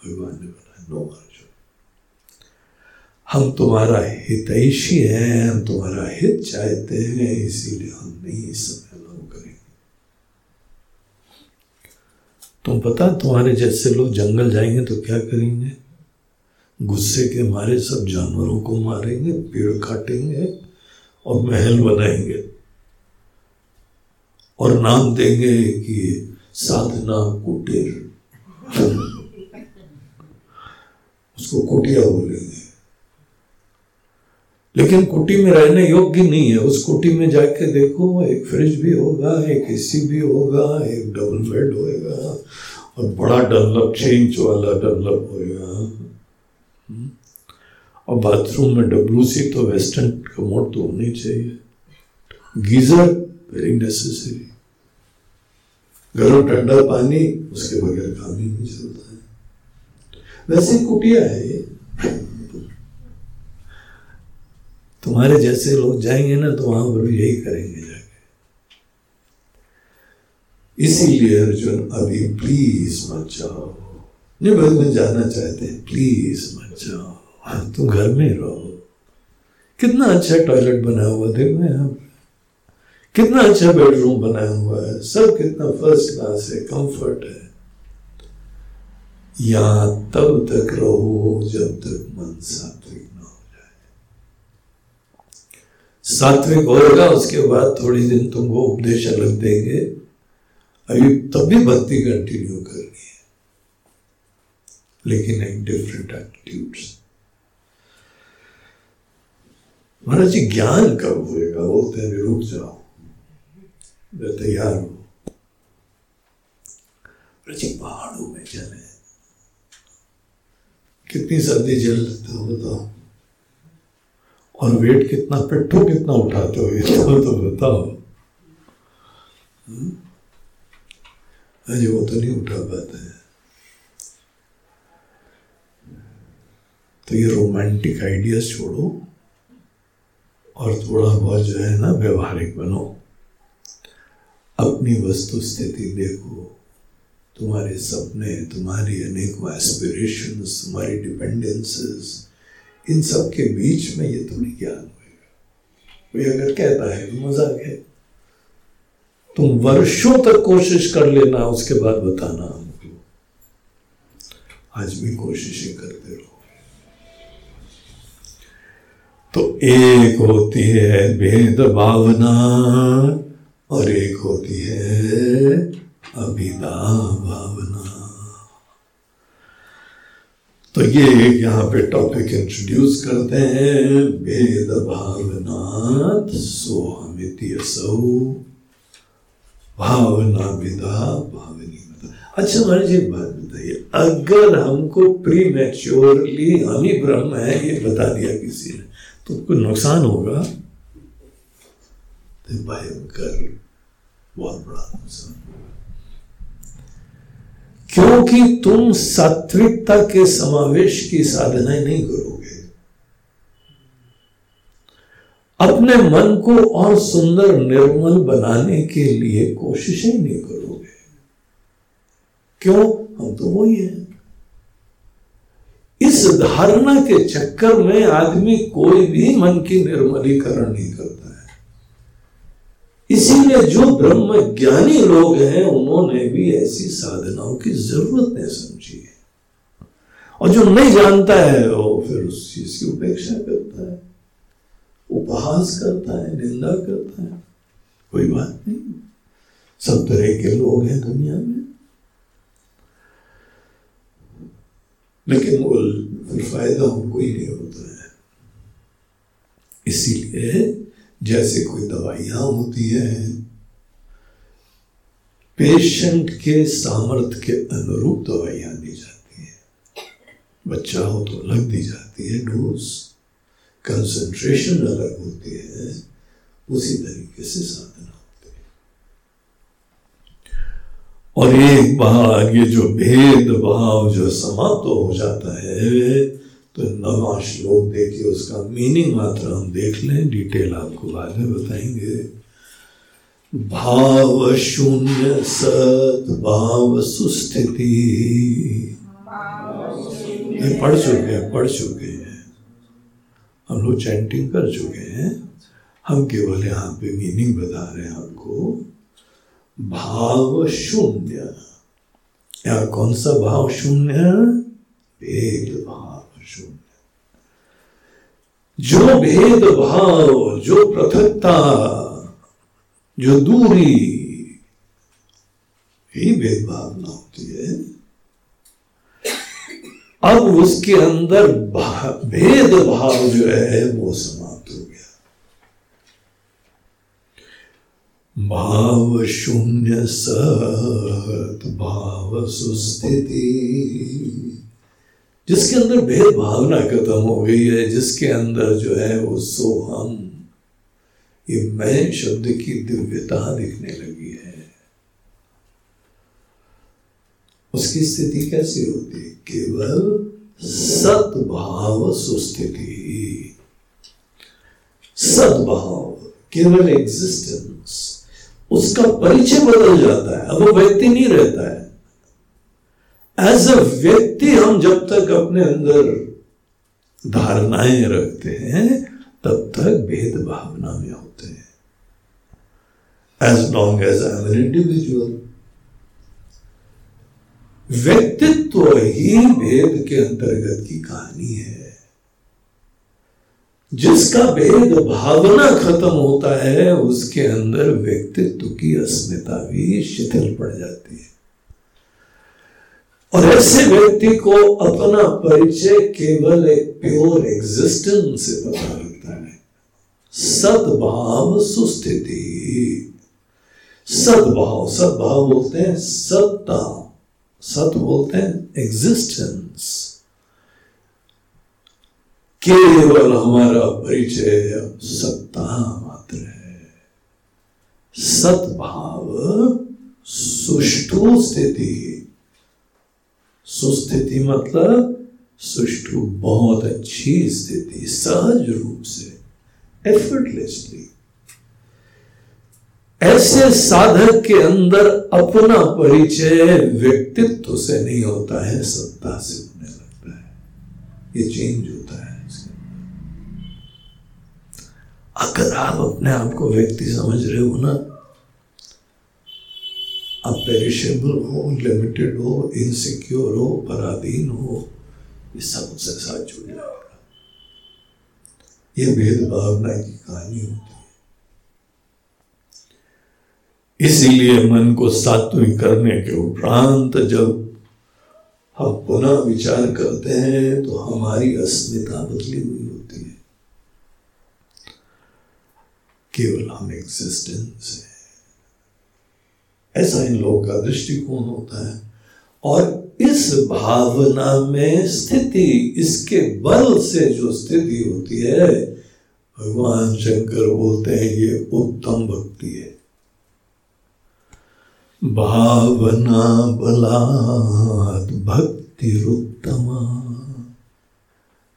भगवान ने बताया नो अर्जुन हम तुम्हारा हितैषी हैं, हम तुम्हारा हित चाहते हैं, इसीलिए हम नहीं इस समय अलाउ करेंगे। तुम पता, तुम्हारे जैसे लोग जंगल जाएँगे तो क्या करेंगे? गुस्से के मारे सब जानवरों को मारेंगे, पेड़ काटेंगे। और महल बनाएँगे। और नाम देंगे कि साधना कुटीर। उसको कुटिया बोलेंगे। लेकिन कुटी में रहने योग्य नहीं है। उस कुटी में जाके देखो, एक फ्रिज भी होगा, एक एसी भी होगा, एक डबल बेड होएगा, और बड़ा डनलप चेंज वाला डनलप होएगा। और बाथरूम में डब्ल्यू सी तो वेस्टर्न कमोड तो होनी चाहिए। गीजर वेरी नेसेसरी गर्म ठंडा पानी, उसके बगैर काम ही नहीं चलता है। वैसे कुटिया है ये। तुम्हारे जैसे लोग जाएँगे ना तो वहाँ पर भी यही करेंगे जाके। इसीलिए अर्जुन, अभी प्लीज़ मत जाओ। नहीं भगवान जाना चाहते हैं। प्लीज़ मत जाओ। तुम घर में ही रहो। कितना अच्छा टॉयलेट बना हुआ देखो यहाँ कितना अच्छा बेडरूम बना हुआ है, सब कितना फ़र्स्ट क्लास है कंफर्ट है। यहाँ तब तक रहो जब तक मन सात्विक ना हो जाए। सात्विक होगा उसके बाद थोड़ी दिन तुमको उपदेश अलग देंगे। अभी तब भी भक्ति कंटिन्यू करनी है। लेकिन एक डिफरेंट एटीट्यूड्स महाराज जी ज्ञान कब हुएगा? बोलते हैं रुक जाओ। मैं तैयार हूँ। जी पहाड़ों में चले। कितनी सर्दी झेल लेते हो बताओ। और वेट कितना पेट्रोल कितना उठाते हो ये तो, तो बताओ। अजय वो तो नहीं उठा पाते हैं। तो ये रोमांटिक आइडियाज़ छोड़ो। और थोड़ा बहुत जो है ना व्यवहारिक बनो। अपनी वस्तु स्थिति देखो। तुम्हारे सपने, तुम्हारी अनेकों एस्पिरेशंस तुम्हारी डिपेंडेंसेस इन सब के बीच में ये थोड़ी ज्ञान होगा कोई अगर कहता है तो मज़ाक है। तुम वर्षों तक कोशिश कर लेना, उसके बाद बताना हमको। आज भी कोशिशें करते तो एक होती है भेद भावना और एक होती है अभिदा भावना। तो ये यहाँ पे टॉपिक इंट्रोड्यूस करते हैं, भेद भावना सोहमित असौ भावना विदा भावनी अच्छा महाराज जी बात बताइए, अगर हमको प्री मैच्योरली हम ही ब्रह्म है, ये बता दिया किसी ने। तो कोई नुकसान होगा। तो भयंकर, बहुत बड़ा नुकसान। क्योंकि तुम सात्विकता के समावेश की साधनाएँ नहीं करोगे। अपने मन को और सुंदर निर्मल बनाने के लिए कोशिशें नहीं करोगे। क्यों? हम तो वही हैं। इस धारणा के चक्कर में आदमी कोई भी मन की निर्मलीकरण नहीं करता है। इसीलिए जो ब्रह्म ज्ञानी लोग हैं, उन्होंने भी ऐसी साधनाओं की ज़रूरत नहीं समझी है। और जो नहीं जानता है, वो फिर उस चीज़ की उपेक्षा करता है। उपहास करता है, निंदा करता है। कोई बात नहीं। सब तरह के लोग हैं दुनिया में। लेकिन वो फ़ायदा उनको ही नहीं होता है। इसीलिए जैसे कोई दवाइयाँ होती हैं पेशेंट के सामर्थ्य के अनुरूप दवाइयाँ दी जाती है। बच्चा हो तो अलग दी जाती है डोज कंसंट्रेशन अलग होती है, उसी तरीके से साधना। और एक बार ये जो भेद भाव जो समाप्त तो हो जाता है तो नवा श्लोक देखिए, उसका मीनिंग मात्र हम देख लें डिटेल आपको बाद में बताएँगे। भाव शून्य सत, भाव सुस्थिति। ये पढ़ चुके हैं, पढ़ चुके हैं। हम लोग चैंटिंग कर चुके हैं। हम केवल यहाँ पे मीनिंग बता रहे हैं आपको। भाव शून्य या कौन सा भाव शून्य भेद भाव शून्य जो भेद भाव, जो पृथकता, जो दूरी ही भेदभाव ना होती है। अब उसके अंदर भेद भाव जो है वो समाप्त हो गया भाव शून्य सत भाव सुस्थिति। जिसके अंदर भेद भावना खत्म हो गई है, जिसके अंदर जो है वो सोहम, ये मैं शब्द की दिव्यता दिखने लगी है। उसकी स्थिति कैसी होती है? केवल सद्भाव सुस्थिति। सद्भाव केवल एग्जिस्टेंस उसका परिचय बदल जाता है अब वो व्यक्ति नहीं रहता है। एज अ व्यक्ति हम जब तक अपने अंदर धारणाएँ रखते हैं, तब तक भेद भावना में होते हैं। As long as am an individual व्यक्तित्व ही भेद के अंतर्गत की कहानी है। जिसका भेद भावना खत्म होता है, उसके अंदर व्यक्तित्व की अस्मिता भी शिथिल पड़ जाती है। और ऐसे व्यक्ति को अपना परिचय केवल एक प्योर एग्जिस्टेंस से पता लगता है। सद्भाव सुस्थिति। सद्भाव सद्भाव बोलते हैं सत्ता। सत बोलते हैं एग्जिस्टेंस केवल हमारा परिचय सत्ता मात्र है। सद्भाव सुष्टु स्थिति। सुस्थिति मतलब सुष्टु बहुत अच्छी स्थिति, सहज रूप से एफर्टलेसली ऐसे साधक के अंदर अपना परिचय व्यक्तित्व से नहीं होता है, सत्ता से होने लगता है। ये चेंज होता है। अगर आप अपने आप को व्यक्ति समझ रहे हो ना, आप पेरिशेबल हो लिमिटेड हो इनसिक्योर हो, पराधीन हो, ये सब उसके साथ जुड़ जाएगा। ये भेदभावना की कहानी होती है। इसीलिए मन को सात्विक करने के उपरांत जब हम पुनः विचार करते हैं तो हमारी अस्मिता बदली हुई होती है। केवल हम एग्जिस्टेंस है। ऐसा इन लोगों का दृष्टिकोण होता है। और इस भावना में स्थिति, इसके बल से जो स्थिति होती है, भगवान शंकर बोलते हैं, ये उत्तम भक्ति है। भावना बलात् भक्ति उत्तमा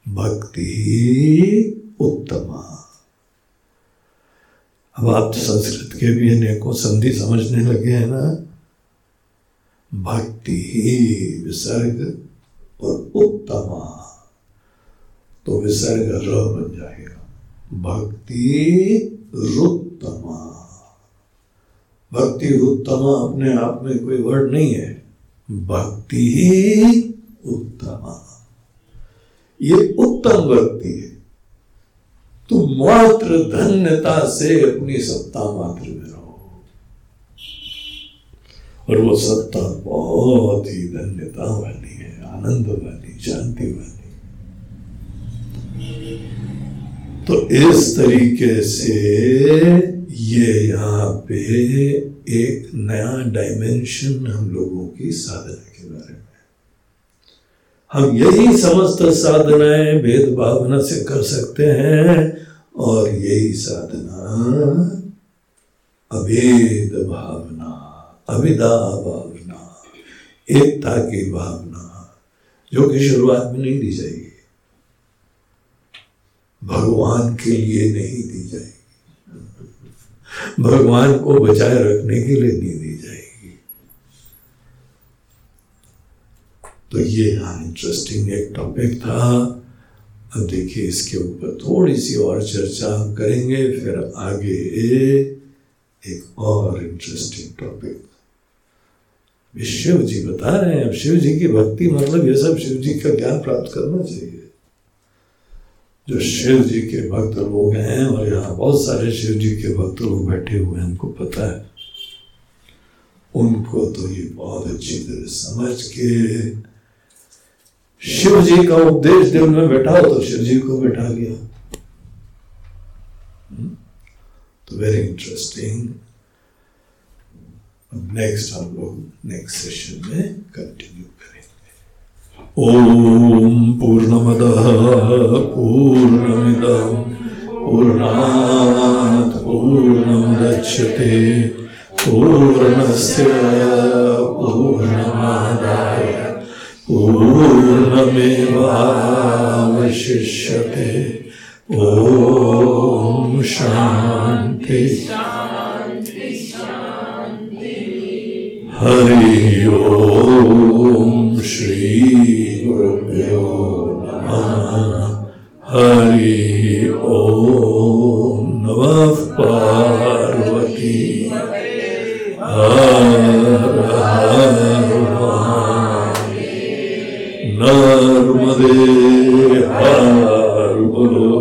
भक्ति उत्तमा। अब आप तो संस्कृत के भी अनेकों संधि समझने लगे हैं ना। भक्ति ही विसर्ग और उत्तमा। तो विसर्ग र बन जाएगा। भक्ति रुत्तमा। भक्ति उत्तमा अपने आप में कोई वर्ड नहीं है। भक्ति ही उत्तमा। ये उत्तम भक्ति है। तुम मात्र धन्यता से अपनी सत्ता मात्र में रहो। और वो सत्ता बहुत ही धन्यता वाली है, आनंद वाली, शांति वाली। तो इस तरीके से ये यहाँ पे एक नया डायमेंशन हम लोगों की साधना के बारे में। हम यही समस्त साधनाएँ, भेद भावना से कर सकते हैं। और यही साधना अभेद भावना, अभिदा भावना, एकता की भावना, जो कि शुरुआत में नहीं दी जाएगी। भगवान के लिए नहीं दी जाएगी। भगवान को बचाए रखने के लिए नहीं दी जाएगी। तो ये यहाँ इंटरेस्टिंग एक टॉपिक था। अब देखिए इसके ऊपर थोड़ी सी और चर्चा हम करेंगे, फिर आगे एक और इंटरेस्टिंग टॉपिक शिव जी बता रहे हैं, अब शिव जी की भक्ति मतलब ये सब शिव जी का ज्ञान प्राप्त करना चाहिए। जो शिव जी के भक्त लोग हैं, और यहाँ बहुत सारे शिव जी के भक्त लोग बैठे हुए हैं, हमको पता है। उनको तो ये बहुत अच्छी तरह समझ के शिव जी का उपदेश दिल में बैठा हो तो शिव जी को बैठा लिया हम्म? तो वेरी इंटरेस्टिंग नेक्स्ट हम लोग नेक्स्ट सेशन में कंटिन्यू करेंगे। ओम पूर्णमद पूर्णमिद पूर्णात् पूर्णमुदच्यते पूर्णस्य पूर्णमादाय। पूर्णमेवावशिष्यते ॐ शान्ति हरि ॐ श्रीगुरुभ्यो नमः। हरि ॐ नमः पार्वती। नर्मदे हर बोलो गंगा